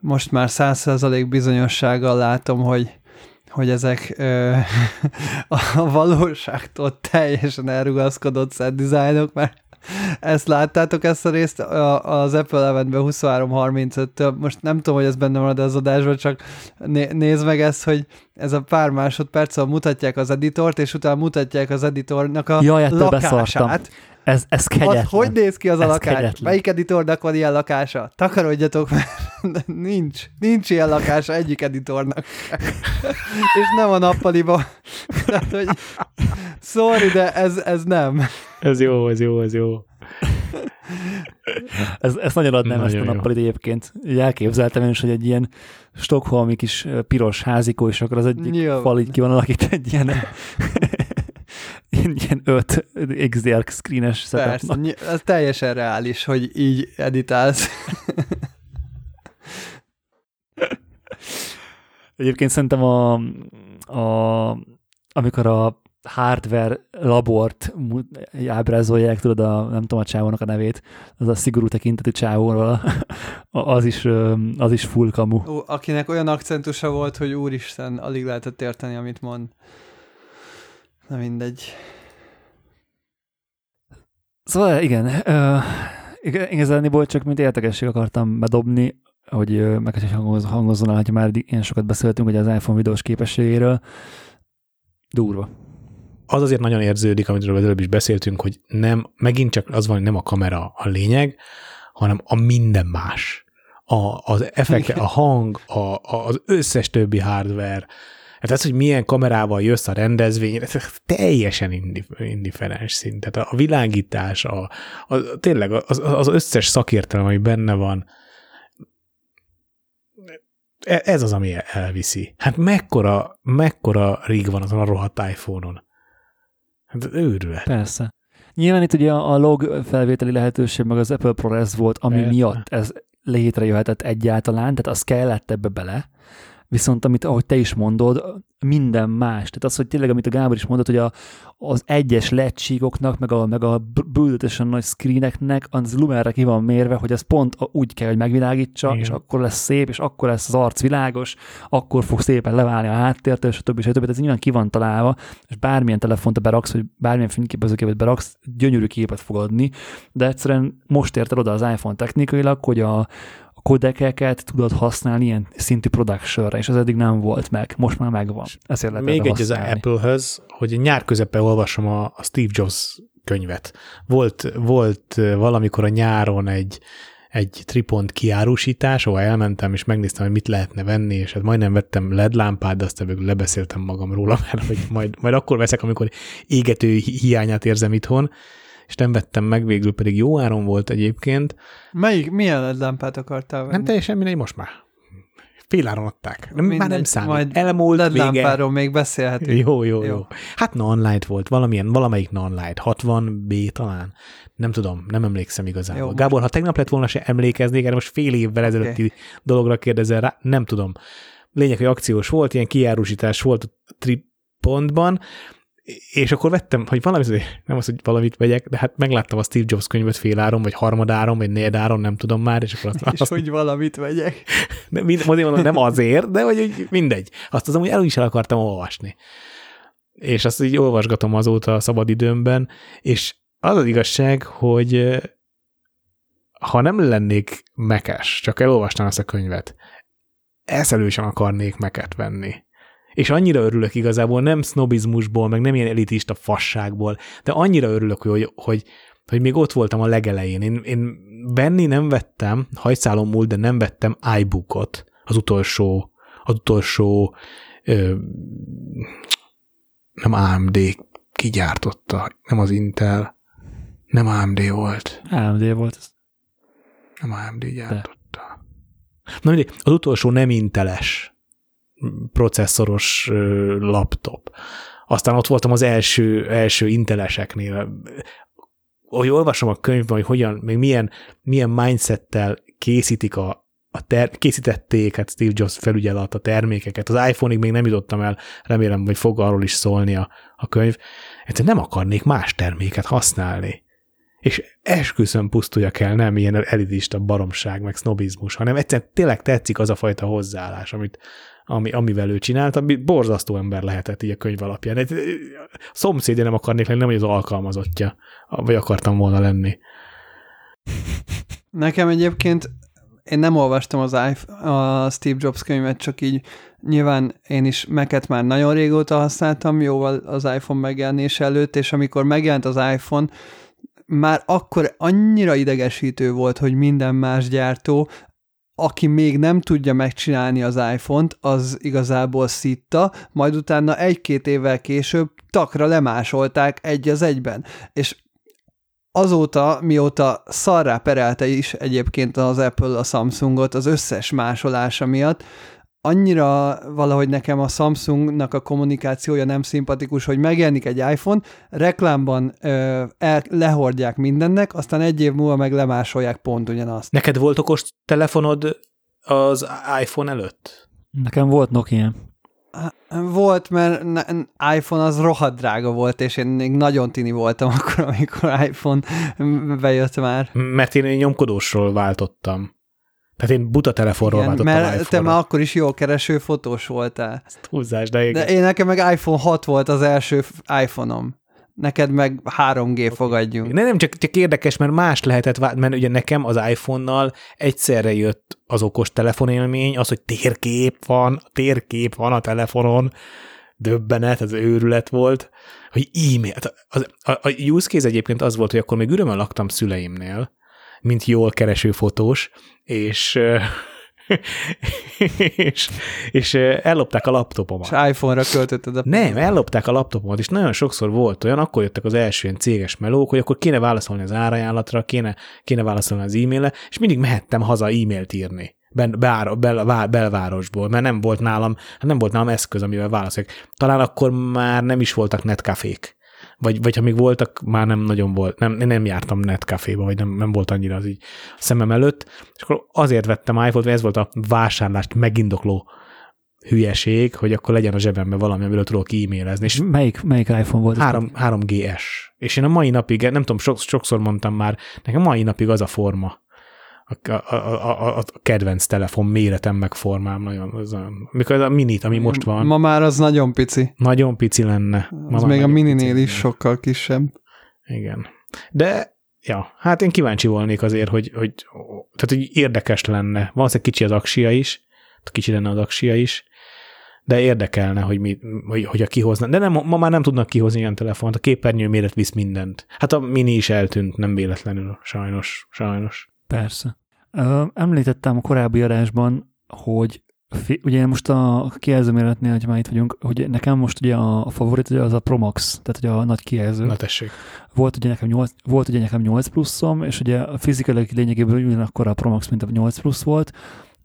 most már 100% bizonyossággal látom, hogy hogy ezek ö, [LAUGHS] a valóságtól teljesen elrugaszkodott set dizájnok, mert ezt láttátok ezt a részt az Apple Eventben 23.35-től, most nem tudom, hogy ez benne marad az adásban, csak né- nézd meg ezt, hogy ez a pár másodperc, mutatják az editort, és utána mutatják az editornak a Jaj, beszartam. Ez, ez kegyetlen. Az, hogy néz ki az a Ez lakás? kegyetlen. Melyik editornak van ilyen lakása? Takarodjatok, mert [LAUGHS] nincs. Nincs ilyen lakása egyik editornak. [LAUGHS] És nem a nappaliba. [LAUGHS] Tehát, hogy sorry, de ez, ez nem. Ez jó, ez jó, ez jó. Ez, ezt nagyon adnám Nagyon ezt a nappalit egyébként. Így elképzeltem én is, hogy egy ilyen stokholmi kis piros házikó, és akkor az egyik Nyilván. fal így ki van alakítva egy ilyen, ilyen, ilyen öt XDR screenes Persze, setupnak. ny- ez teljesen reális, hogy így editálsz. Egyébként szerintem a, a, amikor a hardware labort ábrázolják, tudod, a, nem tudom a csávónak a nevét, az a szigorú tekintetű csávóról, [LAUGHS] az is, az is full kamu. Ó, akinek olyan akcentusa volt, hogy úristen, alig lehetett érteni, amit mond. Na mindegy. Szóval igen, uh, igazániból csak mint értekesség akartam bedobni, hogy ö, meg hogy hangoz, hangozzon el, hogy már ilyen sokat beszéltünk hogy az iPhone videós képességéről. Durva. Az azért nagyon érződik, amiről előbb is beszéltünk, hogy nem, megint csak az van, hogy nem a kamera a lényeg, hanem a minden más. A, az effekt, a hang, a, a, az összes többi hardware. Hát ez, hogy milyen kamerával jössz a rendezvényre, ez teljesen indif- indifferens szint. Tehát a világítás, a, a, tényleg az, az összes szakértelem, ami benne van, e- ez az, ami elviszi. Hát mekkora, mekkora rig van azon a rohadt iPhone-on. Hát őrület. Persze. Nyilván itt ugye a a log felvételi lehetőség, meg az Apple ProRes volt, ami Persze. miatt ez létrejöhetett egyáltalán, tehát az kellett ebbe bele. Viszont amit, ahogy te is mondod, minden más. Tehát az, hogy tényleg, amit a Gábor is mondott, hogy a, az egyes lecsíkoknak, meg a, meg a bődösen nagy screeneknek, az lumerre ki van mérve, hogy ez pont úgy kell, hogy megvilágítsa, Igen. és akkor lesz szép, és akkor lesz az arc világos, akkor fog szépen leválni a háttértől, és a többi, és a többi. Ez nyilván ki van találva, és bármilyen telefont beraksz, vagy bármilyen fényképezőképet beraksz, gyönyörű képet fog adni, de egyszerűen most ért el oda az iPhone technikailag, hogy a, kodekeket tudod használni ilyen szintű production és ez eddig nem volt meg. Most már megvan. Ezért lehet Még egy az Apple-höz, hogy nyár közepén olvasom a, a Steve Jobs könyvet. Volt, volt valamikor a nyáron egy, egy tripont kiárusítás, ahol elmentem, és megnéztem, hogy mit lehetne venni, és hát majdnem vettem LED lámpát, de aztán végül lebeszéltem magam róla, [LAUGHS] mert hogy majd, majd akkor veszek, amikor égető hiányát érzem itthon, és nem vettem meg, végül pedig jó áron volt egyébként. Melyik, milyen lámpát akartál venni? Nem teljesen mindegy, most már. Féláron adták. Nem, mindegy, már nem számít. Majd Elmúlt vége. lámpáról még beszélhetünk. Jó, jó, jó, jó. Hát non-light volt, valamilyen, valamelyik non-light, 60B talán. Nem tudom, nem emlékszem igazából. Jó, Gábor, ha tegnap lett volna, se emlékeznék, erre most fél évvel ezelőtti okay. dologra kérdezel rá, nem tudom. Lényeg, hogy akciós volt, ilyen kiárusítás volt a tripontban, és akkor vettem, hogy valami, nem az, hogy valamit vegyek, de hát megláttam a Steve Jobs könyvet féláron, vagy harmadáron, vagy négyedáron, nem tudom már, és akkor azt... [LAUGHS] És azt, hogy valamit vegyek. Nem, mind, mondom, nem azért, de hogy mindegy. Azt az amúgy el is el akartam olvasni. És azt így olvasgatom azóta a szabadidőmben, és az az igazság, hogy ha nem lennék mekes, csak elolvastam ezt a könyvet, eszelősen akarnék meket venni és annyira örülök igazából, nem sznobizmusból, meg nem ilyen elitista fasságból, de annyira örülök, hogy, hogy, hogy még ott voltam a legelején. Én, én venni nem vettem, hajszálom múlt, de nem vettem iBookot, az utolsó, az utolsó ö, nem AMD kigyártotta, nem az Intel, nem AMD volt. AMD volt. Nem AMD gyártotta. De. Na mindegy, az utolsó nem inteles processzoros laptop. Aztán ott voltam az első, első inteleseknél. Hogy olvasom a könyvben, hogy hogyan, még milyen, milyen mindsettel készítik a, a ter- készítették, hát Steve Jobs felügyel a termékeket. Az iPhone-ig még nem jutottam el, remélem, hogy fog arról is szólni a, a könyv. Egyszerűen nem akarnék más terméket használni. És esküszöm pusztuljak el, nem ilyen elitista baromság, meg sznobizmus, hanem egyszerűen tényleg tetszik az a fajta hozzáállás, amit, ami, amivel ő csinált, ami borzasztó ember lehetett így a könyv alapján. Egy, szomszédja nem akarnék lenni, nem, hogy az alkalmazottja, vagy akartam volna lenni. [LAUGHS] Nekem egyébként én nem olvastam az iPhone, a Steve Jobs könyvet, csak így nyilván én is Mac-et már nagyon régóta használtam, jóval az iPhone megjelenés előtt, és amikor megjelent az iPhone, már akkor annyira idegesítő volt, hogy minden más gyártó aki még nem tudja megcsinálni az iPhone-t, az igazából szitta, majd utána egy-két évvel később takra lemásolták egy az egyben. És azóta, mióta szarrá perelte is egyébként az Apple a Samsungot az összes másolása miatt, annyira valahogy nekem a Samsungnak a kommunikációja nem szimpatikus, hogy megjelenik egy iPhone, reklámban ö, el, lehordják mindennek, aztán egy év múlva meg lemásolják pont ugyanazt. Neked volt okos telefonod az iPhone előtt? Nekem volt Nokia. Volt, mert iPhone az rohadt drága volt, és én még nagyon tini voltam [LAUGHS] akkor, amikor iPhone bejött már. Mert én nyomkodósról váltottam. Tehát én buta telefonról Igen, váltottam mert iPhone-ra. te már akkor is jó kereső fotós voltál. Húzás, de, de én nekem meg iPhone 6 volt az első iPhone-om. Neked meg 3G fogadjunk. Ne, nem, csak, csak érdekes, mert más lehetett, mert ugye nekem az iPhone-nal egyszerre jött az okos telefonélmény, az, hogy térkép van, térkép van a telefonon, döbbenet, az őrület volt, hogy e-mail. Az, a, a use case egyébként az volt, hogy akkor még ürömmel laktam szüleimnél, mint jól kereső fotós, és [LAUGHS] és, és ellopták a laptopomat. És iPhone-ra költötted a Nem, ellopták a laptopomat, és nagyon sokszor volt olyan, akkor jöttek az első ilyen céges melók, hogy akkor kéne válaszolni az árajánlatra, kéne, kéne válaszolni az e-mailre, és mindig mehettem haza e-mailt írni ben, bel, bel, belvárosból, mert nem volt nálam, nem volt nálam eszköz, amivel válaszoljak. Talán akkor már nem is voltak netkafék vagy, vagy ha még voltak, már nem nagyon volt, nem, nem jártam netcaféba, vagy nem, nem volt annyira az így a szemem előtt, és akkor azért vettem iPhone-t, ez volt a vásárlást megindokló hülyeség, hogy akkor legyen a zsebemben valami, amiről tudok e-mailezni. És Melyik, melyik iPhone volt? ez? 3, 3GS. És én a mai napig, nem tudom, sok, sokszor mondtam már, nekem mai napig az a forma. A, a, a, a, kedvenc telefon méretem meg formám nagyon. Az a, mikor a minit, ami most van, Ma már az nagyon pici. nagyon pici lenne. Ma Az még a mininél pici is lenne. sokkal kisebb. Igen. De, ja, hát én kíváncsi volnék azért, hogy, hogy tehát, hogy érdekes lenne. Valószínűleg kicsi az aksia is, kicsi lenne az aksia is, de érdekelne, hogy, mi, hogy, hogy a kihozna. De nem, ma már nem tudnak kihozni ilyen telefont, a képernyő méret visz mindent. Hát a mini is eltűnt, nem véletlenül, sajnos, sajnos. Persze. Ö, említettem a korábbi adásban, hogy ugye most a kijelzőméretnél, hogy már itt vagyunk, hogy nekem most ugye a, a favorit ugye az a Pro Max, tehát ugye a nagy kijelző. Na tessék. Volt ugye nekem 8, volt ugye nekem 8 pluszom, és ugye a fizikailag lényegében ugyanakkor a Pro Max, mint a 8 plusz volt,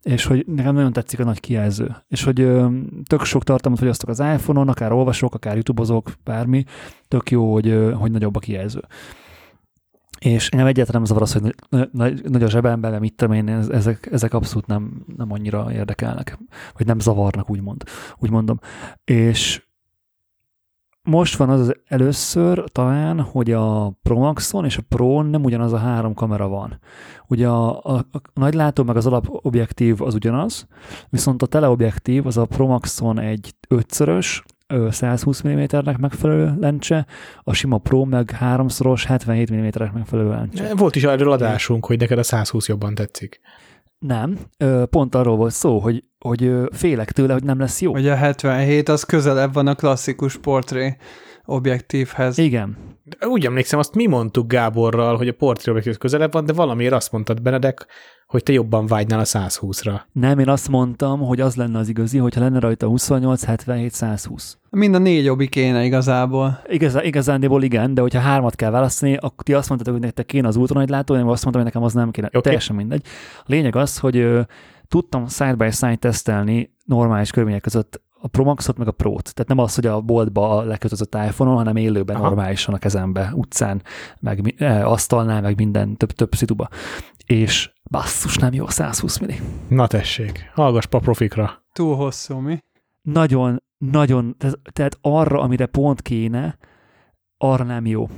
és hogy nekem nagyon tetszik a nagy kijelző. És hogy ö, tök sok tartalmat fogyasztok az iPhone-on, akár olvasok, akár youtubozok, bármi, tök jó, hogy, ö, hogy nagyobb a kijelző. És engem egyáltalán nem zavar az, hogy nagy, nagy, nagy a zsebemben, mit tudom én, ez- ezek, ezek abszolút nem, nem annyira érdekelnek, vagy nem zavarnak, úgymond, úgy mondom. És most van az, az először talán, hogy a Pro Maxon és a Pro nem ugyanaz a három kamera van. Ugye a, a, a nagylátó meg az alapobjektív az ugyanaz, viszont a teleobjektív az a Pro Maxon egy ötszörös, 120 mm-nek megfelelő lencse, a sima Pro meg háromszoros, 77 mm-nek megfelelő lencse. Volt is erről adásunk, hogy neked a 120 jobban tetszik. Nem, pont arról volt szó, hogy, hogy félek tőle, hogy nem lesz jó. Hogy a 77 az közelebb van a klasszikus portré objektívhez. Igen, De Úgy emlékszem, azt mi mondtuk Gáborral, hogy a portréobjektív közelebb van, de valamiért azt mondtad, Benedek, hogy te jobban vágynál a 120-ra. nem, én azt mondtam, hogy az lenne az igazi, hogyha lenne rajta 28, 77, 120. Mind a négy jobbik kéne igazából. Igaz, igazándiból igen, de hogyha hármat kell választani, akkor ti azt mondtátok, hogy nektek kéne az ultranagy én azt mondtam, hogy nekem az nem kéne. Oké. Teljesen mindegy. A lényeg az, hogy ö, tudtam side by side tesztelni normális körülmények között a Pro Maxot meg a Pro-t. Tehát nem az, hogy a boltba lekötözött iPhone-on, hanem élőben Aha. Normálisan a kezembe, utcán, meg eh, asztalnál, meg minden több, több szituba. És basszus, nem jó, 120 milli. Na tessék, hallgass pa profikra. Túl hosszú, mi? nagyon, nagyon, tehát, tehát arra, amire pont kéne, arra nem jó.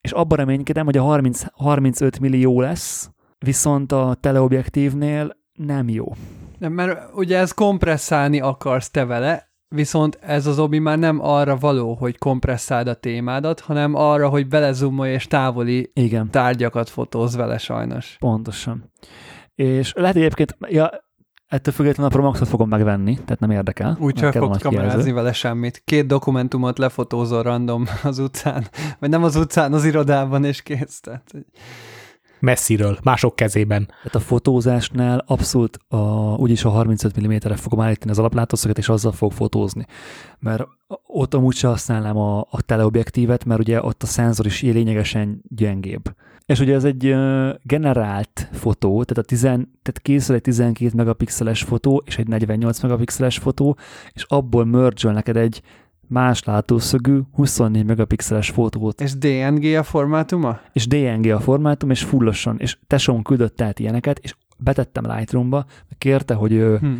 És abban reménykedem, hogy a 30, 35 millió lesz, viszont a teleobjektívnél nem jó. Nem, mert ugye ez kompresszálni akarsz te vele, viszont ez az obi már nem arra való, hogy kompresszáld a témádat, hanem arra, hogy belezumolj és távoli Igen, tárgyakat fotóz vele sajnos. pontosan. És lehet egyébként, ja, ettől függetlenül a Pro Maxot fogom megvenni, tehát nem érdekel. Úgyhogy fogsz kijelző. kamerázni vele semmit. Két dokumentumot lefotózol random az utcán, vagy nem az utcán, az irodában, és kész. Tehát, Messziről, mások kezében. Tehát a fotózásnál abszolút a, úgyis a 35 mm-re fogom állítani az alaplátószöget, és azzal fog fotózni. Mert ott amúgy se használnám a, a teleobjektívet, mert ugye ott a szenzor is lényegesen gyengébb. És ugye ez egy generált fotó, tehát, a tizen, tehát készül egy 12 megapixeles fotó, és egy 48 megapixeles fotó, és abból merge neked egy más látószögű 24 megapixeles fotót És DNG a formátuma? és DNG a formátum, és fullosan, és tesóm küldött át ilyeneket, és betettem Lightroom-ba, kérte, hogy, Hm.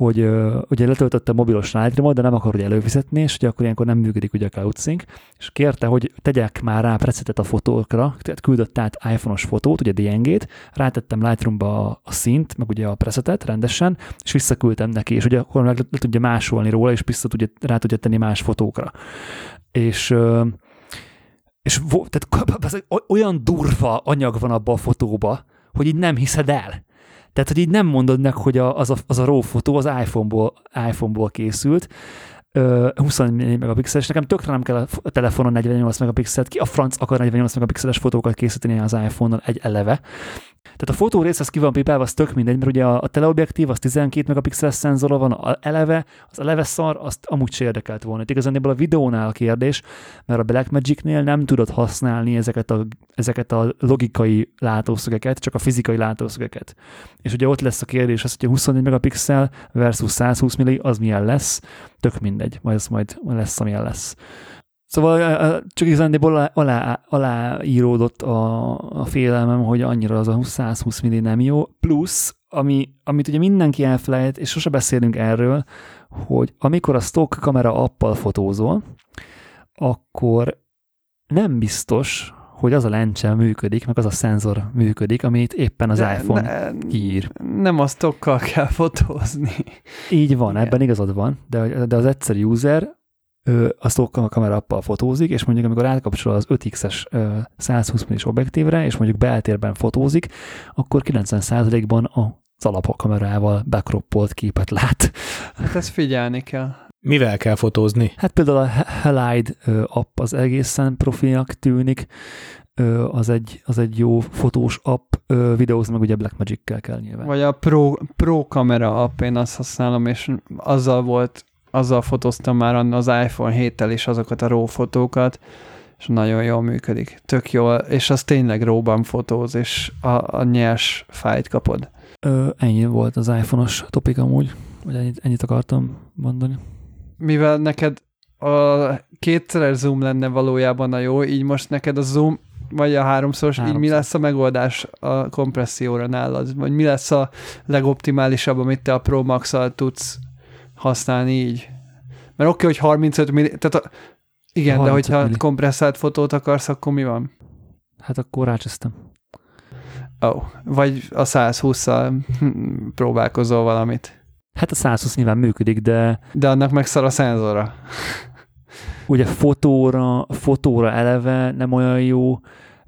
Hogy ö, ugye letöltötte mobilos Lightroom-ot, de nem akar ugye előfizetni, és ugye akkor ilyenkor nem működik ugye a CloudSync, és kérte, hogy tegyek már rá presetet a fotókra, tehát küldött át iPhone-os fotót, ugye DNG-t, rátettem Lightroom-ba a, szint, meg ugye a presetet rendesen, és visszaküldtem neki, és ugye akkor meg le, le tudja másolni róla, és vissza tudja, rá tudja tenni más fotókra. És ö, és tehát olyan durva anyag van abban a fotóba, hogy így nem hiszed el. Tehát, hogy így nem mondod meg, hogy a, az, a, az a RAW fotó az iPhone-ból, iPhone-ból készült, 24 megapixeles, nekem tökre nem kell a telefonon 48 megapixelt, ki a franc akar 48 megapixeles fotókat készíteni az iPhone-on egy eleve. Tehát a fotó rész az ki van pipálva, az tök mindegy, mert ugye a, a teleobjektív az 12 megapixeles szenzora van, a eleve, az eleve szar, azt amúgy se érdekelt volna. Itt igazán a videónál a kérdés, mert a Blackmagic-nél nem tudod használni ezeket a, ezeket a logikai látószögeket, csak a fizikai látószögeket. És ugye ott lesz a kérdés az, hogy a 24 megapixel versus 120 milli, az milyen lesz, tök mindegy, majd ez majd lesz, amilyen lesz. Szóval csak igazándiból alá, alá íródott a, a félelmem, hogy annyira az a 120 milli nem jó, plusz ami, amit ugye mindenki elfelejt, és sose beszélünk erről, hogy amikor a stock kamera appal fotózol, akkor nem biztos, hogy az a lencse működik, meg az a szenzor működik, amit éppen az De iPhone ne, kiír. Nem a stockkal kell fotózni. Így van, Igen. ebben igazad van, de, de az egyszerű user ő a stock kamera appal fotózik, és mondjuk amikor átkapcsol az 5x-es ö, 120 mm objektívre, és mondjuk beltérben fotózik, akkor 90%-ban az alapkamerával bekroppolt képet lát. Hát ezt figyelni kell. Mivel kell fotózni? Hát például a Halide ö, app az egészen profinak tűnik, az egy, az egy jó fotós app, videózni meg ugye Blackmagic-kel kell nyilván. Vagy a Pro, Pro kamera app, én azt használom, és azzal volt, azzal fotóztam már az iPhone 7-tel is azokat a RAW fotókat, és nagyon jól működik. Tök jól, és az tényleg RAW-ban fotóz, és a, a nyers fájt kapod. Ö, ennyi volt az iPhone-os topik amúgy, vagy ennyit, ennyit akartam mondani. Mivel neked a kétszeres zoom lenne valójában a jó, így most neked a zoom vagy a háromszoros, így mi Háromszor. lesz a megoldás a kompresszióra nálad? Vagy mi lesz a legoptimálisabb, amit te a Pro max tudsz használni így? Mert oké, okay, hogy 35 milli, tehát a, igen, de 35 hogyha milli. kompresszált fotót akarsz, akkor mi van? Hát akkor rácsöztem. Ó, oh, vagy a 120-szal hm, próbálkozol valamit. Hát a 120 nyilván működik, de De annak meg szar a szenzora. [LAUGHS] ugye fotóra, fotóra eleve nem olyan jó,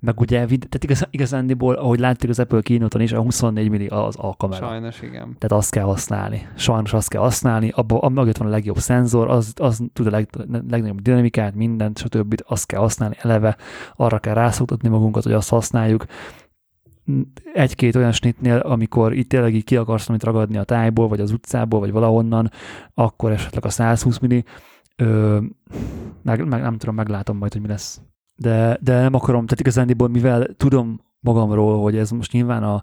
meg ugye, tehát igaz, igazándiból, ahogy láttuk az Apple keynote is, a 24 milli az a kamera. Sajnos, igen. Tehát azt kell használni. Sajnos azt kell használni, abban mögött van a legjobb szenzor, az, az tud a leg, legnagyobb dinamikát, mindent, stb. Azt kell használni eleve, arra kell rászoktatni magunkat, hogy azt használjuk. Egy-két olyan snitnél, amikor itt tényleg így ki akarsz valamit ragadni a tájból, vagy az utcából, vagy valahonnan, akkor esetleg a 120 milli, ö, meg, meg, nem tudom, meglátom majd, hogy mi lesz. De, de nem akarom, tehát igazándiból, mivel tudom magamról, hogy ez most nyilván a,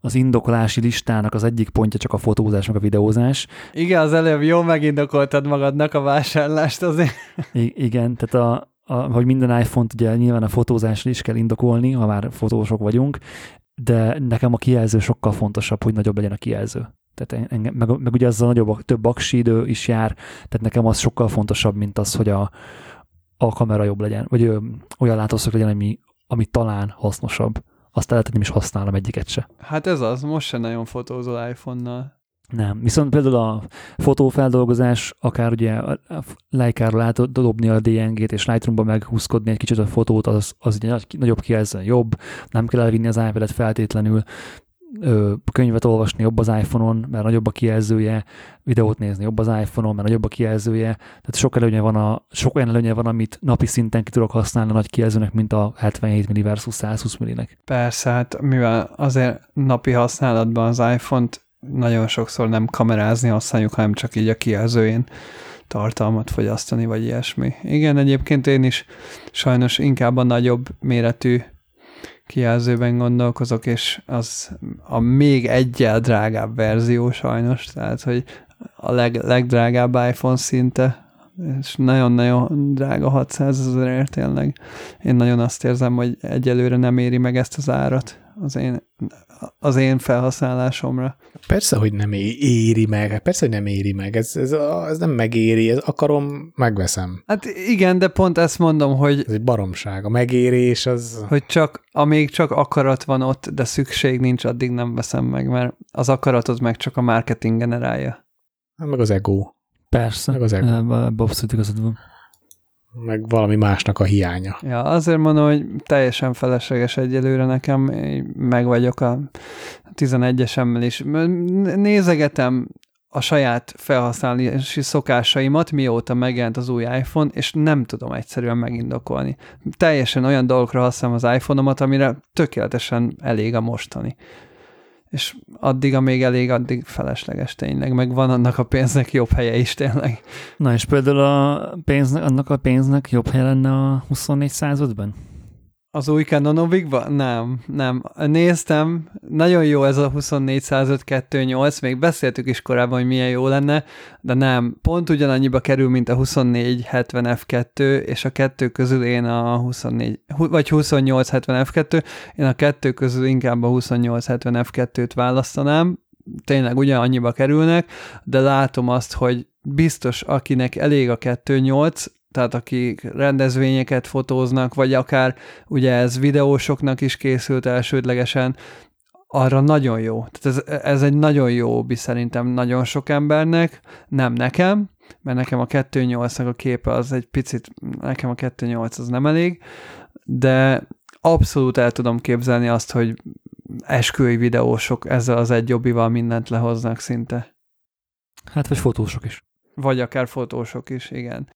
az indokolási listának az egyik pontja csak a fotózás, meg a videózás. Igen, az előbb jól megindokoltad magadnak a vásárlást azért. I- igen, tehát a, a, hogy minden iPhone-t ugye nyilván a fotózásra is kell indokolni, ha már fotósok vagyunk, de nekem a kijelző sokkal fontosabb, hogy nagyobb legyen a kijelző. Tehát engem, meg, meg ugye ezzel nagyobb, több aksi idő is jár, tehát nekem az sokkal fontosabb, mint az, hogy a, a kamera jobb legyen, vagy ö, olyan látószög legyen, ami, ami talán hasznosabb. Azt lehet, hogy nem is használom egyiket se. Hát ez az, most sem nagyon fotózol iPhone-nal. Nem. Viszont például a fotófeldolgozás, akár ugye a Leica-ról átdobni a DNG-t, és Lightroom-ba meghúzkodni egy kicsit a fotót, az, az ugye nagy, nagyobb kijelzően jobb, nem kell elvinni az iPad-et feltétlenül, ö, könyvet olvasni jobb az iPhone-on, mert nagyobb a kijelzője, videót nézni jobb az iPhone-on, mert nagyobb a kijelzője, tehát sok előnye van, a, sok olyan előnye van, amit napi szinten ki tudok használni a nagy kijelzőnek, mint a 77 milli versus 120 millinek. Persze, hát mivel azért napi használatban az iPhone-t nagyon sokszor nem kamerázni használjuk, hanem csak így a kijelzőjén tartalmat fogyasztani, vagy ilyesmi. Igen, egyébként én is sajnos inkább a nagyobb méretű kijelzőben gondolkozok, és az a még egyel drágább verzió sajnos, tehát hogy a leg, legdrágább iPhone szinte, és nagyon-nagyon drága 600 ezerért tényleg. Én nagyon azt érzem, hogy egyelőre nem éri meg ezt az árat az én, az én felhasználásomra. Persze, hogy nem éri meg, persze, hogy nem éri meg, ez, ez, ez nem megéri, ez akarom, megveszem. Hát igen, de pont ezt mondom, hogy, Ez egy baromság. A megérés az... hogy csak, amíg csak akarat van ott, de szükség nincs, addig nem veszem meg, mert az akaratot meg csak a marketing generálja. Hát meg az ego, Persze, Meg az ego. abszolút igazad van. Meg valami másnak a hiánya. Ja, azért mondom, hogy teljesen felesleges egyelőre nekem, meg vagyok a 11-esemmel is. Nézegetem a saját felhasználási szokásaimat, mióta megjelent az új iPhone, és nem tudom egyszerűen megindokolni. Teljesen olyan dolgokra használom az iPhone-omat, amire tökéletesen elég a mostani. És addig, amíg elég, addig felesleges tényleg, meg van annak a pénznek jobb helye is tényleg. Na és például a pénznek, annak a pénznek jobb hely lenne a 24-105-ben? Az új Canonovicban? Nem, nem. Néztem, nagyon jó ez a 24-105-2.8, még beszéltük is korábban, hogy milyen jó lenne, de nem, pont ugyanannyiba kerül, mint a 24-70 F2, és a kettő közül én a 24, hu- vagy 28-70 F2, én a kettő közül inkább a 28-70 F2-t választanám, tényleg ugyanannyiba kerülnek, de látom azt, hogy biztos, akinek elég a 2.8, tehát akik rendezvényeket fotóznak, vagy akár ugye ez videósoknak is készült elsődlegesen, arra nagyon jó. Tehát ez, ez egy nagyon jó hobbi szerintem nagyon sok embernek, nem nekem, mert nekem a 2.8-nak a képe az egy picit, nekem a 2.8 az nem elég, de abszolút el tudom képzelni azt, hogy esküvői videósok ezzel az egy jobbival mindent lehoznak szinte. Hát, vagy fotósok is. Vagy akár fotósok is, igen.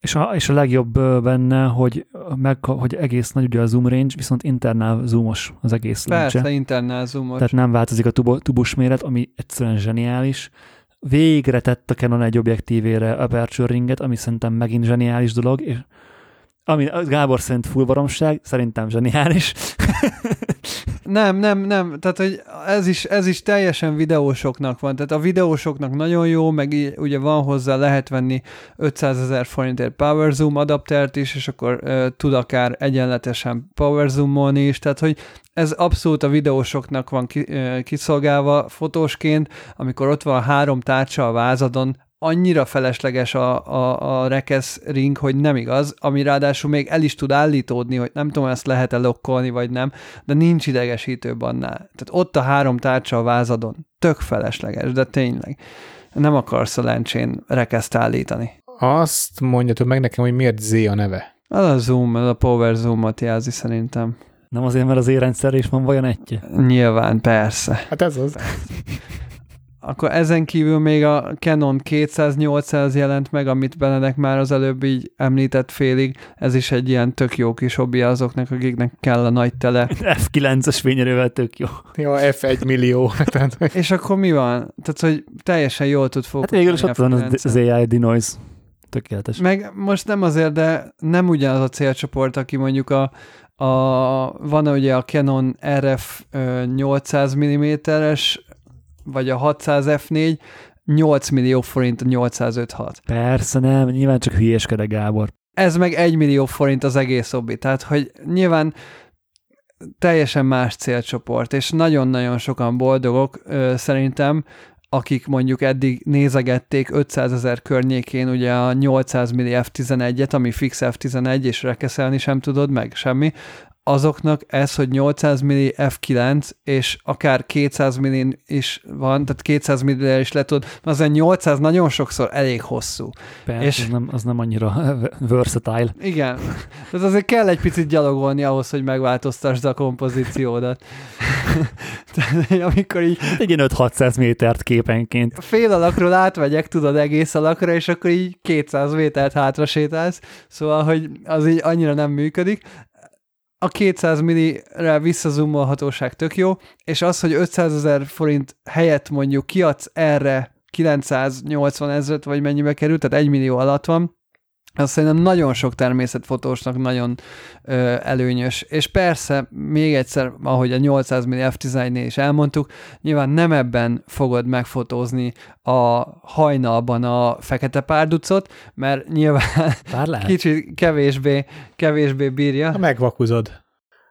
És a, és a legjobb benne, hogy, meg, hogy egész nagy ugye a zoom range, viszont internál zoomos az egész Persze, lencse. internál zoomos. Tehát nem változik a tubo, tubus méret, ami egyszerűen zseniális. Végre tett a Canon egy objektívére Aperture ringet, ami szerintem megint zseniális dolog, és ami Gábor szerint full baromság, szerintem zseniális. [LAUGHS] Nem, nem, nem, tehát hogy ez is, ez is teljesen videósoknak van, tehát a videósoknak nagyon jó, meg í- ugye van hozzá, lehet venni 500 ezer forintért Power Zoom adaptert is, és akkor uh, tud akár egyenletesen Power Zoomolni is, tehát hogy ez abszolút a videósoknak van ki, uh, kiszolgálva fotósként, amikor ott van három tárcsa a vázadon, annyira felesleges a, a, a rekesz ring, hogy nem igaz, ami ráadásul még el is tud állítódni, hogy nem tudom, ezt lehet-e lokkolni, vagy nem, de nincs idegesítőbb annál. Tehát ott a három tárcsa a vázadon. Tök felesleges, de tényleg. Nem akarsz a lencsén rekeszt állítani. Azt mondjatok meg nekem, hogy miért Z a neve. Az a zoom, az a power zoomot jelzi szerintem. Nem azért, mert az érendszer is van vajon egy. Nyilván, persze. Hát ez az. [LAUGHS] Akkor ezen kívül még a Canon 200-800 jelent meg, amit Benedek már az előbb így említett félig. Ez is egy ilyen tök jó kis hobbi azoknak, akiknek kell a nagy tele. [LAUGHS] F9-es fényerővel tök jó. Ja, F1 millió. [LAUGHS] [LAUGHS] Tehát, És akkor mi van? Tehát, hogy teljesen jól tud Hát fókuszálni. végül is ott van az, F9-en. az AI denoise. Tökéletes. Meg most nem azért, de nem ugyanaz a célcsoport, aki mondjuk a, a van ugye a Canon RF ö, 800 mm-es, vagy a 600 F4, 8 millió forint a 856. Persze nem, nyilván csak hülyéskedek Gábor. Ez meg 1 millió forint az egész hobbi. Tehát, hogy nyilván teljesen más célcsoport, és nagyon-nagyon sokan boldogok szerintem, akik mondjuk eddig nézegették 500 ezer környékén ugye a 800 milli F11-et, ami fix F11, és rekeszelni sem tudod meg, semmi, azoknak ez, hogy 800 milli F9, és akár 200 millin is van, tehát 200 millire is le tud, azért 800 nagyon sokszor elég hosszú. Persze, És- az, nem, az nem annyira [LAUGHS] versatile. Igen. Tehát azért kell egy picit gyalogolni ahhoz, hogy megváltoztasd a kompozíciódat. [LAUGHS] Tehát, amikor így Egy ilyen 5-600 métert képenként. fél alakról átvegyek, tudod, egész alakra, és akkor így 200 métert hátra sétálsz, szóval, hogy az így annyira nem működik. A 200 millire visszazumolhatóság tök jó, és az, hogy 500 ezer forint helyett mondjuk kiadsz erre 980 ezeret, vagy mennyibe kerül, tehát 1 millió alatt van, az szerintem nagyon sok természetfotósnak nagyon ö, előnyös. És persze, még egyszer, ahogy a 800 mm f11-nél is elmondtuk, nyilván nem ebben fogod megfotózni a hajnalban a fekete párducot, mert nyilván lehet. kicsit kevésbé, kevésbé ha bírja. megvakuzod.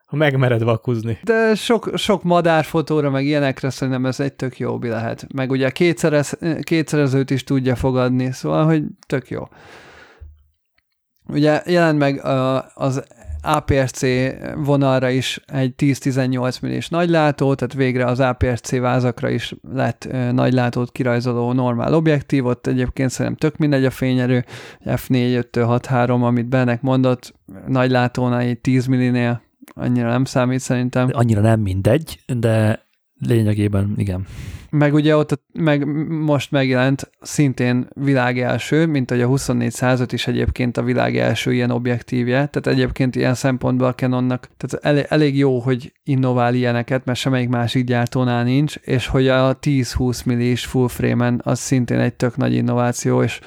Ha megmered vakuzni. De sok, sok madárfotóra, meg ilyenekre szerintem ez egy tök jó hobbi lehet. Meg ugye kétszerez, kétszerezőt is tudja fogadni, szóval, hogy tök jó. Ugye jelent meg az APS-C vonalra is egy 10-18 millis nagylátó, tehát végre az APS-C vázakra is lett nagylátót kirajzoló normál objektív, ott egyébként szerintem tök mindegy a fényerő, F4, 5 6-3, amit Benek mondott, nagylátónál egy 10 millinél annyira nem számít szerintem. Annyira nem mindegy, de lényegében igen. Meg ugye ott meg most megjelent szintén világ első, mint hogy a 2405 is egyébként a világ első ilyen objektívje, tehát egyébként ilyen szempontból a Canonnak, tehát elég, elég jó, hogy innovál ilyeneket, mert semmelyik másik gyártónál nincs, és hogy a 10-20 millis full frame-en az szintén egy tök nagy innováció, és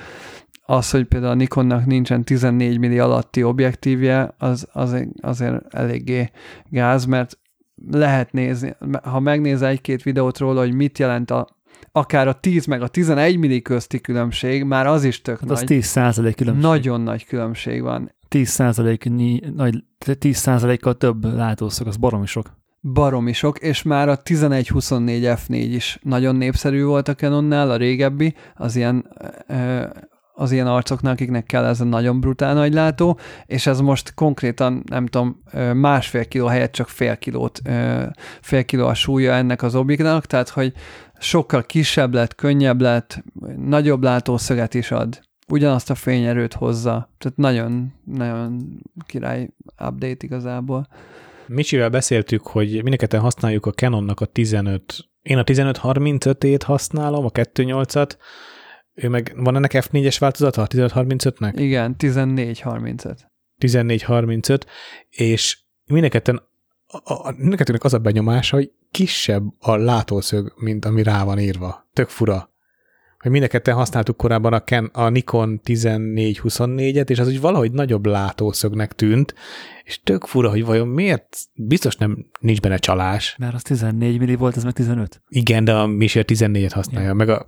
az, hogy például a Nikonnak nincsen 14 milli alatti objektívje, az, az azért eléggé gáz, mert lehet nézni, ha megnézel egy-két videót róla, hogy mit jelent a, akár a 10 meg a 11 milli közti különbség, már az is tök Hát az nagy. 10 százalék különbség. Nagyon nagy különbség van. 10 százaléknyi, nagy, 10 százalékkal több látószög, az baromi sok. baromi sok, és már a 11-24 F4 is nagyon népszerű volt a Canonnál, a régebbi, az ilyen az ilyen arcoknak, akiknek kell ez a nagyon brutál nagy látó, és ez most konkrétan, nem tudom, másfél kiló helyett csak fél kilót, fél kiló a súlya ennek az objektnak, tehát hogy sokkal kisebb lett, könnyebb lett, nagyobb látószöget is ad, ugyanazt a fényerőt hozza, tehát nagyon, nagyon király update igazából. Micsivel beszéltük, hogy mindenketten használjuk a Canonnak a 15, én a 15-35-ét használom, a 2.8-at, ő meg, van ennek F4-es változata a 1535-nek? Igen, 1435. 1435, és a, mindenkettőnek az a benyomása, hogy kisebb a látószög, mint ami rá van írva. Tök fura. Hogy mindenketten használtuk korábban a, Ken, a Nikon 1424-et, és az úgy valahogy nagyobb látószögnek tűnt, és tök fura, hogy vajon miért, biztos nem nincs benne csalás. Mert az 14 milli volt, ez meg 15. Igen, de a Michel 14-et használja, ja. meg a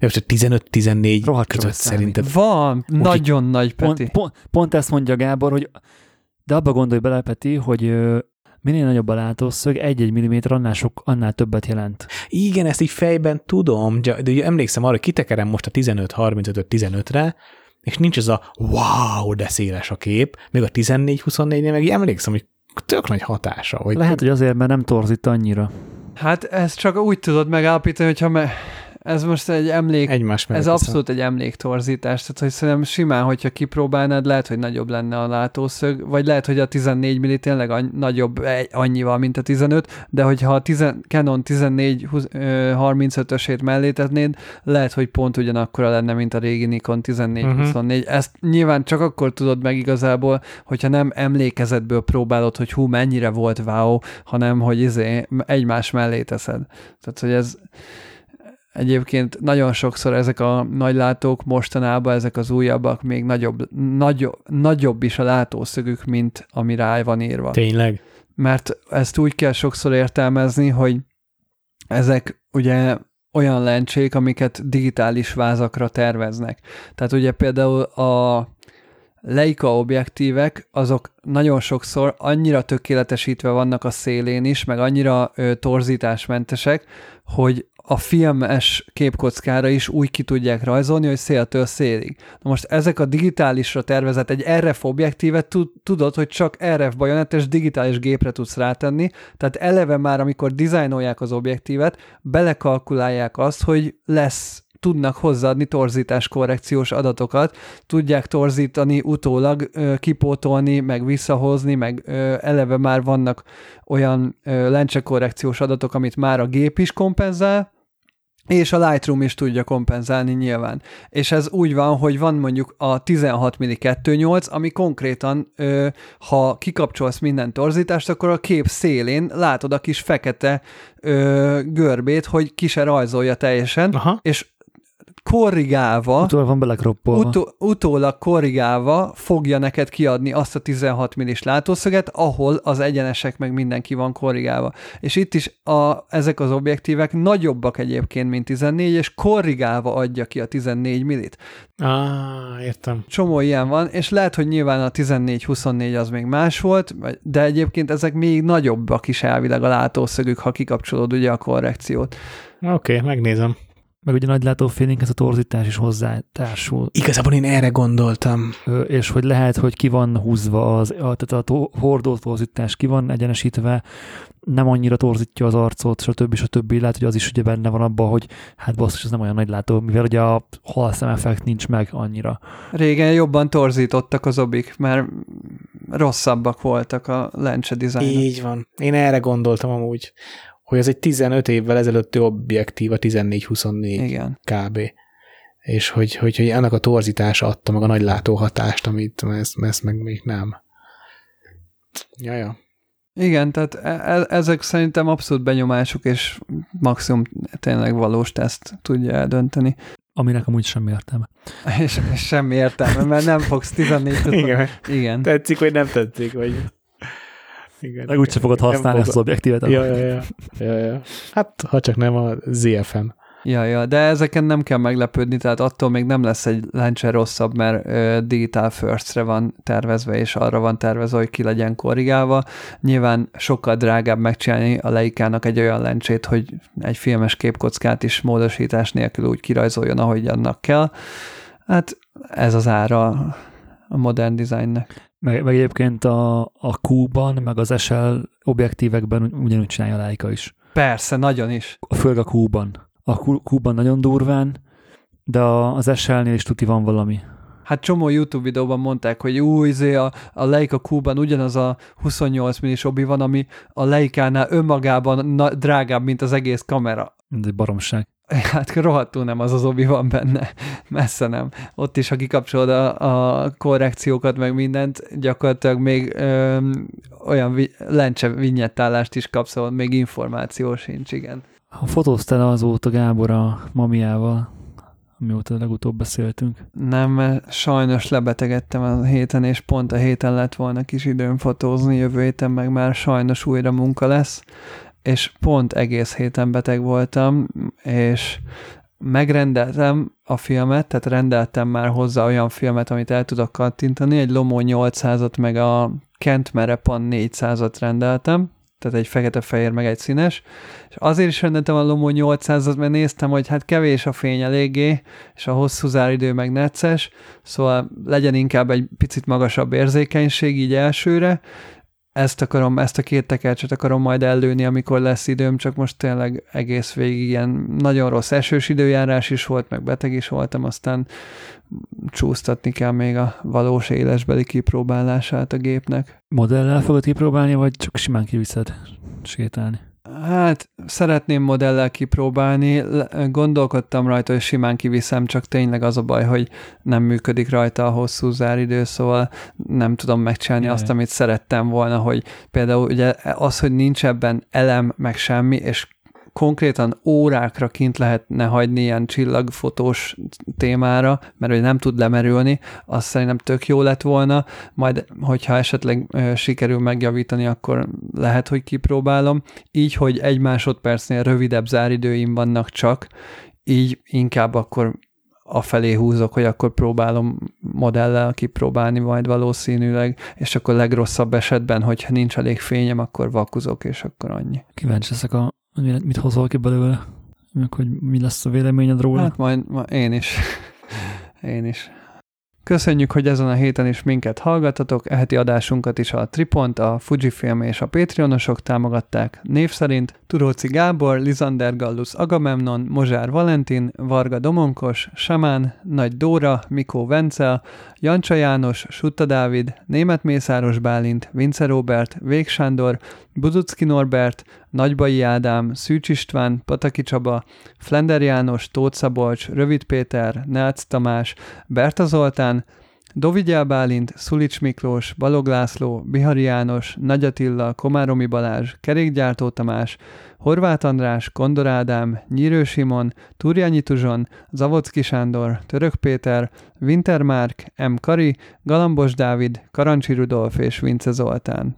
most a 15-14 között szerintem. Van, Úgy, nagyon nagy, Peti. Pont, pont, pont ezt mondja Gábor, hogy de abba gondolj bele, Peti, hogy minél nagyobb a látószög, egy-egy milliméter annál, sok, annál többet jelent. Igen, ezt így fejben tudom, de ugye emlékszem arra, hogy kitekerem most a 15-35-15-re, és nincs ez a wow, de széles a kép, még a 14-24-nél meg emlékszem, hogy tök nagy hatása. Hogy Lehet, hogy azért, mert nem torzít annyira. Hát ezt csak úgy tudod megállapítani, hogyha me- ez most egy emlék, Egymás ez abszolút egy emléktorzítás, tehát hogy szerintem simán, hogyha kipróbálnád, lehet, hogy nagyobb lenne a látószög, vagy lehet, hogy a 14 milli tényleg any- nagyobb annyival, mint a 15, de hogyha a 10, Canon 14 35-ösét mellé tetnéd, lehet, hogy pont ugyanakkora lenne, mint a régi Nikon 14-24. Uh-huh. Ezt nyilván csak akkor tudod meg igazából, hogyha nem emlékezetből próbálod, hogy hú, mennyire volt wow, hanem hogy izé, egymás mellé teszed. Tehát, hogy ez Egyébként nagyon sokszor ezek a nagylátók mostanában, ezek az újabbak még nagyobb, nagyobb, nagyobb is a látószögük, mint ami rá van írva. Tényleg? Mert ezt úgy kell sokszor értelmezni, hogy ezek ugye olyan lencsék, amiket digitális vázakra terveznek. Tehát ugye például a Leica objektívek, azok nagyon sokszor annyira tökéletesítve vannak a szélén is, meg annyira ö, torzításmentesek, hogy a filmes képkockára is úgy ki tudják rajzolni, hogy széltől szélig. Na most ezek a digitálisra tervezett egy RF objektívet tudod, hogy csak RF bajonettes digitális gépre tudsz rátenni, tehát eleve már amikor dizájnolják az objektívet, belekalkulálják azt, hogy lesz tudnak hozzáadni torzítás korrekciós adatokat, tudják torzítani, utólag kipótolni, meg visszahozni, meg eleve már vannak olyan lencsekorrekciós adatok, amit már a gép is kompenzál, és a Lightroom is tudja kompenzálni nyilván. És ez úgy van, hogy van mondjuk a 16 mm 2.8, ami konkrétan, ö, ha kikapcsolsz minden torzítást, akkor a kép szélén látod a kis fekete ö, görbét, hogy ki se rajzolja teljesen, Aha. és korrigálva, utólag van belekroppolva. Utó, utólag korrigálva fogja neked kiadni azt a 16 millis látószöget, ahol az egyenesek meg mindenki van korrigálva. És itt is a, ezek az objektívek nagyobbak egyébként, mint 14, és korrigálva adja ki a 14 millit. Ah, értem. Csomó ilyen van, és lehet, hogy nyilván a 14-24 az még más volt, de egyébként ezek még nagyobbak is elvileg a látószögük, ha kikapcsolod ugye a korrekciót. Oké, okay, megnézem. Meg ugye nagy látófélénk, ez a torzítás is hozzá társul. Igazából én erre gondoltam. Ö, és hogy lehet, hogy ki van húzva, az, a, tehát a hordó torzítás ki van egyenesítve, nem annyira torzítja az arcot, stb. stb. Lehet, hogy az is ugye benne van abban, hogy hát basszus, ez nem olyan nagy látó, mivel ugye a halszem effekt nincs meg annyira. Régen jobban torzítottak az obik, mert rosszabbak voltak a lencse dizájnok. Így van. Én erre gondoltam amúgy hogy ez egy 15 évvel ezelőtti objektív, a 14-24 Igen. kb. És hogy, hogy, hogy ennek a torzítása adta meg a nagy látóhatást, amit ezt, ezt meg még nem. Jaja. Igen, tehát e, e ezek szerintem abszolút benyomások, és maximum tényleg valós teszt tudja eldönteni. Aminek amúgy semmi értelme. És, és semmi értelme, mert nem fogsz 14 [LAUGHS] Igen. Igen. Tetszik, vagy nem tetszik, vagy... Igen, Meg úgyse fogod használni ezt az objektívet. Ja, ja, ja, ja, ja. Hát, ha csak nem a ZFM. Ja, ja, de ezeken nem kell meglepődni, tehát attól még nem lesz egy lencse rosszabb, mert ö, Digital First-re van tervezve, és arra van tervezve, hogy ki legyen korrigálva. Nyilván sokkal drágább megcsinálni a Leica-nak egy olyan lencsét, hogy egy filmes képkockát is módosítás nélkül úgy kirajzoljon, ahogy annak kell. Hát ez az ára a modern designnek. Meg, meg egyébként a, a Q-ban, meg az SL objektívekben ugyanúgy csinálja a Leica is. Persze, nagyon is. Főleg a Q-ban. A Q-ban nagyon durván, de a- az SL-nél is tuti van valami. Hát csomó YouTube videóban mondták, hogy új, izé a, a Leica Q-ban ugyanaz a 28 millis obi van, ami a Leica-nál önmagában na, drágább, mint az egész kamera. Ez egy baromság. [LAUGHS] Hát rohadtul nem az az obi van benne, [LAUGHS] messze nem. Ott is, ha kikapcsolod a, a korrekciókat, meg mindent, gyakorlatilag még ö, olyan vi, lencse vinyettálást is kapsz, ahol még információ sincs, igen. Ha fotóztál azóta Gábor a mamiával, amióta legutóbb beszéltünk. Nem, mert sajnos lebetegedtem a héten, és pont a héten lett volna kis időm fotózni, jövő héten meg már sajnos újra munka lesz, és pont egész héten beteg voltam, és megrendeltem a filmet, tehát rendeltem már hozzá olyan filmet, amit el tudok kattintani, egy Lomo 800-at, meg a Kent Merepan 400-at rendeltem, tehát egy fekete-fehér, meg egy színes, és azért is rendeltem a Lomo 800-at, mert néztem, hogy hát kevés a fény eléggé, és a hosszú záridő meg necces, szóval legyen inkább egy picit magasabb érzékenység így elsőre, ezt akarom, ezt a két tekercset akarom majd ellőni, amikor lesz időm, csak most tényleg egész végig ilyen nagyon rossz esős időjárás is volt, meg beteg is voltam, aztán csúsztatni kell még a valós élesbeli kipróbálását a gépnek. Modellel fogod kipróbálni, vagy csak simán kiviszed sétálni? Hát szeretném modellel kipróbálni, gondolkodtam rajta, hogy simán kiviszem, csak tényleg az a baj, hogy nem működik rajta a hosszú záridő, szóval nem tudom megcsinálni Jaj. azt, amit szerettem volna, hogy például ugye az, hogy nincs ebben elem, meg semmi, és konkrétan órákra kint lehetne hagyni ilyen csillagfotós témára, mert hogy nem tud lemerülni, azt szerintem tök jó lett volna, majd hogyha esetleg ö, sikerül megjavítani, akkor lehet, hogy kipróbálom. Így, hogy egy másodpercnél rövidebb záridőim vannak csak, így inkább akkor afelé húzok, hogy akkor próbálom modellel kipróbálni majd valószínűleg, és akkor legrosszabb esetben, hogyha nincs elég fényem, akkor vakuzok, és akkor annyi. Kíváncsi leszek, a, mit mit hozol ki belőle, meg hogy mi lesz a véleményed róla. Hát majd, majd én is. én is. Köszönjük, hogy ezen a héten is minket hallgatatok, eheti adásunkat is a Tripont, a Fujifilm és a Patreonosok támogatták. Név szerint Turóci Gábor, Lizander Gallus Agamemnon, Mozsár Valentin, Varga Domonkos, Samán, Nagy Dóra, Mikó Vencel, Jancsa János, Sutta Dávid, Német Mészáros Bálint, Vince Robert, Vég Sándor, Buzucki Norbert, Nagybai Ádám, Szűcs István, Pataki Csaba, Flender János, Tóth Szabolcs, Rövid Péter, Nelc Tamás, Berta Zoltán, Dovigyel Bálint, Szulics Miklós, Balog László, Bihari János, Nagy Attila, Komáromi Balázs, Kerékgyártó Tamás, Horváth András, Kondor Ádám, Nyírő Simon, Turjányi Tuzson, Zavocki Sándor, Török Péter, Winter Márk, M. Kari, Galambos Dávid, Karancsi Rudolf és Vince Zoltán.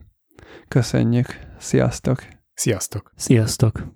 Köszönjük! Sziasztok! Sziasztok! Sziasztok!